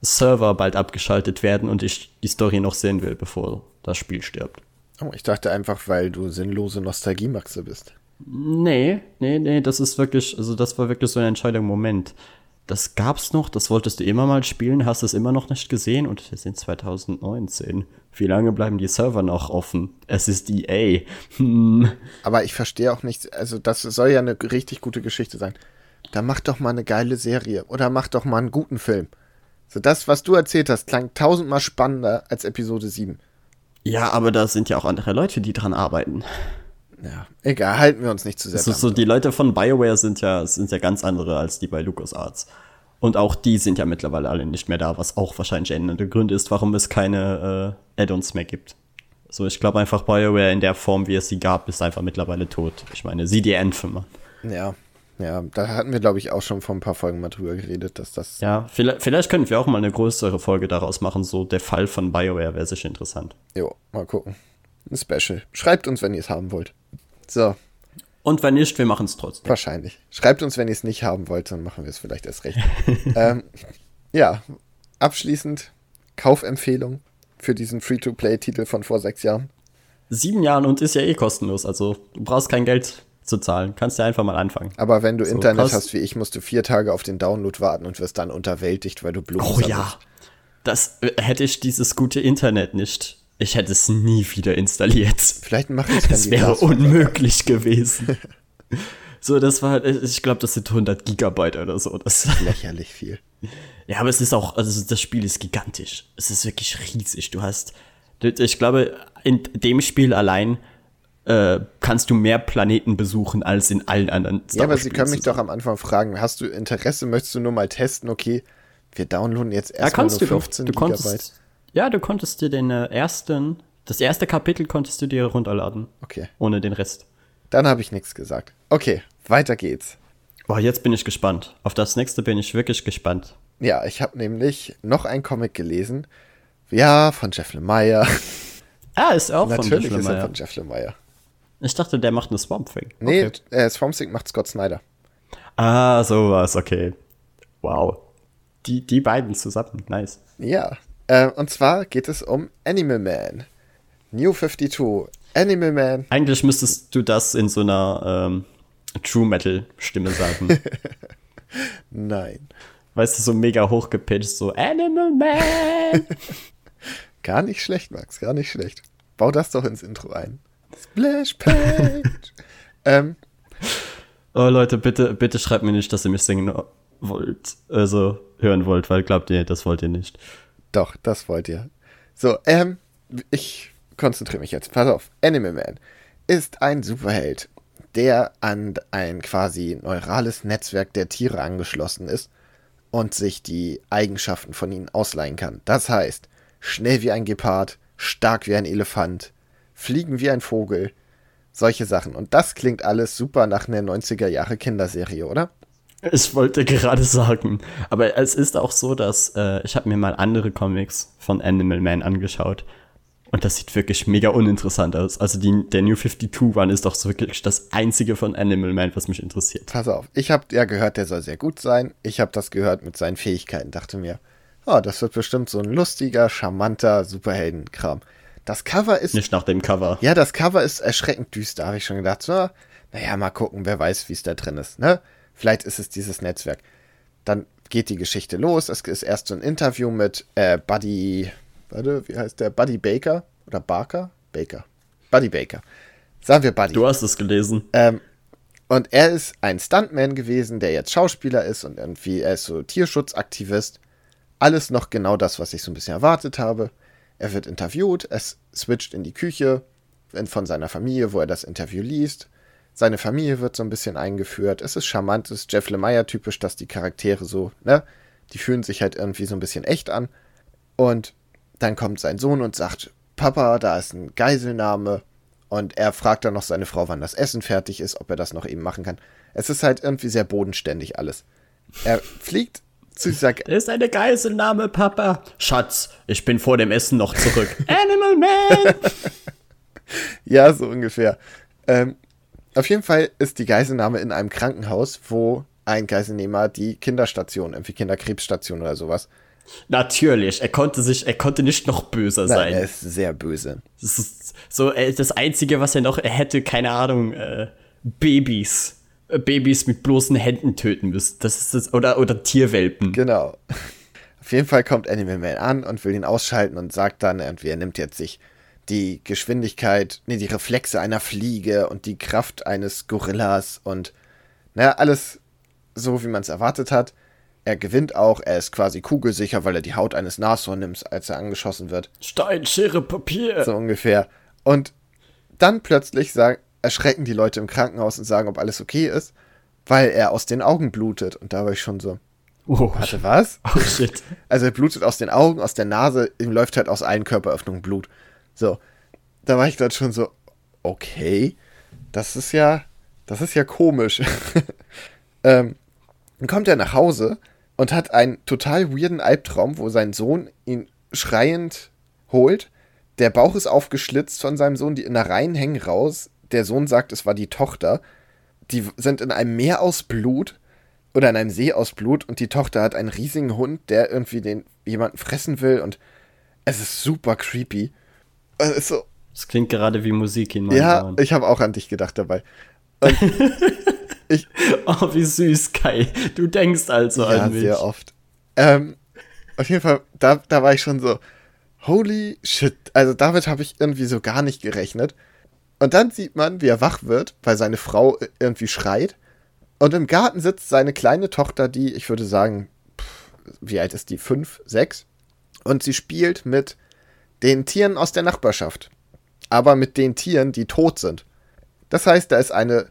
Server bald abgeschaltet werden und ich die Story noch sehen will, bevor das Spiel stirbt. Oh, ich dachte einfach, weil du sinnlose Nostalgiemaxe bist. Nee, nee, nee, das ist wirklich, also das war wirklich so ein entscheidender Moment. Das gab's noch, das wolltest du immer mal spielen, hast es immer noch nicht gesehen und wir sind 2019. Wie lange bleiben die Server noch offen? Es ist EA. Hm. Aber ich verstehe auch nicht, also das soll ja eine richtig gute Geschichte sein. Dann mach doch mal eine geile Serie oder mach doch mal einen guten Film. So das, was du erzählt hast, klang tausendmal spannender als Episode 7. Ja, aber da sind ja auch andere Leute, die dran arbeiten. Ja, egal, halten wir uns nicht zu sehr so, damit die Leute von BioWare sind ja, sind ja ganz andere als die bei LucasArts. Und auch die sind ja mittlerweile alle nicht mehr da, was auch wahrscheinlich einer der Gründe ist, warum es keine äh, Add-ons mehr gibt. So, ich glaube einfach BioWare in der Form, wie es sie gab, ist einfach mittlerweile tot. Ich meine, sieh die Anthem. Ja, ja, da hatten wir, glaube ich, auch schon vor ein paar Folgen mal drüber geredet, dass das. Ja, vielleicht, vielleicht können wir auch mal eine größere Folge daraus machen. So, der Fall von BioWare wäre sicher interessant. Jo, mal gucken. Ein Special. Schreibt uns, wenn ihr es haben wollt. So, Und wenn nicht, wir machen es trotzdem. wahrscheinlich. Schreibt uns, wenn ihr es nicht haben wollt, dann machen wir es vielleicht erst recht. ähm, ja, abschließend Kaufempfehlung für diesen Free-to-Play-Titel von vor sechs Jahren. Sieben Jahren und ist ja eh kostenlos. Also, du brauchst kein Geld zu zahlen. Kannst ja einfach mal anfangen. Aber wenn du Internet kost- hast wie ich, musst du vier Tage auf den Download warten und wirst dann unterwältigt, weil du Blumen Oh ja. Das äh, hätte ich dieses gute Internet nicht. Ich hätte es nie wieder installiert. Vielleicht es, wenn Das wäre unmöglich gewesen. so, das war, ich glaube, das sind 100 Gigabyte oder so. Das, lächerlich viel. ja, aber es ist auch, also das Spiel ist gigantisch. Es ist wirklich riesig. Du hast, ich glaube, in dem Spiel allein äh, kannst du mehr Planeten besuchen als in allen anderen Star Ja, aber sie können mich doch am Anfang fragen, hast du Interesse, möchtest du nur mal testen, okay, wir downloaden jetzt erstmal ja, nur 15 du, du Gigabyte. Konntest, ja, du konntest dir den äh, ersten, das erste Kapitel konntest du dir runterladen. Okay. Ohne den Rest. Dann habe ich nichts gesagt. Okay, weiter geht's. Boah, jetzt bin ich gespannt. Auf das nächste bin ich wirklich gespannt. Ja, ich habe nämlich noch einen Comic gelesen. Ja, von Jeff Lemire. Ah, ist auch Natürlich von Jeff Lemire. Natürlich ist er von Jeff Lemire. Ich dachte, der macht eine Swamp Thing. Nee, okay. äh, Swamp Thing macht Scott Snyder. Ah, sowas, okay. Wow. Die, die beiden zusammen, nice. Ja, äh, und zwar geht es um Animal Man. New 52. Animal Man. Eigentlich müsstest du das in so einer ähm, True Metal Stimme sagen. Nein. Weißt du, so mega hochgepitcht, so Animal Man. gar nicht schlecht, Max, gar nicht schlecht. Bau das doch ins Intro ein. Splash Page. ähm. Oh Leute, bitte, bitte schreibt mir nicht, dass ihr mich singen wollt, also hören wollt, weil glaubt ihr, das wollt ihr nicht. Doch, das wollt ihr. So, ähm, ich konzentriere mich jetzt. Pass auf, Animal Man ist ein Superheld, der an ein quasi neurales Netzwerk der Tiere angeschlossen ist und sich die Eigenschaften von ihnen ausleihen kann. Das heißt, schnell wie ein Gepard, stark wie ein Elefant, fliegen wie ein Vogel, solche Sachen. Und das klingt alles super nach einer 90er Jahre Kinderserie, oder? Ich wollte gerade sagen, aber es ist auch so, dass äh, ich habe mir mal andere Comics von Animal Man angeschaut und das sieht wirklich mega uninteressant aus. Also die, der New 52 One ist doch so wirklich das einzige von Animal Man, was mich interessiert. Pass auf, ich habe ja gehört, der soll sehr gut sein. Ich habe das gehört mit seinen Fähigkeiten, dachte mir, oh, das wird bestimmt so ein lustiger, charmanter Superheldenkram. Das Cover ist. Nicht nach dem Cover. Ja, das Cover ist erschreckend düster, habe ich schon gedacht. So, naja, mal gucken, wer weiß, wie es da drin ist, ne? Vielleicht ist es dieses Netzwerk. Dann geht die Geschichte los. Es ist erst so ein Interview mit äh, Buddy, warte, wie heißt der? Buddy Baker oder Barker? Baker. Buddy Baker. Sagen wir Buddy. Du hast es gelesen. Ähm, und er ist ein Stuntman gewesen, der jetzt Schauspieler ist und irgendwie, er ist so Tierschutzaktivist. Alles noch genau das, was ich so ein bisschen erwartet habe. Er wird interviewt, es switcht in die Küche von seiner Familie, wo er das Interview liest. Seine Familie wird so ein bisschen eingeführt. Es ist charmant, es ist Jeff Lemire typisch, dass die Charaktere so, ne, die fühlen sich halt irgendwie so ein bisschen echt an. Und dann kommt sein Sohn und sagt, Papa, da ist ein Geiselnahme. Und er fragt dann noch seine Frau, wann das Essen fertig ist, ob er das noch eben machen kann. Es ist halt irgendwie sehr bodenständig alles. Er fliegt zu dieser. Ge ist eine Geiselnahme, Papa. Schatz, ich bin vor dem Essen noch zurück. Animal Man! ja, so ungefähr. Ähm, auf jeden Fall ist die Geiselnahme in einem Krankenhaus, wo ein Geiselnehmer die Kinderstation, irgendwie Kinderkrebsstation oder sowas. Natürlich, er konnte sich, er konnte nicht noch böser Nein, sein. Er ist sehr böse. Das ist so äh, das Einzige, was er noch, er hätte, keine Ahnung, äh, Babys, Babys mit bloßen Händen töten müssen. Das ist das, oder, oder Tierwelpen. Genau. Auf jeden Fall kommt Animal Man an und will ihn ausschalten und sagt dann, irgendwie, er nimmt jetzt sich die Geschwindigkeit, nee, die Reflexe einer Fliege und die Kraft eines Gorillas und naja, alles so, wie man es erwartet hat. Er gewinnt auch, er ist quasi kugelsicher, weil er die Haut eines Nashorn nimmt, als er angeschossen wird. Stein, Schere, Papier. So ungefähr. Und dann plötzlich sagen, erschrecken die Leute im Krankenhaus und sagen, ob alles okay ist, weil er aus den Augen blutet. Und da war ich schon so. Oh, warte, was? Oh shit. Also er blutet aus den Augen, aus der Nase, ihm läuft halt aus allen Körperöffnungen Blut. So, da war ich dann schon so, okay, das ist ja, das ist ja komisch. ähm, dann kommt er nach Hause und hat einen total weirden Albtraum, wo sein Sohn ihn schreiend holt. Der Bauch ist aufgeschlitzt von seinem Sohn, die Innereien hängen raus. Der Sohn sagt, es war die Tochter. Die sind in einem Meer aus Blut oder in einem See aus Blut und die Tochter hat einen riesigen Hund, der irgendwie den jemanden fressen will und es ist super creepy. Es ist so. Das klingt gerade wie Musik in meinem Ja, Ohren. ich habe auch an dich gedacht dabei. ich, oh, wie süß, Kai. Du denkst also ja, an mich. Ja, sehr oft. Ähm, auf jeden Fall, da, da war ich schon so, holy shit. Also damit habe ich irgendwie so gar nicht gerechnet. Und dann sieht man, wie er wach wird, weil seine Frau irgendwie schreit. Und im Garten sitzt seine kleine Tochter, die, ich würde sagen, pff, wie alt ist die? Fünf, sechs? Und sie spielt mit den Tieren aus der Nachbarschaft. Aber mit den Tieren, die tot sind. Das heißt, da ist eine,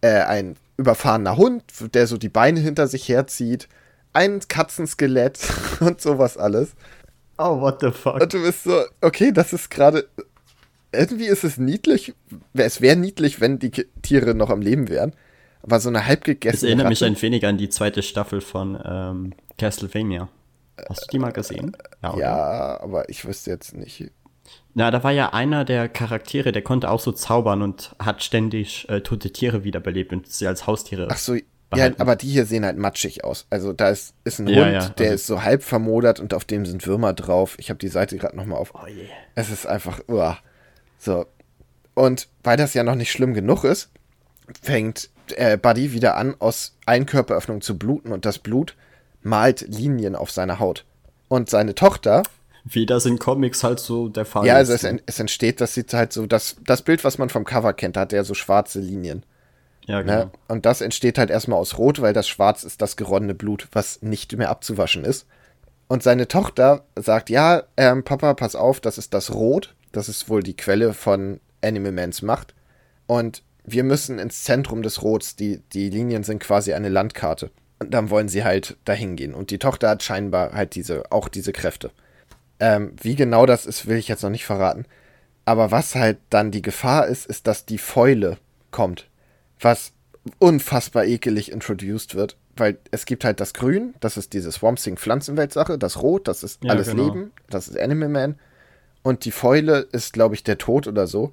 äh, ein überfahrener Hund, der so die Beine hinter sich herzieht, ein Katzenskelett und sowas alles. Oh, what the fuck? Und du bist so, okay, das ist gerade. Irgendwie ist es niedlich. Es wäre niedlich, wenn die Tiere noch am Leben wären. Aber so eine halb Das gegessene erinnert mich ein wenig an die zweite Staffel von ähm, Castlevania. Hast du die mal gesehen? oder? Ja, aber ich wüsste jetzt nicht. Na, da war ja einer der Charaktere, der konnte auch so zaubern und hat ständig äh, tote Tiere wiederbelebt und sie als Haustiere. Ach so, ja, aber die hier sehen halt matschig aus. Also da ist, ist ein Ja, Hund, ja, der also- ist so halb vermodert und auf dem sind Würmer drauf. Ich habe die Seite gerade nochmal auf. Oh je. Es ist einfach, uah. So. Und weil das ja noch nicht schlimm genug ist, fängt äh, Buddy wieder an, aus allen Körperöffnungen zu bluten und das Blut malt Linien auf seine Haut. Und seine Tochter, Wie das in Comics halt so der Fall ja, also ist. es, en- es entsteht, das sieht halt so, das, das Bild, was man vom Cover kennt, da hat er so schwarze Linien. ja, genau. Ne? Und das entsteht halt erstmal aus Rot, weil das Schwarz ist das geronnene Blut, was nicht mehr abzuwaschen ist. Und seine Tochter sagt, ja, ähm, Papa, pass auf, das ist das Rot. Das ist wohl die Quelle von Animal Mans Macht. Und wir müssen ins Zentrum des Rots. Die, die Linien sind quasi eine Landkarte. Und dann wollen sie halt dahin gehen. Und die Tochter hat scheinbar halt diese, auch diese Kräfte. Ähm, wie genau das ist, will ich jetzt noch nicht verraten. Aber was halt dann die Gefahr ist, ist, dass die Fäule kommt. Was unfassbar ekelig introduced wird. Weil es gibt halt das Grün, das ist diese Swamp Thing Pflanzenwelt-Sache. Das Rot, das ist Ja, alles genau. Leben. Das ist Animal Man. Und die Fäule ist, glaube ich, der Tod oder so.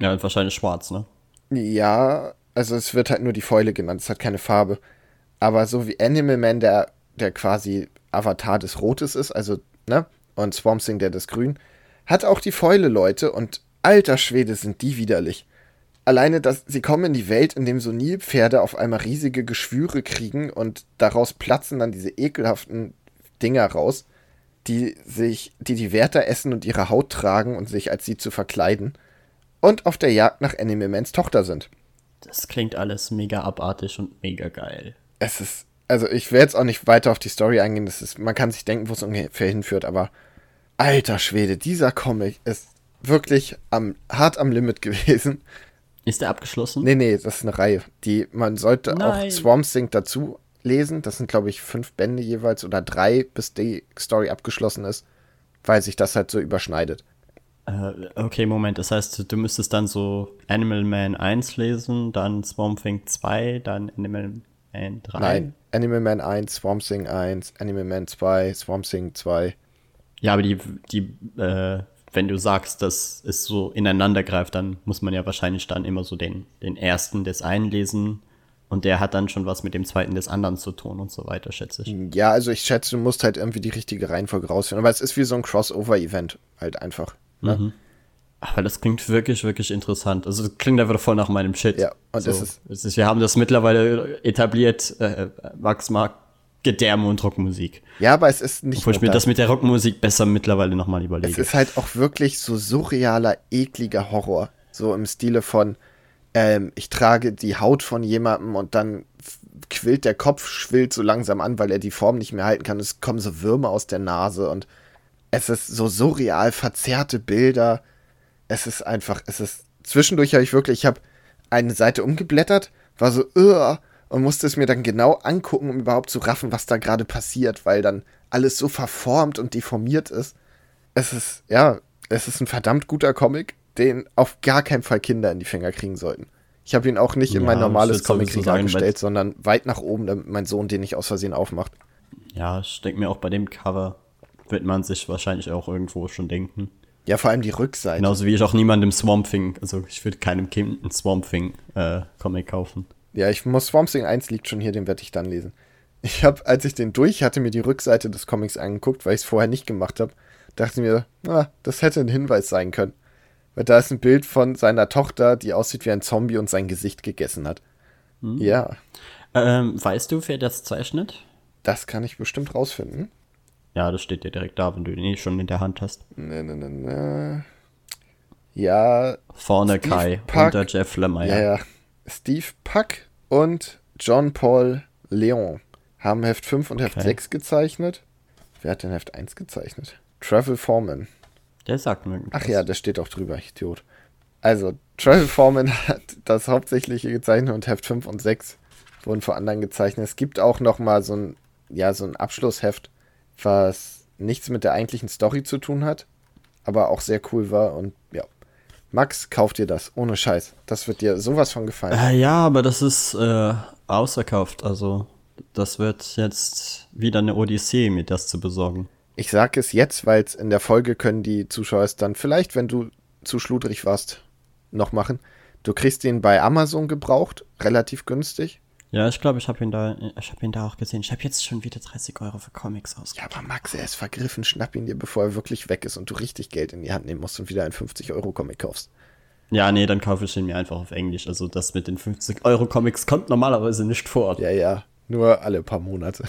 Ja, und wahrscheinlich schwarz, ne? Ja, also es wird halt nur die Fäule genannt, es hat keine Farbe. Aber so wie Animal Man, der, der quasi Avatar des Rotes ist, also, ne? Und Swamp Thing, der des Grün, hat auch die Fäule, Leute, und alter Schwede sind die widerlich. Alleine, dass sie kommen in die Welt, in dem so Nilpferde auf einmal riesige Geschwüre kriegen und daraus platzen dann diese ekelhaften Dinger raus, die sich, die die Wärter essen und ihre Haut tragen und sich als sie zu verkleiden und auf der Jagd nach Animal Mans Tochter sind. Das klingt alles mega abartig und mega geil. Es ist, also ich will jetzt auch nicht weiter auf die Story eingehen, das ist, man kann sich denken, wo es ungefähr hinführt, aber alter Schwede, dieser Comic ist wirklich am, hart am Limit gewesen. Ist der abgeschlossen? Nee, nee, das ist eine Reihe. Die, man sollte Nein. auch Swamp Thing dazu lesen. Das sind, glaube ich, fünf Bände jeweils oder drei, bis die Story abgeschlossen ist, weil sich das halt so überschneidet. Äh, okay, Moment. Das heißt, du müsstest dann so Animal Man 1 lesen, dann Swamp Thing 2, dann Animal Man 3. Nein, Animal Man 1, Swamp Thing 1, Animal Man 2, Swamp Thing 2. Ja, aber die, die, äh, wenn du sagst, dass es so ineinander greift, dann muss man ja wahrscheinlich dann immer so den, den ersten des einen lesen und der hat dann schon was mit dem zweiten des anderen zu tun und so weiter, schätze ich. Ja, also ich schätze, du musst halt irgendwie die richtige Reihenfolge rausfinden. Aber es ist wie so ein Crossover-Event, halt einfach. Ne? Aber das klingt wirklich, wirklich interessant. Also das klingt einfach voll nach meinem Shit. Ja, und so, es ist- es wir haben das mittlerweile etabliert, äh, Max mag Gedärme und Rockmusik. Ja, aber es ist nicht Obwohl ich mir das mit der Rockmusik besser mittlerweile nochmal Es überlege. ist halt auch wirklich so surrealer, ekliger Horror. So im Stile von, ähm, ich trage die Haut von jemandem und dann quillt der Kopf, schwillt so langsam an, weil er die Form nicht mehr halten kann. Es kommen so Würmer aus der Nase und es ist so surreal, verzerrte Bilder. Es ist einfach, es ist, zwischendurch habe ich wirklich, ich habe eine Seite umgeblättert, war so, "Ugh", und musste es mir dann genau angucken, um überhaupt zu raffen, was da gerade passiert, weil dann alles so verformt und deformiert ist. Es ist, ja, es ist ein verdammt guter Comic, den auf gar keinen Fall Kinder in die Finger kriegen sollten. Ich habe ihn auch nicht in Ja, mein ich normales sowieso Comic-Regal gestellt, sondern weit nach oben, damit mein Sohn den nicht aus Versehen aufmacht. ja, ich denke mir auch bei dem Cover wird man sich wahrscheinlich auch irgendwo schon denken. Ja, vor allem die Rückseite. Genauso wie ich auch niemandem Swamp Thing, also ich würde keinem Kind einen Swamp Thing äh, Comic kaufen. Ja, ich muss Swamp Thing 1 liegt schon hier, den werde ich dann lesen. Ich habe, als ich den durch hatte, mir die Rückseite des Comics angeguckt, weil ich es vorher nicht gemacht habe, dachte mir, ah, das hätte ein Hinweis sein können. Weil da ist ein Bild von seiner Tochter, die aussieht wie ein Zombie und sein Gesicht gegessen hat. Ja, Ähm, weißt du, wer das zeichnet? das kann ich bestimmt rausfinden. Ja, das steht dir direkt da, wenn du den eh schon in der Hand hast. Ne, ne, ne, ne. Ja, Vorne Steve Kai, Puck. unter Jeff Lemire. ja, ja. Steve Puck und John Paul Leon haben Heft 5 und Heft Okay. 6 gezeichnet. Wer hat denn Heft 1 gezeichnet? Travel Foreman. Der sagt mir. Ach ja, das steht auch drüber, ich Idiot. Also, Travel Foreman hat das hauptsächliche gezeichnet und Heft 5 und 6 wurden von anderen gezeichnet. Es gibt auch noch mal so ein, ja, so ein Abschlussheft, was nichts mit der eigentlichen Story zu tun hat, aber auch sehr cool war und ja. Max, kauf dir das, ohne Scheiß. Das wird dir sowas von gefallen. Äh, ja, aber das ist äh, ausverkauft. Also, das wird jetzt wieder eine Odyssee, mir das zu besorgen. Ich sage es jetzt, weil es in der Folge können die Zuschauer es dann vielleicht, wenn du zu schludrig warst, noch machen. Du kriegst den bei Amazon gebraucht, relativ günstig. Ja, ich glaube, ich habe ihn da, ich habe ihn da auch gesehen. Ich habe jetzt schon wieder 30 Euro für Comics ausgegeben. Ja, aber Max, er ist vergriffen. Schnapp ihn dir, bevor er wirklich weg ist und du richtig Geld in die Hand nehmen musst und wieder einen 50-Euro-Comic kaufst. Ja, nee, dann kaufe ich ihn mir einfach auf Englisch. Also das mit den 50 Euro Comics kommt normalerweise nicht vor. Ja, ja, nur alle paar Monate.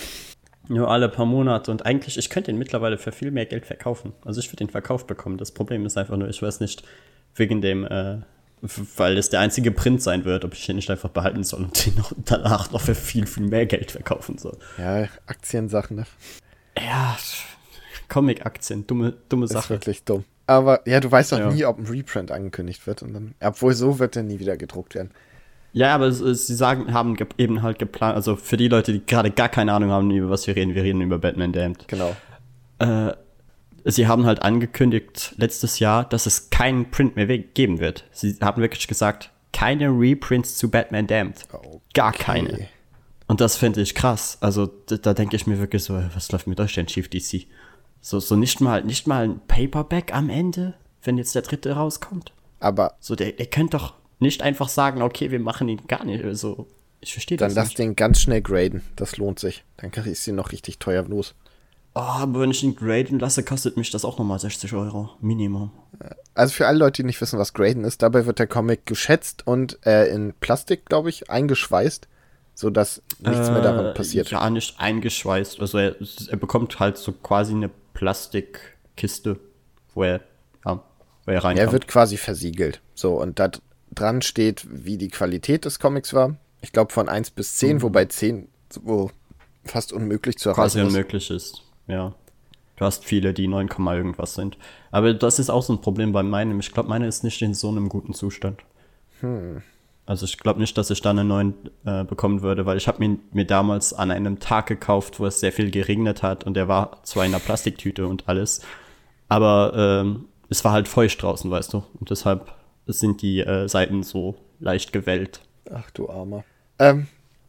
Nur alle paar Monate. Und eigentlich, ich könnte ihn mittlerweile für viel mehr Geld verkaufen. Also ich würde ihn verkauft bekommen. Das Problem ist einfach nur, ich weiß nicht, wegen dem, äh, weil es der einzige Print sein wird, ob ich ihn nicht einfach behalten soll und ihn noch danach noch für viel, viel mehr Geld verkaufen soll. Ja, Aktiensachen, ne? Ja, Comic-Aktien, dumme, dumme Das ist Sache. wirklich dumm. Aber ja, du weißt doch Ja. nie, ob ein Reprint angekündigt wird. Und dann, obwohl so wird er nie wieder gedruckt werden. Ja, aber es, es, sie sagen, haben eben halt geplant, also für die Leute, die gerade gar keine Ahnung haben, über was wir reden, wir reden über Batman Damned. Genau. Äh, sie haben halt angekündigt letztes Jahr, dass es keinen Print mehr geben wird. Sie haben wirklich gesagt, keine Reprints zu Batman Damned. Gar keine. Und das finde ich krass. Also da, da denke ich mir wirklich so, was läuft mit euch denn schief, DC? So, so nicht mal, nicht mal ein Paperback am Ende, wenn jetzt der dritte rauskommt. Aber So, der, ihr könnt doch nicht einfach sagen, okay, wir machen ihn gar nicht. Also, ich verstehe dann das lass nicht. den ganz schnell graden. Das lohnt sich. Dann du ihn noch richtig teuer los. Oh, aber wenn ich ihn graden lasse, kostet mich das auch nochmal 60 Euro. Minimum. Also für alle Leute, die nicht wissen, was graden ist, dabei wird der Comic geschätzt und äh, in Plastik, glaube ich, eingeschweißt, sodass nichts mehr daran Äh, passiert. Ja, nicht eingeschweißt. Also er, er bekommt halt so quasi eine Plastikkiste, wo er, ja, wo er rein Er wird quasi versiegelt. So, und da dran steht, wie die Qualität des Comics war. Ich glaube von 1 bis 10, wobei 10 so fast unmöglich zu Mhm. quasi erreichen ist. unmöglich ist. Ja. Du hast viele, die 9, Komma irgendwas sind. Aber das ist auch so ein Problem bei meinem. Ich glaube, meine ist nicht in so einem guten Zustand. Hm. Also ich glaube nicht, dass ich da einen neuen äh, bekommen würde, weil ich habe mir, mir damals an einem Tag gekauft, wo es sehr viel geregnet hat und der war zwar in einer Plastiktüte und alles, aber ähm, es war halt feucht draußen, weißt du. Und deshalb sind die äh, Seiten so leicht gewellt. Ach du Armer. Ähm,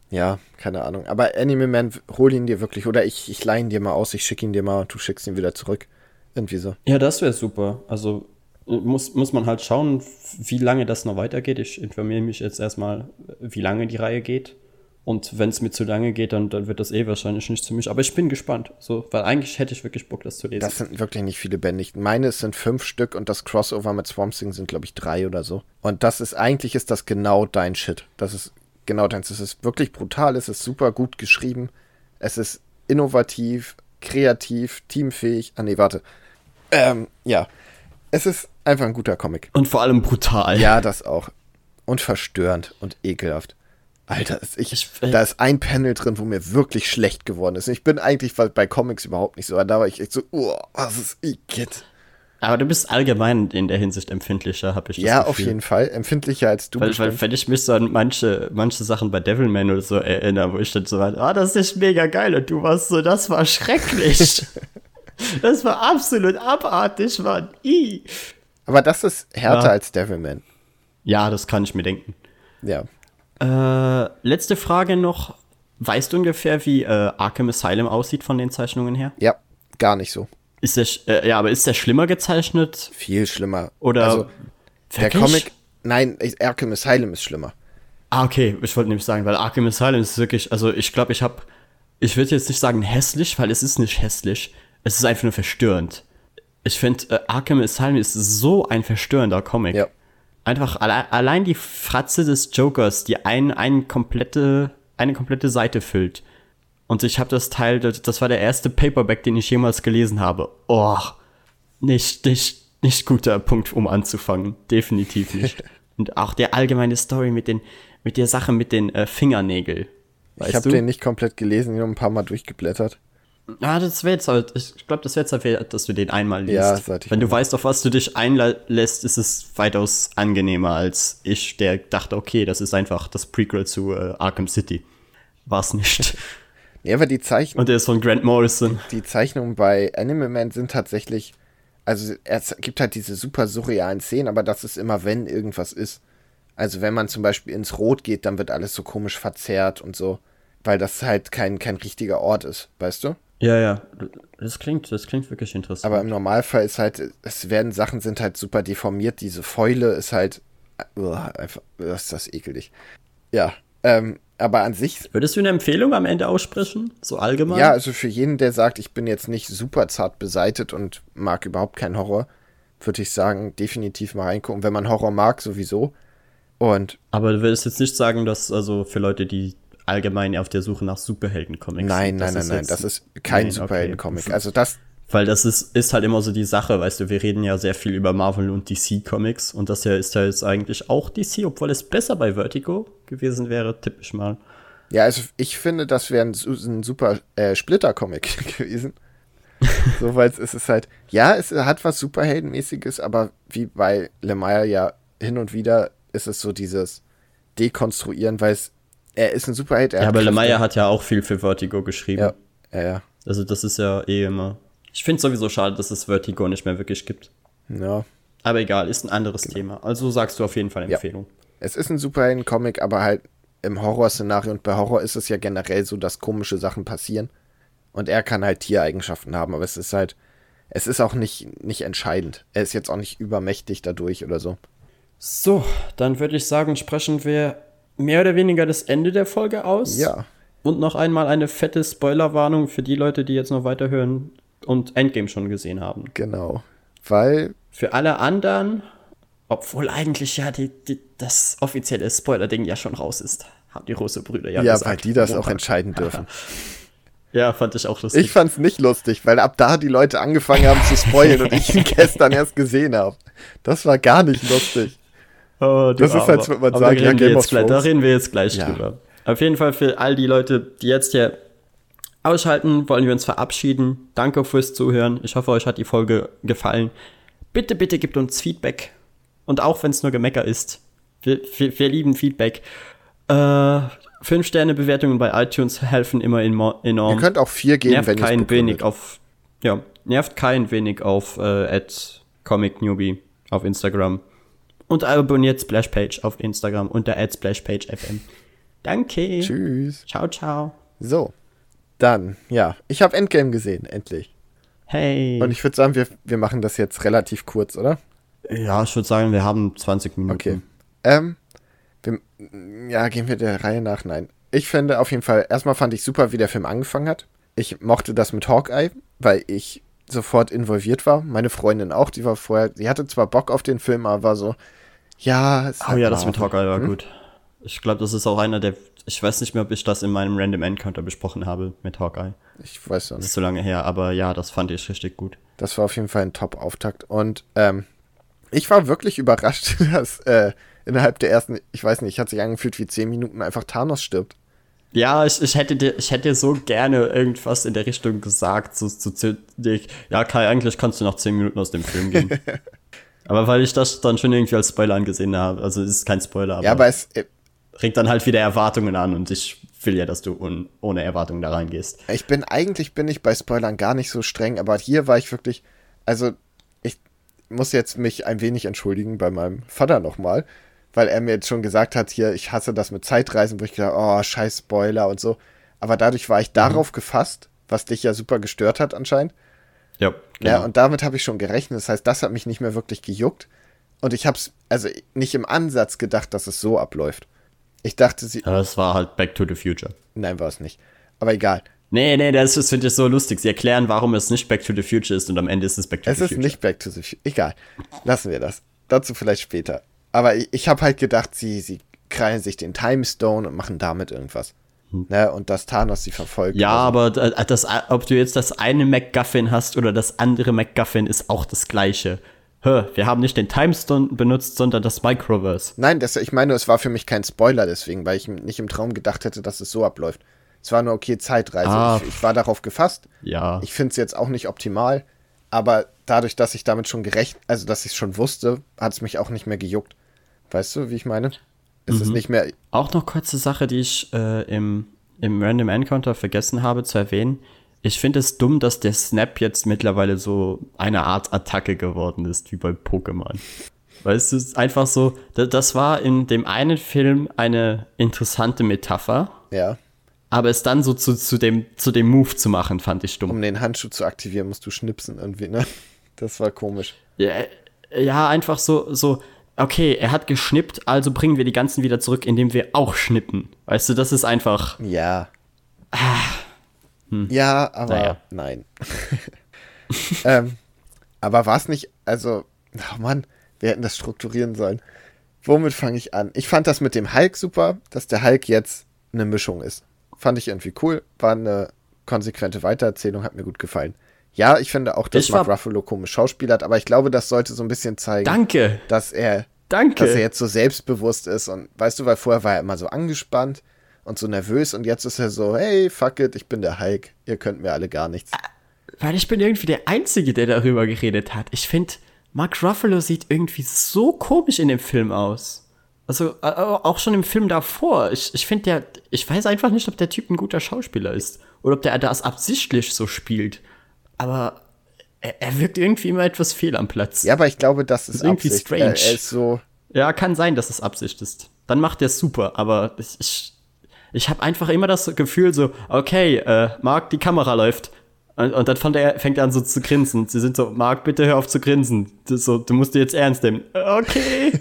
ja, keine Ahnung. Aber Anime Man, hol ihn dir wirklich. Oder ich, ich leih ihn dir mal aus, ich schicke ihn dir mal und du schickst ihn wieder zurück. Irgendwie so. Ja, das wäre super. Also muss, muss man halt schauen, wie lange das noch weitergeht. Ich informiere mich jetzt erstmal, wie lange die Reihe geht. Und wenn es mir zu lange geht, dann, dann wird das eh wahrscheinlich nicht zu mich. Aber ich bin gespannt. So, weil eigentlich hätte ich wirklich Bock, das zu lesen. Das sind wirklich nicht viele Bände. Meine, es sind fünf Stück und das Crossover mit Swamp Thing sind, glaube ich, drei oder so. Und das ist, eigentlich ist das genau dein Shit. Das ist genau deins. Es ist wirklich brutal, es ist super gut geschrieben. Es ist innovativ, kreativ, teamfähig. Ah, nee, warte. Ähm, ja. Es ist einfach ein guter Comic. Und vor allem brutal. Ja, das auch. Und verstörend und ekelhaft. Alter, ist ich, Ich- da ist ein Panel drin, wo mir wirklich schlecht geworden ist. Ich bin eigentlich bei Comics überhaupt nicht so, aber da war ich echt so, oh, was ist Igitt. Aber du bist allgemein in der Hinsicht empfindlicher, habe ich das Ja, Gefühl. auf jeden Fall. Empfindlicher als du Weil, weil wenn ich mich so an manche, manche Sachen bei Devilman oder so erinnere, wo ich dann so war, ah, das ist mega geil und du warst so, das war schrecklich. das war absolut abartig, Mann. I. aber das ist härter Ja. als Devilman. Ja, das kann ich mir denken. Ja. Äh, letzte Frage noch. Weißt du ungefähr, wie äh, Arkham Asylum aussieht von den Zeichnungen her? Ja, gar nicht so. Ist der, äh, ja, aber ist der schlimmer gezeichnet? Viel schlimmer. Oder Also, der? Comic, nein, Arkham Asylum ist schlimmer. Ah, okay, ich wollte nämlich sagen, weil Arkham Asylum ist wirklich, also ich glaube, ich habe, ich würde jetzt nicht sagen hässlich, weil es ist nicht hässlich, es ist einfach nur verstörend. Ich finde, äh, Arkham Asylum ist so ein verstörender Comic. Ja. Einfach alle, allein die Fratze des Jokers, die ein, ein komplette, eine komplette Seite füllt. Und ich habe das Teil, das, das war der erste Paperback, den ich jemals gelesen habe. Oh, nicht, nicht, nicht guter Punkt, um anzufangen. Definitiv nicht. Und auch der allgemeine Story mit den, mit der Sache mit den äh, Fingernägeln. ich habe den nicht komplett gelesen, nur ein paar Mal durchgeblättert. Ja, das wäre jetzt halt, ich glaube, das wäre jetzt halt, wert, dass du den einmal liest. Ja, das hatte ich Wenn du weißt, auf was du dich einlässt, ist es weitaus angenehmer als ich, der dachte, okay, das ist einfach das Prequel zu äh, Arkham City. War's nicht. Ja, aber die Zeichnung, Und der ist von Grant Morrison. die Zeichnungen bei Animal Man sind tatsächlich, also es gibt halt diese super surrealen Szenen, aber das ist immer, wenn irgendwas ist. Also wenn man zum Beispiel ins Rot geht, dann wird alles so komisch verzerrt und so, weil das halt kein, kein richtiger Ort ist, weißt du? Ja, ja. Das klingt, das klingt wirklich interessant. Aber im Normalfall ist halt, es werden Sachen sind halt super deformiert. Diese Fäule ist halt, uah, einfach, das ist das ekelig. Ja, ähm, aber an sich, Würdest du eine Empfehlung am Ende aussprechen? So allgemein? ja, also für jeden, der sagt, ich bin jetzt nicht super zart beseitet und mag überhaupt keinen Horror, würde ich sagen, definitiv mal reingucken. Wenn man Horror mag, sowieso. Und Aber du würdest jetzt nicht sagen, dass also für Leute, die allgemein auf der Suche nach Superhelden-Comics nein, nein, nein, ist nein, das ist kein Nein, okay. Superhelden-Comic. Also das, Weil das ist, ist halt immer so die Sache, weißt du, wir reden ja sehr viel über Marvel und DC-Comics und das hier ist ja jetzt eigentlich auch DC, obwohl es besser bei Vertigo gewesen wäre, tippe ich mal. Ja, also ich finde, das wäre ein, ein super äh, Splitter-Comic gewesen. so, weil es ist halt, ja, es hat was Superheldenmäßiges, aber wie bei Lemire ja hin und wieder ist es so dieses Dekonstruieren, weil es, er ist ein Superheld. Er Ja, aber. Lemire hat ja auch viel für Vertigo geschrieben. Ja, ja, ja. Also das ist ja eh immer. Ich finde sowieso schade, dass es Vertigo nicht mehr wirklich gibt. ja. Aber egal, ist ein anderes Thema. Also sagst du auf jeden Fall Ja. Empfehlung. Es ist ein Superhelden-Comic, aber halt im Horrorszenario und bei Horror ist es ja generell so, dass komische Sachen passieren. Und er kann halt Tiereigenschaften haben, aber es ist halt, es ist auch nicht, nicht entscheidend. Er ist jetzt auch nicht übermächtig dadurch oder so. So, dann würde ich sagen, sprechen wir mehr oder weniger das Ende der Folge aus. Ja. Und noch einmal eine fette Spoilerwarnung für die Leute, die jetzt noch weiterhören und Endgame schon gesehen haben. Genau. Weil, Für alle anderen, obwohl eigentlich ja die, die, das offizielle Spoiler-Ding ja schon raus ist, haben die Russe-Brüder ja, ja, gesagt. weil die das auch Montag. entscheiden dürfen. Ja, fand ich auch lustig. Ich fand's nicht lustig, weil ab da die Leute angefangen haben zu spoilen und ich ihn gestern erst gesehen habe. Das war gar nicht lustig. Oh, Das ist, Armer. als würde man Aber sagen, da ja, reden Game jetzt of gleich, Da reden wir jetzt gleich Ja. drüber. Auf jeden Fall für all die Leute, die jetzt hier ausschalten, wollen wir uns verabschieden. Danke fürs Zuhören. Ich hoffe, euch hat die Folge gefallen. Bitte, bitte gebt uns Feedback. Und auch wenn es nur Gemecker ist. Wir, wir, wir lieben Feedback. Äh, fünf Sterne Bewertungen bei iTunes helfen immer enorm. Ihr könnt auch vier geben, nervt wenn kein wenig auf ja nervt kein wenig auf äh, at comic newbie auf Instagram und abonniert Splashpage auf Instagram unter splashpagefm. Danke. Tschüss. Ciao ciao. So. Dann, ja. Ich habe Endgame gesehen, endlich. Hey. Und ich würde sagen, wir, wir machen das jetzt relativ kurz, oder? ja, ich würde sagen, wir haben 20 Minuten. Okay. Ähm, wir, ja, gehen wir der Reihe nach. Nein. Ich finde auf jeden Fall, erstmal fand ich super, wie der Film angefangen hat. Ich mochte das mit Hawkeye, weil ich sofort involviert war. Meine Freundin auch, die war vorher, die hatte zwar Bock auf den Film, aber war so, ja, Oh ja, das mit. Hawkeye war gut. Ich glaube, das ist auch einer der. Ich weiß nicht mehr, ob ich das in meinem Random Encounter besprochen habe mit Hawkeye. Ich weiß noch Das nicht. ist so lange her, aber ja, das fand ich richtig gut. Das war auf jeden Fall ein Top-Auftakt. Und ähm, ich war wirklich überrascht, dass äh, innerhalb der ersten, ich weiß nicht, hat sich angefühlt wie 10 Minuten einfach Thanos stirbt. Ja, ich, ich, hätte dir, ich hätte dir so gerne irgendwas in der Richtung gesagt, so zu dich. Ja, Kai, eigentlich kannst du nach 10 Minuten aus dem Film gehen. aber weil ich das dann schon irgendwie als Spoiler angesehen habe, also es ist kein Spoiler, aber, Ja, aber es, äh, regt dann halt wieder Erwartungen an und ich will ja, dass du ohne Erwartungen da reingehst. Ich bin eigentlich bin ich bei Spoilern gar nicht so streng, aber hier war ich wirklich, also ich muss jetzt mich ein wenig entschuldigen bei meinem Vater nochmal, weil er mir jetzt schon gesagt hat, hier, ich hasse das mit Zeitreisen, wo ich gedacht, oh, scheiß Spoiler und so. Aber dadurch war ich darauf gefasst, was dich ja super gestört hat anscheinend. Ja, Ja, und damit habe ich schon gerechnet. Das heißt, das hat mich nicht mehr wirklich gejuckt. Und ich habe es also nicht im Ansatz gedacht, dass es so abläuft. Ich dachte, sie. Aber es war halt Back to the Future. Nein, war es nicht. Aber egal. Nee, nee, das ist, finde ich, so lustig. Sie erklären, warum es nicht Back to the Future ist und am Ende ist es Back to Es the ist Future. nicht Back to the Future. Egal. Lassen wir das. Dazu vielleicht später. Aber ich, ich habe halt gedacht, sie, sie krallen sich den Time Stone und machen damit irgendwas. Ne? Und dass Thanos sie verfolgt. Hm. Ja, aber das, ob du jetzt das eine MacGuffin hast oder das andere MacGuffin, ist auch das gleiche. Wir haben nicht den Timestone benutzt, sondern das Microverse. Nein, das, ich meine, es war für mich kein Spoiler deswegen, weil ich nicht im Traum gedacht hätte, dass es so abläuft. Es war eine okay Zeitreise. Ah. Ich, ich war darauf gefasst. Ja. Ich finde es jetzt auch nicht optimal, aber dadurch, dass ich damit schon gerecht, also dass ich es schon wusste, hat es mich auch nicht mehr gejuckt. Weißt du, wie ich meine? Es Mhm. ist nicht mehr. Auch noch kurze Sache, die ich äh, im, im Random Encounter vergessen habe zu erwähnen. Ich finde es dumm, dass der Snap jetzt mittlerweile so eine Art Attacke geworden ist, wie bei Pokémon. Es ist einfach so, da- das war in dem einen Film eine interessante Metapher, Ja. aber es dann so zu, zu, dem, zu dem Move zu machen, fand ich dumm. Um den Handschuh zu aktivieren, musst du schnipsen irgendwie, ne? Das war komisch. Ja, äh, ja, einfach so, so, okay, er hat geschnippt, also bringen wir die ganzen wieder zurück, indem wir auch schnippen. Weißt du, das ist einfach. Ja. Ja, aber Ah. Naja. nein. ähm, aber war es nicht, also, oh Mann, wir hätten das strukturieren sollen. Womit fange ich an? Ich fand das mit dem Hulk super, dass der Hulk jetzt eine Mischung ist. Fand ich irgendwie cool, war eine konsequente Weitererzählung, hat mir gut gefallen. Ja, ich finde auch, dass Ich Mark Ruffalo komisch hat, aber ich glaube, das sollte so ein bisschen zeigen, Danke, dass er danke. dass er jetzt so selbstbewusst ist und weißt du, weil vorher war er immer so angespannt und so nervös und jetzt ist er so, hey, fuck it, ich bin der Hulk, ihr könnt mir alle gar nichts. Weil ich bin irgendwie der Einzige, der darüber geredet hat. Ich finde, Mark Ruffalo sieht irgendwie so komisch in dem Film aus. Also äh, auch schon im Film davor. Ich, ich finde der, ich weiß einfach nicht, ob der Typ ein guter Schauspieler ist. Oder ob der das absichtlich so spielt. Aber er, er wirkt irgendwie immer etwas fehl am Platz. Ja, aber ich glaube, das ist, ist irgendwie Absicht. strange. Er, er ist so, Ja, kann sein, dass es Absicht ist. Dann macht er es super, aber ich, ich, ich habe einfach immer das Gefühl so, okay, äh, Marc, die Kamera läuft. Und, und dann fängt er, fängt er an so zu grinsen. Sie sind so, Marc, bitte hör auf zu grinsen. Das so, du musst dir jetzt ernst nehmen. Okay.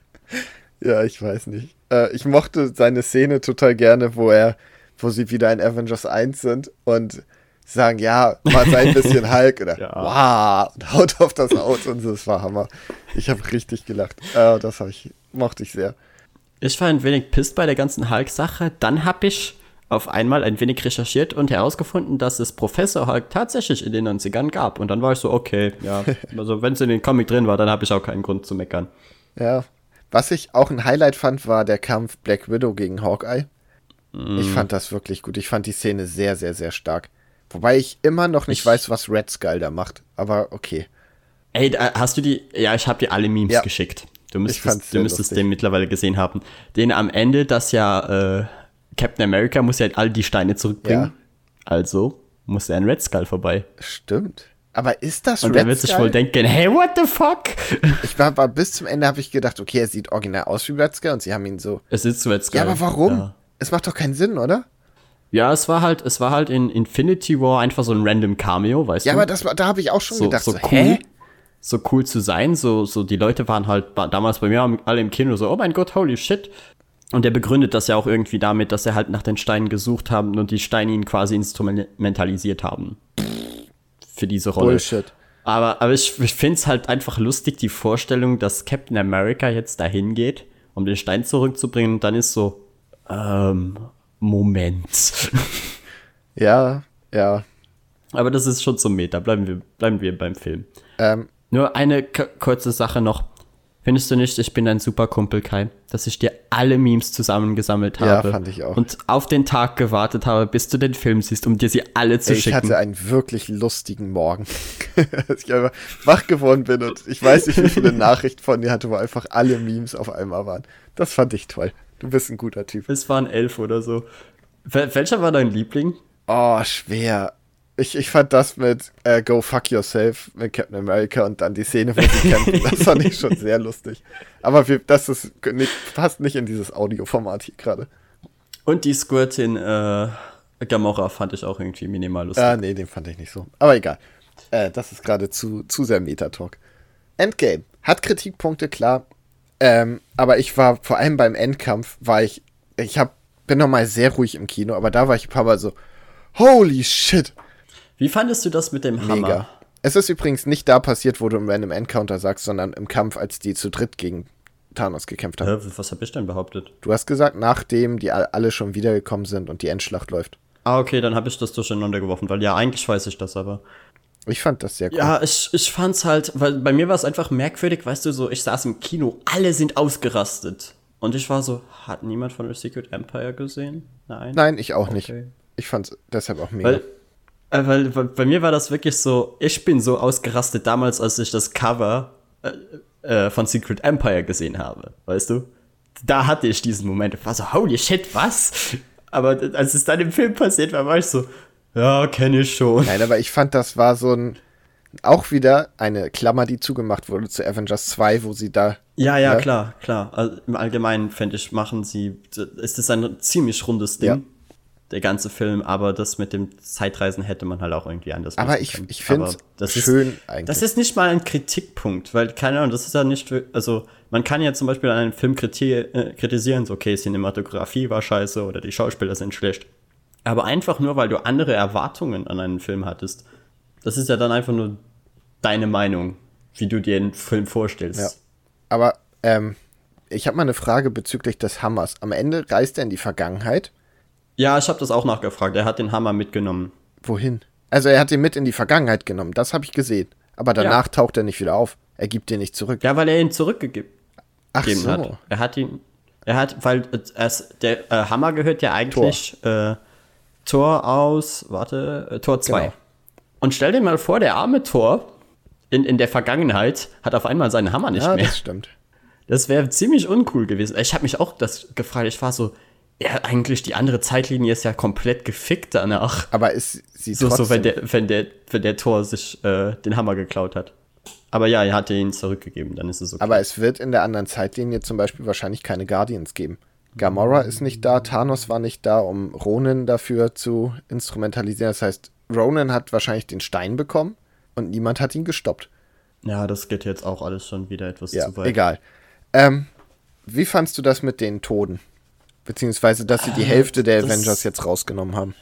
ja, ich weiß nicht. Äh, ich mochte seine Szene total gerne, wo er, wo sie wieder in Avengers 1 sind und sagen, ja, mal sei ein bisschen Hulk oder Ja. wow, und haut auf das Auto und das war Hammer. Ich habe richtig gelacht. Äh, das hab ich, mochte ich sehr. Ich war ein wenig pisst bei der ganzen Hulk-Sache. Dann habe ich auf einmal ein wenig recherchiert und herausgefunden, dass es Professor Hulk tatsächlich in den 90ern gab. Und dann war ich so, okay, ja. Also wenn es in den Comic drin war, dann habe ich auch keinen Grund zu meckern. Ja. Was ich auch ein Highlight fand, war der Kampf Black Widow gegen Hawkeye. Ich fand das wirklich gut. Ich fand die Szene sehr, sehr, sehr stark. Wobei ich immer noch nicht Ich- weiß, was Red Skull da macht. Aber okay. Ey, da- hast du die? Ja, ich habe dir alle Memes Ja. geschickt. Du müsstest, du müsstest den mittlerweile gesehen haben. Den am Ende, dass ja äh, Captain America muss ja all die Steine zurückbringen. Ja. Also muss er an Red Skull vorbei. Stimmt. Aber ist das Und Red er wird sich Skull? wohl denken, hey, what the fuck? Ich war, war bis zum Ende habe ich gedacht, okay, er sieht original aus wie Red Skull und sie haben ihn so. Es ist Red Skull. Ja, aber warum? Ja. Es macht doch keinen Sinn, oder? Ja, es war halt, es war halt in Infinity War einfach so ein random Cameo, weißt Ja, du? aber das war, da habe ich auch schon so, gedacht, so so, cool. hä? So cool zu sein, so, so die Leute waren halt damals bei mir alle im Kino so, oh mein Gott, holy shit. Und er begründet das ja auch irgendwie damit, dass er halt nach den Steinen gesucht haben und die Steine ihn quasi instrumentalisiert haben. Für diese Rolle. Bullshit. Aber, aber ich, ich finde es halt einfach lustig, die Vorstellung, dass Captain America jetzt dahin geht, um den Stein zurückzubringen, und dann ist so, ähm, Moment. Ja, ja. aber das ist schon zum Meta. Bleiben wir, bleiben wir beim Film. Ähm, Nur eine kurze Sache noch. Findest du nicht, ich bin ein super Kumpel, Kai, dass ich dir alle Memes zusammengesammelt Ja, habe fand ich auch. und auf den Tag gewartet habe, bis du den Film siehst, um dir sie alle zu ich schicken? hatte einen wirklich lustigen Morgen. Als ich einfach wach geworden bin und ich weiß nicht, wie viele Nachrichten von dir hatte, wo einfach alle Memes auf einmal waren. Das fand ich toll. Du bist ein guter Typ. es waren elf oder so. Wel welcher war dein Liebling? Oh, schwer. Ich, ich fand das mit äh, Go Fuck Yourself mit Captain America und dann die Szene, wo sie kämpfen, das fand ich schon sehr lustig. Aber wir, das ist nicht, passt nicht in dieses Audioformat hier gerade. Und die Squirtin äh, Gamora fand ich auch irgendwie minimal lustig. Ah, nee, den fand ich nicht so. Aber egal. Äh, das ist gerade zu, zu sehr Metatalk. Endgame. Hat Kritikpunkte, klar. Ähm, aber ich war, vor allem beim Endkampf, war ich, ich hab, bin nochmal sehr ruhig im Kino, aber da war ich ein paar Mal so, holy shit, Wie fandest du das mit dem Hammer? mega. Es ist übrigens nicht da passiert, wo du im Random Encounter sagst, sondern im Kampf, als die zu dritt gegen Thanos gekämpft haben. Was hab ich denn behauptet? Du hast gesagt, nachdem die all- alle schon wiedergekommen sind und die Endschlacht läuft. Ah, okay, dann habe ich das durcheinander geworfen, weil ja, eigentlich weiß ich das aber. Ich fand das sehr cool. Ja, ich, ich fand's halt, weil bei mir war es einfach merkwürdig, weißt du, so, ich saß im Kino, alle sind ausgerastet. Und ich war so, hat niemand von euch Secret Empire gesehen? Nein. Nein, ich auch nicht. Okay. Ich fand's deshalb auch mega. Weil, äh, weil, weil bei mir war das wirklich so, ich bin so ausgerastet damals, als ich das Cover äh, äh, von Secret Empire gesehen habe, weißt du? Da hatte ich diesen Moment, ich war so, holy shit, was? Aber als es dann im Film passiert war, war ich so, ja, kenne ich schon. Nein, aber ich fand, das war so ein. Auch wieder eine Klammer, die zugemacht wurde zu Avengers 2, wo sie da. Ja, ja, Ne? klar, klar. Also Im Allgemeinen, fände ich, machen sie, ist das ein ziemlich rundes Ding, Ja. der ganze Film, aber das mit dem Zeitreisen hätte man halt auch irgendwie anders Aber ich, können. ich finde ist- schön eigentlich. Das ist nicht mal ein Kritikpunkt, weil, keine Ahnung, das ist ja nicht, also, man kann ja zum Beispiel an einem Film kriti äh, kritisieren, so, okay, Cinematografie war scheiße oder die Schauspieler sind schlecht. Aber einfach nur, weil du andere Erwartungen an einen Film hattest, das ist ja dann einfach nur deine Meinung, wie du dir den Film vorstellst. Ja. Aber ähm, ich habe mal eine Frage bezüglich des Hammers. Am Ende reist er in die Vergangenheit. Ja, ich habe das auch nachgefragt. Er hat den Hammer mitgenommen. Wohin? Also er hat ihn mit in die Vergangenheit genommen. Das habe ich gesehen. Aber danach taucht er nicht wieder auf. Er gibt den nicht zurück. Ja, weil er ihn zurückgegeben Ach so. hat. Er hat ihn, er hat, weil äh, es, der äh, Hammer gehört ja eigentlich Äh, Tor aus, warte, äh, Tor 2. Genau. Und stell dir mal vor, der arme Tor in, in der Vergangenheit hat auf einmal seinen Hammer nicht Ja, mehr. das stimmt. Das wäre ziemlich uncool gewesen. Ich habe mich auch das gefragt. Ich war so, ja, eigentlich die andere Zeitlinie ist ja komplett gefickt danach. Aber ist sie So, trotzdem. so wenn, der, wenn, der, wenn der Tor sich äh, den Hammer geklaut hat. Aber ja, er hatte ihn zurückgegeben, dann ist es okay. Aber es wird in der anderen Zeitlinie zum Beispiel wahrscheinlich keine Guardians geben. Gamora ist nicht da, Thanos war nicht da, um Ronan dafür zu instrumentalisieren. Das heißt, Ronan hat wahrscheinlich den Stein bekommen und niemand hat ihn gestoppt. ja, das geht jetzt auch alles schon wieder etwas Ja, zu weit. egal. Ähm, wie fandst du das mit den Toten? Beziehungsweise, dass sie die Hälfte der Avengers jetzt rausgenommen haben.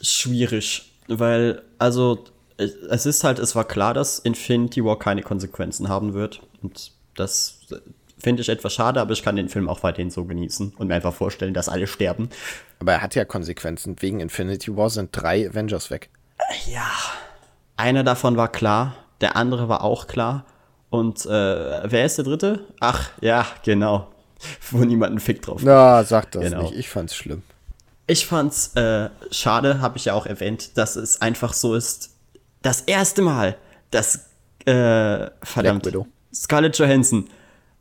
Schwierig, weil, also, es ist halt, es war klar, dass Infinity War keine Konsequenzen haben wird. Und das äh, finde ich etwas schade, aber ich kann den Film auch weiterhin so genießen und mir einfach vorstellen, dass alle sterben. Aber er hat ja Konsequenzen. Wegen Infinity War sind drei Avengers weg. Ja. Einer davon war klar, der andere war auch klar. Und äh, wer ist der dritte? Ach, ja, genau. Wo niemand einen Fick drauf Na, sag das Genau. nicht. Ich fand's schlimm. Ich fand's äh, schade, habe ich ja auch erwähnt, dass es einfach so ist. Das erste Mal, dass äh, verdammt. Scarlett Johansson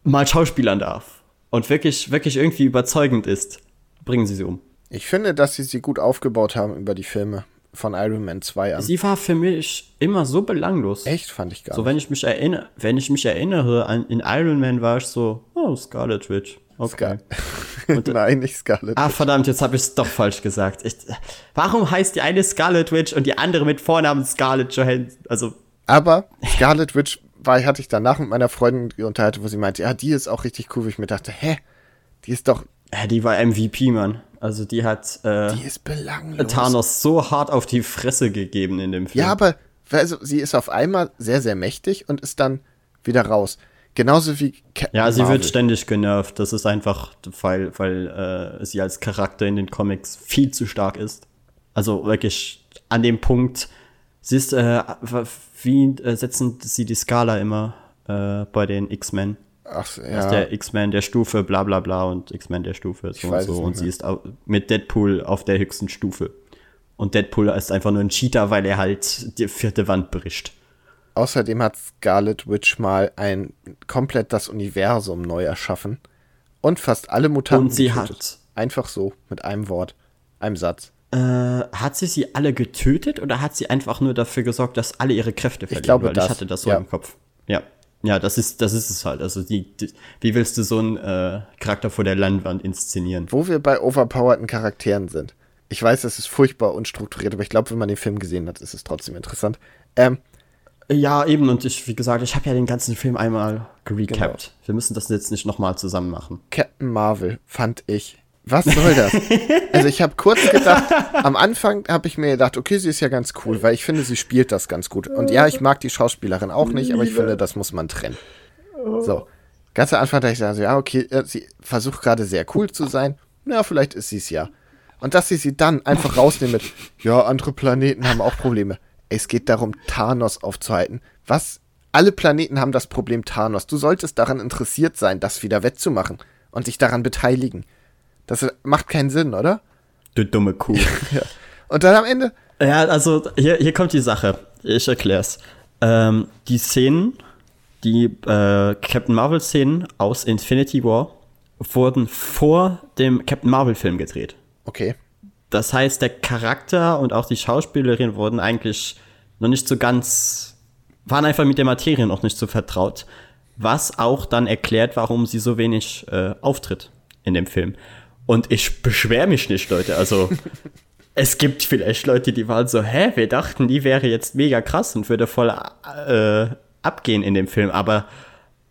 mal schauspielern darf und wirklich, wirklich irgendwie überzeugend ist, bringen sie sie um. Ich finde, dass sie sie gut aufgebaut haben über die Filme von Iron Man 2 an. Sie war für mich immer so belanglos. Echt, fand ich gar So, nicht. wenn ich mich erinnere, wenn ich mich erinnere, an, in Iron Man war ich so, oh, Scarlet Witch. Okay. Nein, nicht Scarlet. Ah, verdammt, jetzt habe ich es doch falsch gesagt. Ich, warum heißt die eine Scarlet Witch und die andere mit Vornamen Scarlett Johansson? Also, Aber Scarlet Witch war, hatte ich danach mit meiner Freundin unterhalten, wo sie meinte, ja, die ist auch richtig cool, wo ich mir dachte, hä? Die ist doch, äh, die war MVP, Mann. Also, die hat äh, die ist belanglos. Thanos so hart auf die Fresse gegeben in dem Film. Ja, aber also, sie ist auf einmal sehr, sehr mächtig und ist dann wieder raus. Genauso wie Captain Ja, sie Marvel. wird ständig genervt. Das ist einfach, weil, weil äh, sie als Charakter in den Comics viel zu stark ist. Also wirklich an dem Punkt, sie ist, äh, wie äh, setzen sie die Skala immer äh, bei den X-Men? Ach, so, Ist ja. der X-Men der Stufe, bla bla bla und X-Men der Stufe, so und so. Und sie ist mit Deadpool auf der höchsten Stufe. Und Deadpool ist einfach nur ein Cheater, weil er halt die vierte Wand bricht. Außerdem hat Scarlet Witch mal ein komplett das Universum neu erschaffen und fast alle Mutanten Und sie getötet. hat- Einfach so, mit einem Wort, einem Satz. Äh, hat sie sie alle getötet oder hat sie einfach nur dafür gesorgt, dass alle ihre Kräfte verlieren? glaube, Weil das. ich hatte das so Ja. im Kopf. Ja. Ja, das ist, das ist es halt. Also die, die wie willst du so einen äh, Charakter vor der Leinwand inszenieren? Wo wir bei overpowerten Charakteren sind. Ich weiß, das ist furchtbar unstrukturiert, aber ich glaube, wenn man den Film gesehen hat, ist es trotzdem interessant. Ähm, Ja, eben, und ich, wie gesagt, ich habe ja den ganzen Film einmal gerecapt. Wir müssen das jetzt nicht nochmal zusammen machen. Captain Marvel fand ich. Was soll das? also ich habe kurz gedacht, am Anfang habe ich mir gedacht, okay, sie ist ja ganz cool, weil ich finde, sie spielt das ganz gut. Und ja, ich mag die Schauspielerin auch nicht, aber ich finde, das muss man trennen. So, ganz am Anfang dachte ich also, ja, okay, äh, sie versucht gerade sehr cool zu sein. Na, vielleicht ist sie es ja. Und dass sie sie dann einfach rausnehmen mit, ja, andere Planeten haben auch Probleme. Es geht darum, Thanos aufzuhalten. Was? Alle Planeten haben das Problem Thanos. Du solltest daran interessiert sein, das wieder wettzumachen und dich daran beteiligen. Das macht keinen Sinn, oder? Du dumme Kuh. Und dann am Ende, Ja, also hier, hier kommt die Sache. Ich erklär's. Ähm, die Szenen, die äh, Captain Marvel-Szenen aus Infinity War wurden vor dem Captain Marvel-Film gedreht. okay, Das heißt, der Charakter und auch die Schauspielerin wurden eigentlich noch nicht so ganz, waren einfach mit der Materie noch nicht so vertraut. Was auch dann erklärt, warum sie so wenig äh, auftritt in dem Film. Und ich beschwer mich nicht, Leute. Also, es gibt vielleicht Leute, die waren so, hä, wir dachten, die wäre jetzt mega krass und würde voll äh, abgehen in dem Film. Aber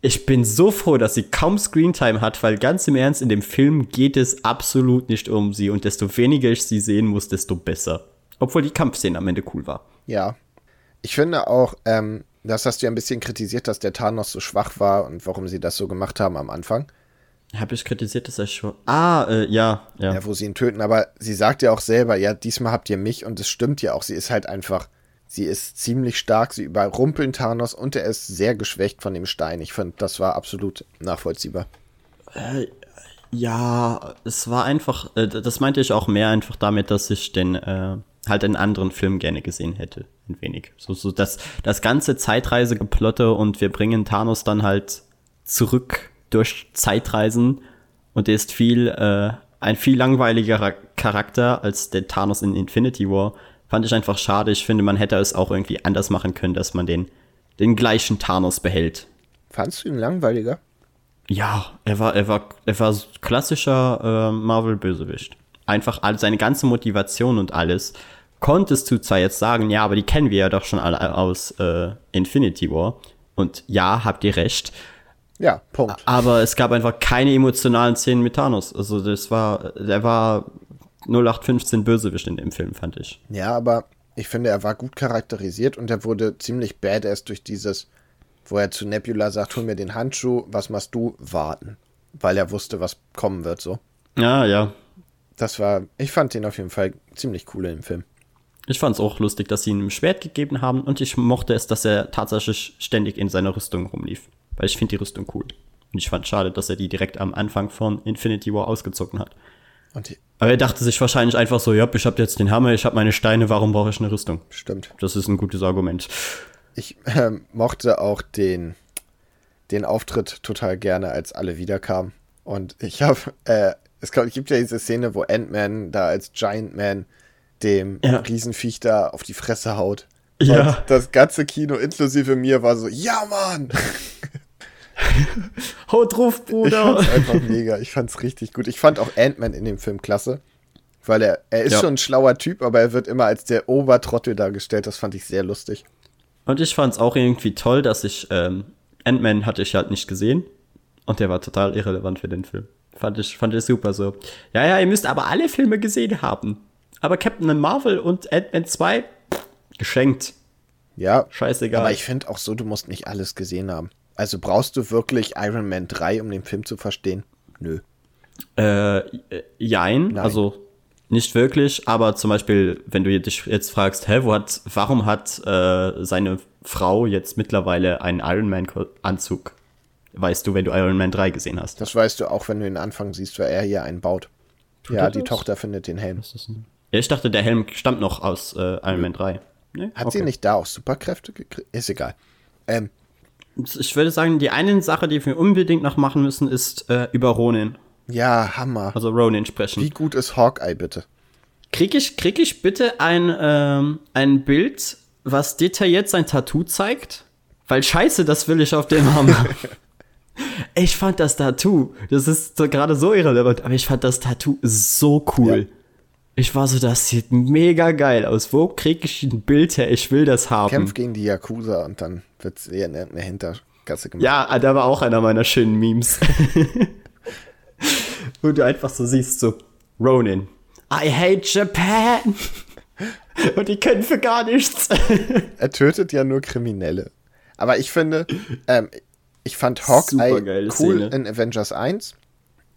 ich bin so froh, dass sie kaum Screentime hat, weil ganz im Ernst, in dem Film geht es absolut nicht um sie und desto weniger ich sie sehen muss, desto besser. Obwohl die Kampfszene am Ende cool war. ja. Ich finde auch, ähm, das hast du ja ein bisschen kritisiert, dass der Thanos so schwach war und warum sie das so gemacht haben am Anfang. Habe ich kritisiert, dass er schon. Ah, äh, ja, ja. Ja, wo sie ihn töten, aber sie sagt ja auch selber, ja, diesmal habt ihr mich und es stimmt ja auch, sie ist halt einfach, sie ist ziemlich stark, sie überrumpeln Thanos und er ist sehr geschwächt von dem Stein. Ich fand, das war absolut nachvollziehbar. Ja, es war einfach, äh, das meinte ich auch mehr einfach damit, dass ich den äh, halt einen anderen Film gerne gesehen hätte. Ein wenig. So, so das, das ganze Zeitreisegeplotte und wir bringen Thanos dann halt zurück durch Zeitreisen und er ist viel, äh, ein viel langweiligerer Charakter als der Thanos in Infinity War. Fand ich einfach schade. Ich finde, man hätte es auch irgendwie anders machen können, dass man den, den gleichen Thanos behält. Fandst du ihn langweiliger? Ja, er war, er war, er war klassischer äh, Marvel-Bösewicht. Einfach all, seine ganze Motivation und alles. Konntest du zwar jetzt sagen, ja, aber die kennen wir ja doch schon alle aus äh, Infinity War. Und ja, habt ihr recht. Ja, Punkt. Aber es gab einfach keine emotionalen Szenen mit Thanos. Also das war, der war 0815 Bösewicht in dem Film, fand ich. Ja, aber ich finde, er war gut charakterisiert und er wurde ziemlich badass durch dieses, wo er zu Nebula sagt, hol mir den Handschuh, was machst du? Warten. Weil er wusste, was kommen wird, so. Ja, ja. Das war, ich fand den auf jeden Fall ziemlich cool im Film. Ich fand es auch lustig, dass sie ihm ein Schwert gegeben haben und ich mochte es, dass er tatsächlich ständig in seiner Rüstung rumlief. Weil ich finde die Rüstung cool. Und ich fand schade, dass er die direkt am Anfang von Infinity War ausgezogen hat. Aber er dachte sich wahrscheinlich einfach so, ja, ich hab jetzt den Hammer, ich hab meine Steine, warum brauche ich eine Rüstung? stimmt. Das ist ein gutes Argument. Ich ähm, mochte auch den, den Auftritt total gerne, als alle wiederkamen. Und ich habe, äh, es gibt ja diese Szene, wo Ant-Man da als Giant Man dem Ja. Riesenviech da auf die Fresse haut. Ja. Und das ganze Kino, inklusive mir, war so, ja, Mann! Haut drauf, Ich Bruder! fand's einfach mega. Ich fand's richtig gut. Ich fand auch Ant-Man in dem Film klasse. Weil er, er ist Ja. schon ein schlauer Typ, aber er wird immer als der Obertrottel dargestellt. Das fand ich sehr lustig. Und ich fand's auch irgendwie toll, dass ich, ähm, Ant-Man hatte ich halt nicht gesehen. Und der war total irrelevant für den Film. Fand ich, fand ich super so. Ja, ja, ihr müsst aber alle Filme gesehen haben. Aber Captain Marvel und Ant-Man 2, pff, geschenkt. Ja, Scheißegal. aber ich finde auch so, du musst nicht alles gesehen haben. Also brauchst du wirklich Iron Man 3, um den Film zu verstehen? Nö. Äh, äh, jein, Nein. also nicht wirklich, aber zum Beispiel, wenn du dich jetzt fragst, hä, wo hat, warum hat äh, seine Frau jetzt mittlerweile einen Iron Man Anzug? Weißt du, wenn du Iron Man 3 gesehen hast. Das weißt du auch, wenn du den Anfang siehst, weil er hier einen baut. ja, er die das? Tochter findet den Helm. Ja, ich dachte, der Helm stammt noch aus äh, Iron Man 3. Nee? Hat sie nicht da auch Superkräfte gekriegt? Ist egal. Ähm, Ich würde sagen, die eine Sache, die wir unbedingt noch machen müssen, ist äh, über Ronin, ja, Hammer. also Ronin sprechen. Wie gut ist Hawkeye bitte? Krieg ich, krieg ich bitte ein, ähm, ein Bild, was detailliert sein Tattoo zeigt? Weil scheiße, das will ich auf dem haben. ich fand das Tattoo, das ist gerade so irrelevant, aber ich fand das Tattoo so cool. Ja. Ich war so, das sieht mega geil aus. Wo krieg ich ein Bild her? Ich will das haben. Kämpft gegen die Yakuza und dann wird es eher in eine Hintergasse gemacht. Ja, da war auch einer meiner schönen Memes. Wo du einfach so siehst, so, Ronin. I hate Japan. Und die können für gar nichts. Er tötet ja nur Kriminelle. Aber ich finde, ähm, ich fand Hawkeye cool Szene. in Avengers 1.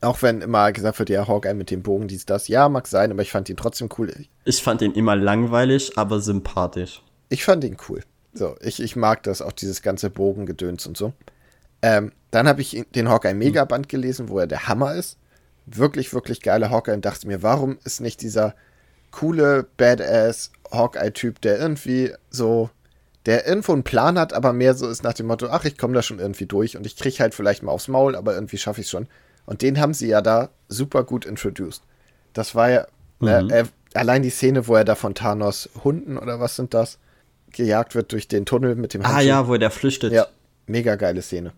Auch wenn immer gesagt wird, ja, Hawkeye mit dem Bogen, dies, das. Ja, mag sein, aber ich fand ihn trotzdem cool. Ich fand ihn immer langweilig, aber sympathisch. Ich fand ihn cool. So, ich, ich mag das, auch dieses ganze Bogengedöns und so. Ähm, dann habe ich den Hawkeye Megaband gelesen, wo er der Hammer ist. wirklich, wirklich geile Hawkeye und dachte mir, warum ist nicht dieser coole, badass Hawkeye-Typ, der irgendwie so, der irgendwo einen Plan hat, aber mehr so ist nach dem Motto, ach, ich komme da schon irgendwie durch und ich kriege halt vielleicht mal aufs Maul, aber irgendwie schaffe ich es schon. Und den haben sie ja da super gut introduced. Das war ja mhm. äh, allein die Szene, wo er da von Thanos Hunden oder was sind das, gejagt wird durch den Tunnel mit dem Handschuh. Ah ja, wo der flüchtet. Ja, mega geile Szene.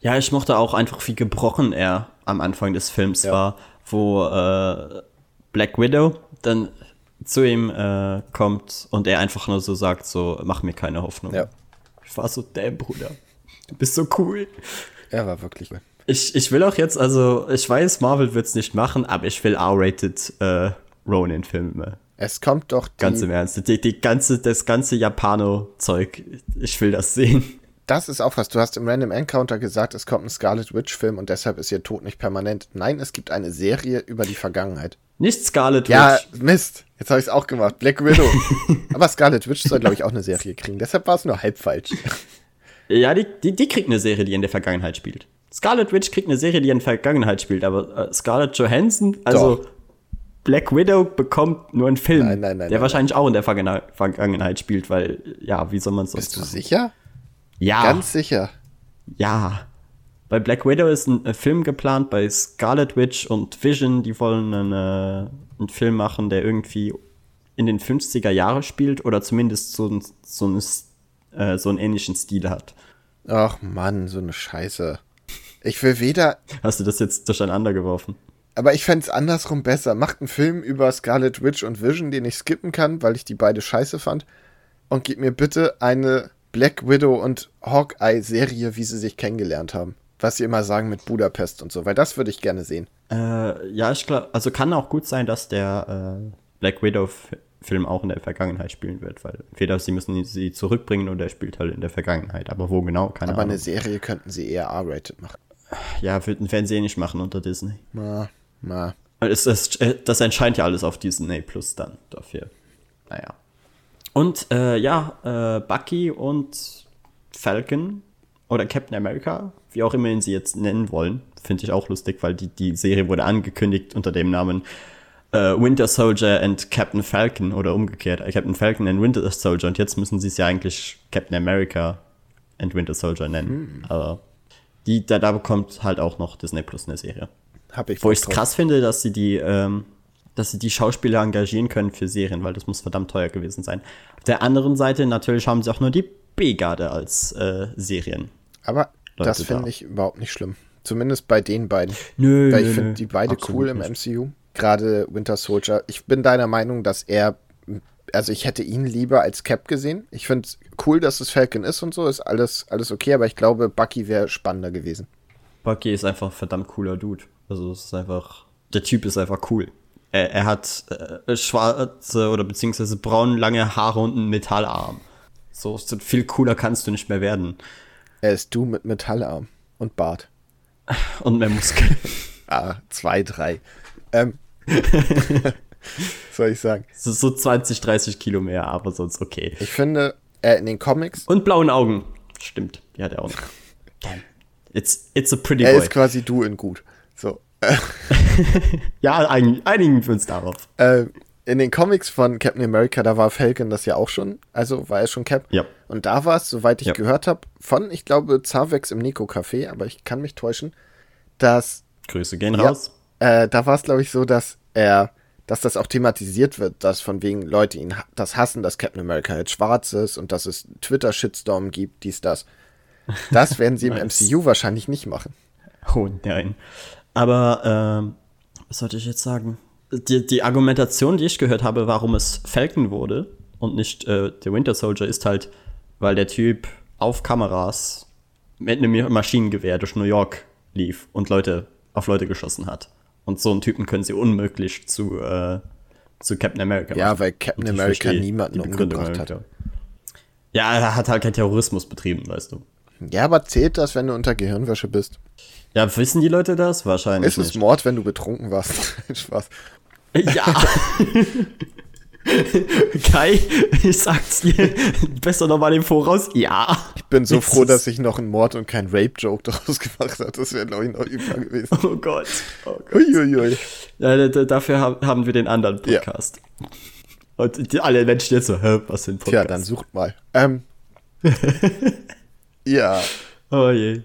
Ja, ich mochte auch einfach, wie gebrochen er am Anfang des Films ja. war, wo äh, Black Widow dann zu ihm äh, kommt und er einfach nur so sagt, so, mach mir keine Hoffnung. Ja. Ich war so, damn, Bruder, du bist so cool. Er war wirklich cool. Ich, ich will auch jetzt, also, ich weiß, Marvel wird's nicht machen, aber ich will R-rated äh, Ronin-Filme. Es kommt doch Ganz im Ernst, die, die ganze, das ganze Japano-Zeug, ich will das sehen. Das ist auch was. Du hast im Random Encounter gesagt, es kommt ein Scarlet Witch-Film und deshalb ist ihr Tod nicht permanent. Nein, es gibt eine Serie über die Vergangenheit. Nicht Scarlet Witch. Ja, Mist. Jetzt habe ich es auch gemacht. Black Widow. Aber Scarlet Witch soll, glaube ich, auch eine Serie kriegen. Deshalb war es nur halb falsch. Ja, die, die, die kriegt eine Serie, die in der Vergangenheit spielt. Scarlet Witch kriegt eine Serie, die in der Vergangenheit spielt, aber äh, Scarlett Johansson, also Doch. Black Widow bekommt nur einen Film, nein, nein, nein, der wahrscheinlich auch in der Vergangenheit spielt, weil, ja, wie soll man es sonst Bist du sicher? Ja. Ganz sicher. Ja. Bei Black Widow ist ein, ein Film geplant, bei Scarlet Witch und Vision, die wollen einen, äh, einen Film machen, der irgendwie in den 50er Jahren spielt oder zumindest so, ein, so, ein, äh, so einen ähnlichen Stil hat. Ach Mann, so eine Scheiße. Ich will weder. Hast du das jetzt durcheinander geworfen? Aber ich fände es andersrum besser. Macht einen Film über Scarlet Witch und Vision, den ich skippen kann, weil ich die beide scheiße fand. Und gib mir bitte eine Black Widow und Hawkeye-Serie, wie sie sich kennengelernt haben was sie immer sagen mit Budapest und so, weil das würde ich gerne sehen. Äh, ja, ich glaube, also kann auch gut sein, dass der äh, Black Widow-Film auch in der Vergangenheit spielen wird, weil entweder sie müssen sie zurückbringen oder er spielt halt in der Vergangenheit. Aber wo genau, keine Aber Ahnung. eine Serie könnten sie eher R-rated machen. Ja, würden werden sie eh nicht machen unter Disney. Na, na. Es, es, äh, das entscheidet ja alles auf Disney Plus dann dafür. Naja. Und äh, ja, äh, Bucky und Falcon oder Captain America, wie auch immer ihn sie jetzt nennen wollen, finde ich auch lustig, weil die, die Serie wurde angekündigt unter dem Namen äh, Winter Soldier and Captain Falcon oder umgekehrt, äh, Captain Falcon and Winter Soldier und jetzt müssen sie es ja eigentlich Captain America and Winter Soldier nennen. Hm. Aber die, da, da bekommt halt auch noch Disney Plus eine Serie. Hab ich Wo ich es krass finde, dass sie die, ähm, dass sie die Schauspieler engagieren können für Serien, weil das muss verdammt teuer gewesen sein. Auf der anderen Seite natürlich haben sie auch nur die B-Garde als äh, Serien. Aber Leute das finde da. ich überhaupt nicht schlimm. Zumindest bei den beiden. Nö, Weil ich finde die beide cool im nicht. MCU. Gerade Winter Soldier. Ich bin deiner Meinung, dass er. Also ich hätte ihn lieber als Cap gesehen. Ich finde es cool, dass es Falcon ist und so. Ist alles, alles okay, aber ich glaube, Bucky wäre spannender gewesen. Bucky ist einfach ein verdammt cooler Dude. Also es ist einfach. Der Typ ist einfach cool. Er, er hat äh, schwarze oder beziehungsweise braun lange Haare und einen Metallarm. So viel cooler kannst du nicht mehr werden. Er ist du mit Metallarm und Bart. Und mehr Muskeln. ah, zwei, drei. Ähm. soll ich sagen? So, so 20, 30 Kilo mehr, aber sonst okay. Ich finde, äh, in den Comics. Und blauen Augen. Stimmt, die hat er auch. It's, it's a pretty er boy. Er ist quasi du in gut. So. ja, einigen wir uns darauf. Äh, in den Comics von Captain America, da war Falcon das ja auch schon. Also war er schon Cap. Ja. Und da war es, soweit ich ja. gehört habe, von, ich glaube, Zavex im Nico Café, aber ich kann mich täuschen, dass. Grüße gehen ja, raus. Äh, da war es, glaube ich, so, dass er, dass das auch thematisiert wird, dass von wegen Leute ihn das hassen, dass Captain America jetzt schwarz ist und dass es Twitter-Shitstorm gibt, dies, das. Das werden sie im MCU wahrscheinlich nicht machen. Oh nein. Aber, ähm, was sollte ich jetzt sagen? die, die Argumentation, die ich gehört habe, warum es Falcon wurde und nicht äh, der Winter Soldier, ist halt, weil der Typ auf Kameras mit einem Maschinengewehr durch New York lief und Leute auf Leute geschossen hat. Und so einen Typen können sie unmöglich zu, äh, zu Captain America machen. Ja, weil Captain America niemanden umgebracht hat. Ja, er hat halt keinen Terrorismus betrieben, weißt du. Ja, aber zählt das, wenn du unter Gehirnwäsche bist? Ja, wissen die Leute das? Wahrscheinlich. Ist es Mord, wenn du betrunken warst? Spaß. Ja. Kai, ich sag's dir, besser nochmal im Voraus. Ja. Ich bin so froh, dass ich noch einen Mord und keinen Rape-Joke daraus gemacht habe. Das wäre, glaube ich, noch übler gewesen. Oh Gott. Oh Gott. Uiuiui. Ja, da- da- dafür ha- haben wir den anderen Ja. Podcast. Und die, alle Menschen jetzt so, hä, was für ein Podcast? Tja, dann sucht mal. Ähm, ja, Oh je.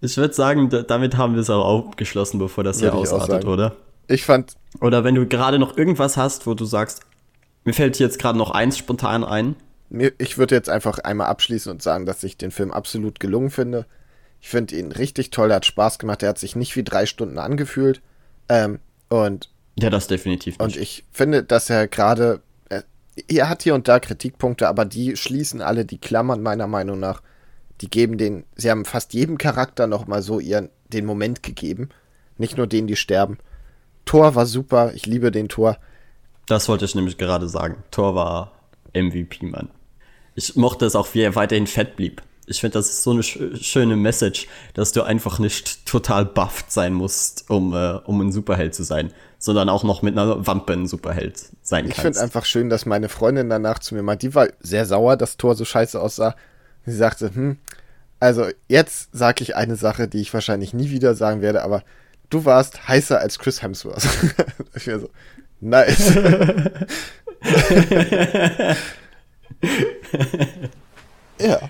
Ich würde sagen, da, damit haben wir es auch abgeschlossen, bevor das hier Würde ausartet, oder? ich fand, Oder wenn du gerade noch irgendwas hast, wo du sagst, mir fällt jetzt gerade noch eins spontan ein. ich würde jetzt einfach einmal abschließen und sagen, dass ich den Film absolut gelungen finde. Ich finde ihn richtig toll, er hat Spaß gemacht, er hat sich nicht wie drei Stunden angefühlt. Ähm, und Ja, das definitiv nicht. Und ich finde, dass er gerade, er, er hat hier und da Kritikpunkte, aber die schließen alle die Klammern meiner Meinung nach. Die geben den, sie haben fast jedem Charakter nochmal so ihren, den Moment gegeben. Nicht nur denen, die sterben. Thor war super, ich liebe den Thor. Das wollte ich nämlich gerade sagen. Thor war MVP, Mann. Ich mochte es auch, wie er weiterhin fett blieb. Ich finde, das ist so eine sch schöne Message, dass du einfach nicht total bufft sein musst, um, äh, um ein Superheld zu sein, sondern auch noch mit einer Wampe ein Superheld sein Ich kannst. finde einfach schön, dass meine Freundin danach zu mir meint, die war sehr sauer, dass Thor so scheiße aussah. Sie sagte, hm, also jetzt sage ich eine Sache, die ich wahrscheinlich nie wieder sagen werde, aber du warst heißer als Chris Hemsworth. ich mir so, nice. ja.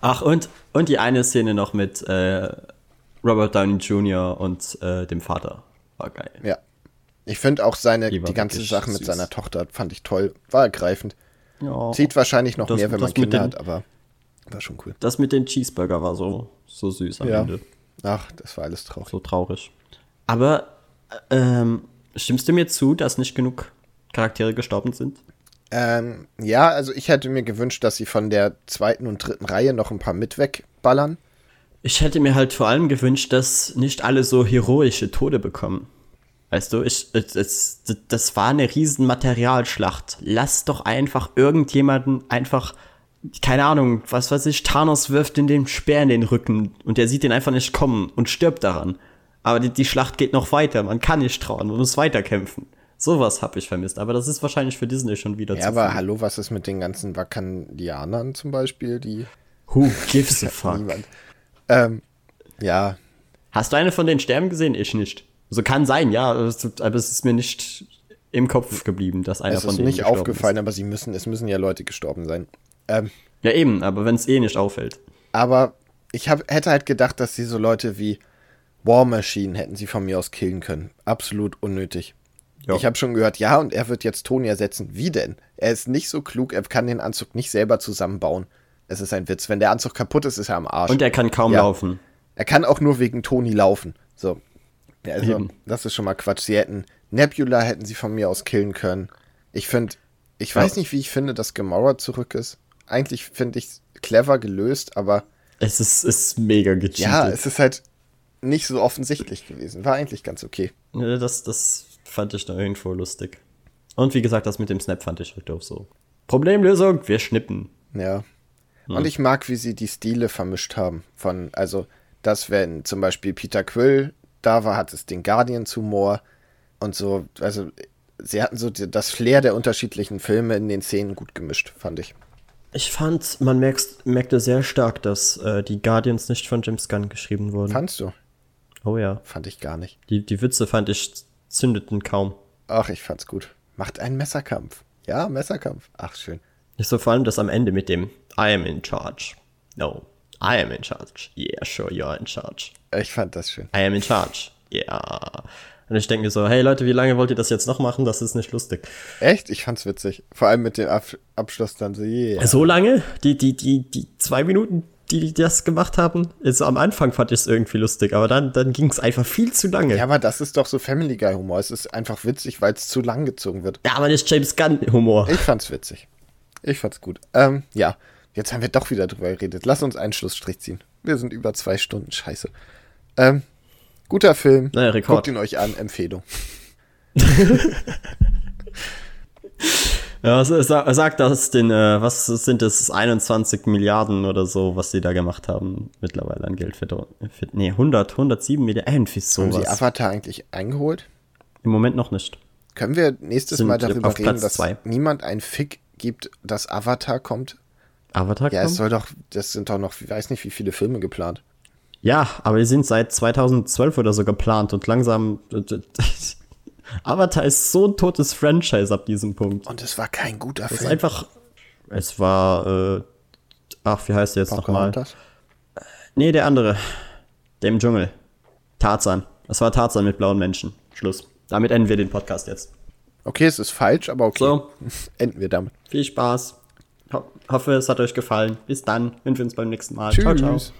Ach, und, und die eine Szene noch mit äh, Robert Downey Jr. und äh, dem Vater. War geil. Ja. Ich finde auch seine, Die die, ganze Sache mit süß. seiner Tochter fand ich toll. War ergreifend. Ja. Sieht wahrscheinlich noch Das- mehr, wenn man mit Kinder den- hat, aber war schon cool. Das mit den Cheeseburger war so, so süß am Ja. Ende. Ach, das war alles traurig. So traurig. Aber ähm, stimmst du mir zu, dass nicht genug Charaktere gestorben sind? Ähm, ja, also ich hätte mir gewünscht, dass sie von der zweiten und dritten Reihe noch ein paar mit wegballern. Ich hätte mir halt vor allem gewünscht, dass nicht alle so heroische Tode bekommen. Weißt du, ich, es, es, das war eine riesen Materialschlacht. Lass doch einfach irgendjemanden einfach, keine Ahnung, was weiß ich, Thanos wirft in den Speer in den Rücken und der sieht den einfach nicht kommen und stirbt daran. Aber die, die Schlacht geht noch weiter, man kann nicht trauen, man muss weiterkämpfen. Sowas habe ich vermisst, aber das ist wahrscheinlich für Disney schon wieder Ja, zu aber viel. hallo, was ist mit den ganzen Vakandianern zum Beispiel? Die Who gives a fuck? niemand. Ähm, ja, Hast du eine von den Sterben gesehen? Ich nicht. So kann sein, ja, aber es es ist mir nicht im Kopf geblieben, dass einer es von ist denen nicht gestorben aufgefallen, aber sie müssen, es müssen ja Leute gestorben sein. Ähm, Ist. Ja eben, aber wenn es eh nicht auffällt. aber ich hab, hätte halt gedacht, dass sie so Leute wie War Machine hätten sie von mir aus killen können. Absolut unnötig. Ja. Ich habe schon gehört, ja, und er wird jetzt Tony ersetzen. Wie denn? Er ist nicht so klug, er kann den Anzug nicht selber zusammenbauen. Es ist ein Witz. Wenn der Anzug kaputt ist, ist er am Arsch. Und er kann kaum Ja. laufen. Er kann auch nur wegen Toni laufen. So. Also, Eben. das ist schon mal Quatsch. Sie hätten Nebula hätten sie von mir aus killen können. Ich finde, ich weiß Ja. nicht, wie ich finde, dass Gamora zurück ist. Eigentlich finde ich es clever gelöst, aber Es ist, ist mega gecheatet. ja, es ist halt nicht so offensichtlich gewesen. War eigentlich ganz okay. Ja, das, das fand ich da irgendwo lustig. Und wie gesagt, das mit dem Snap fand ich halt doof so. Problemlösung, wir schnippen. Ja. Und ich mag, wie sie die Stile vermischt haben. Von, also, dass wenn zum Beispiel Peter Quill da war, hat es den Guardians-Humor und so. Also, sie hatten so die, das Flair der unterschiedlichen Filme in den Szenen gut gemischt, fand ich. Ich fand, man merkt, merkte sehr stark, dass äh, die Guardians nicht von James Gunn geschrieben wurden. Fandst du? Oh ja. Fand ich gar nicht. Die, die Witze fand ich zündeten kaum. Ach, ich fand's gut. Macht einen Messerkampf. Ja, Messerkampf. Ach, schön. Ich so vor allem das am Ende mit dem I am in charge. No, I am in charge. Yeah, sure, you're in charge. Ich fand das schön. I am in charge. Ja. Und ich denke mir so, hey Leute, wie lange wollt ihr das jetzt noch machen? Das ist nicht lustig. Echt? Ich fand's witzig. Vor allem mit dem Ab Abschluss dann so, yeah. So lange? Die, die, die, die zwei Minuten, die die das gemacht haben? Also am Anfang fand ich es irgendwie lustig, aber dann, dann ging es einfach viel zu lange. Ja, aber das ist doch so Family Guy Humor. Es ist einfach witzig, weil es zu lang gezogen wird. Ja, aber nicht James Gunn-Humor. Ich fand's witzig. Ich fand's gut. Ähm, ja. Jetzt haben wir doch wieder drüber geredet. Lass uns einen Schlussstrich ziehen. Wir sind über zwei Stunden. Scheiße. Ähm, guter Film. Naja, Rekord. Guckt ihn euch an. Empfehlung. Ja, sa- sa- sag das den, äh, was sind das, 21 Milliarden oder so, was die da gemacht haben mittlerweile an Geld für, für nee, 100, 107 Milliarden, irgendwie Haben Sie sowas. Avatar eigentlich eingeholt? Im Moment noch nicht. Können wir nächstes Sind Mal darüber reden, dass zwei. niemand ein Fick gibt, dass Avatar kommt? Avatar Ja, es kommt? soll doch, das sind doch noch, ich weiß nicht, wie viele Filme geplant. Ja, aber die sind seit 2012 oder so geplant und langsam. Avatar ist so ein totes Franchise ab diesem Punkt. Und es war kein guter ist Film. einfach. Es war. Äh, ach, wie heißt der jetzt nochmal? Pocahontas? Nee, der andere. Der im Dschungel. Tarzan. Das war Tarzan mit blauen Menschen. Schluss. Damit enden wir den Podcast jetzt. Okay, es ist falsch, aber okay. So, Enden wir damit. viel Spaß. Ho hoffe, es hat euch gefallen. Bis dann. Wünschen wir uns beim nächsten Mal. Ciao, ciao. Tschüss.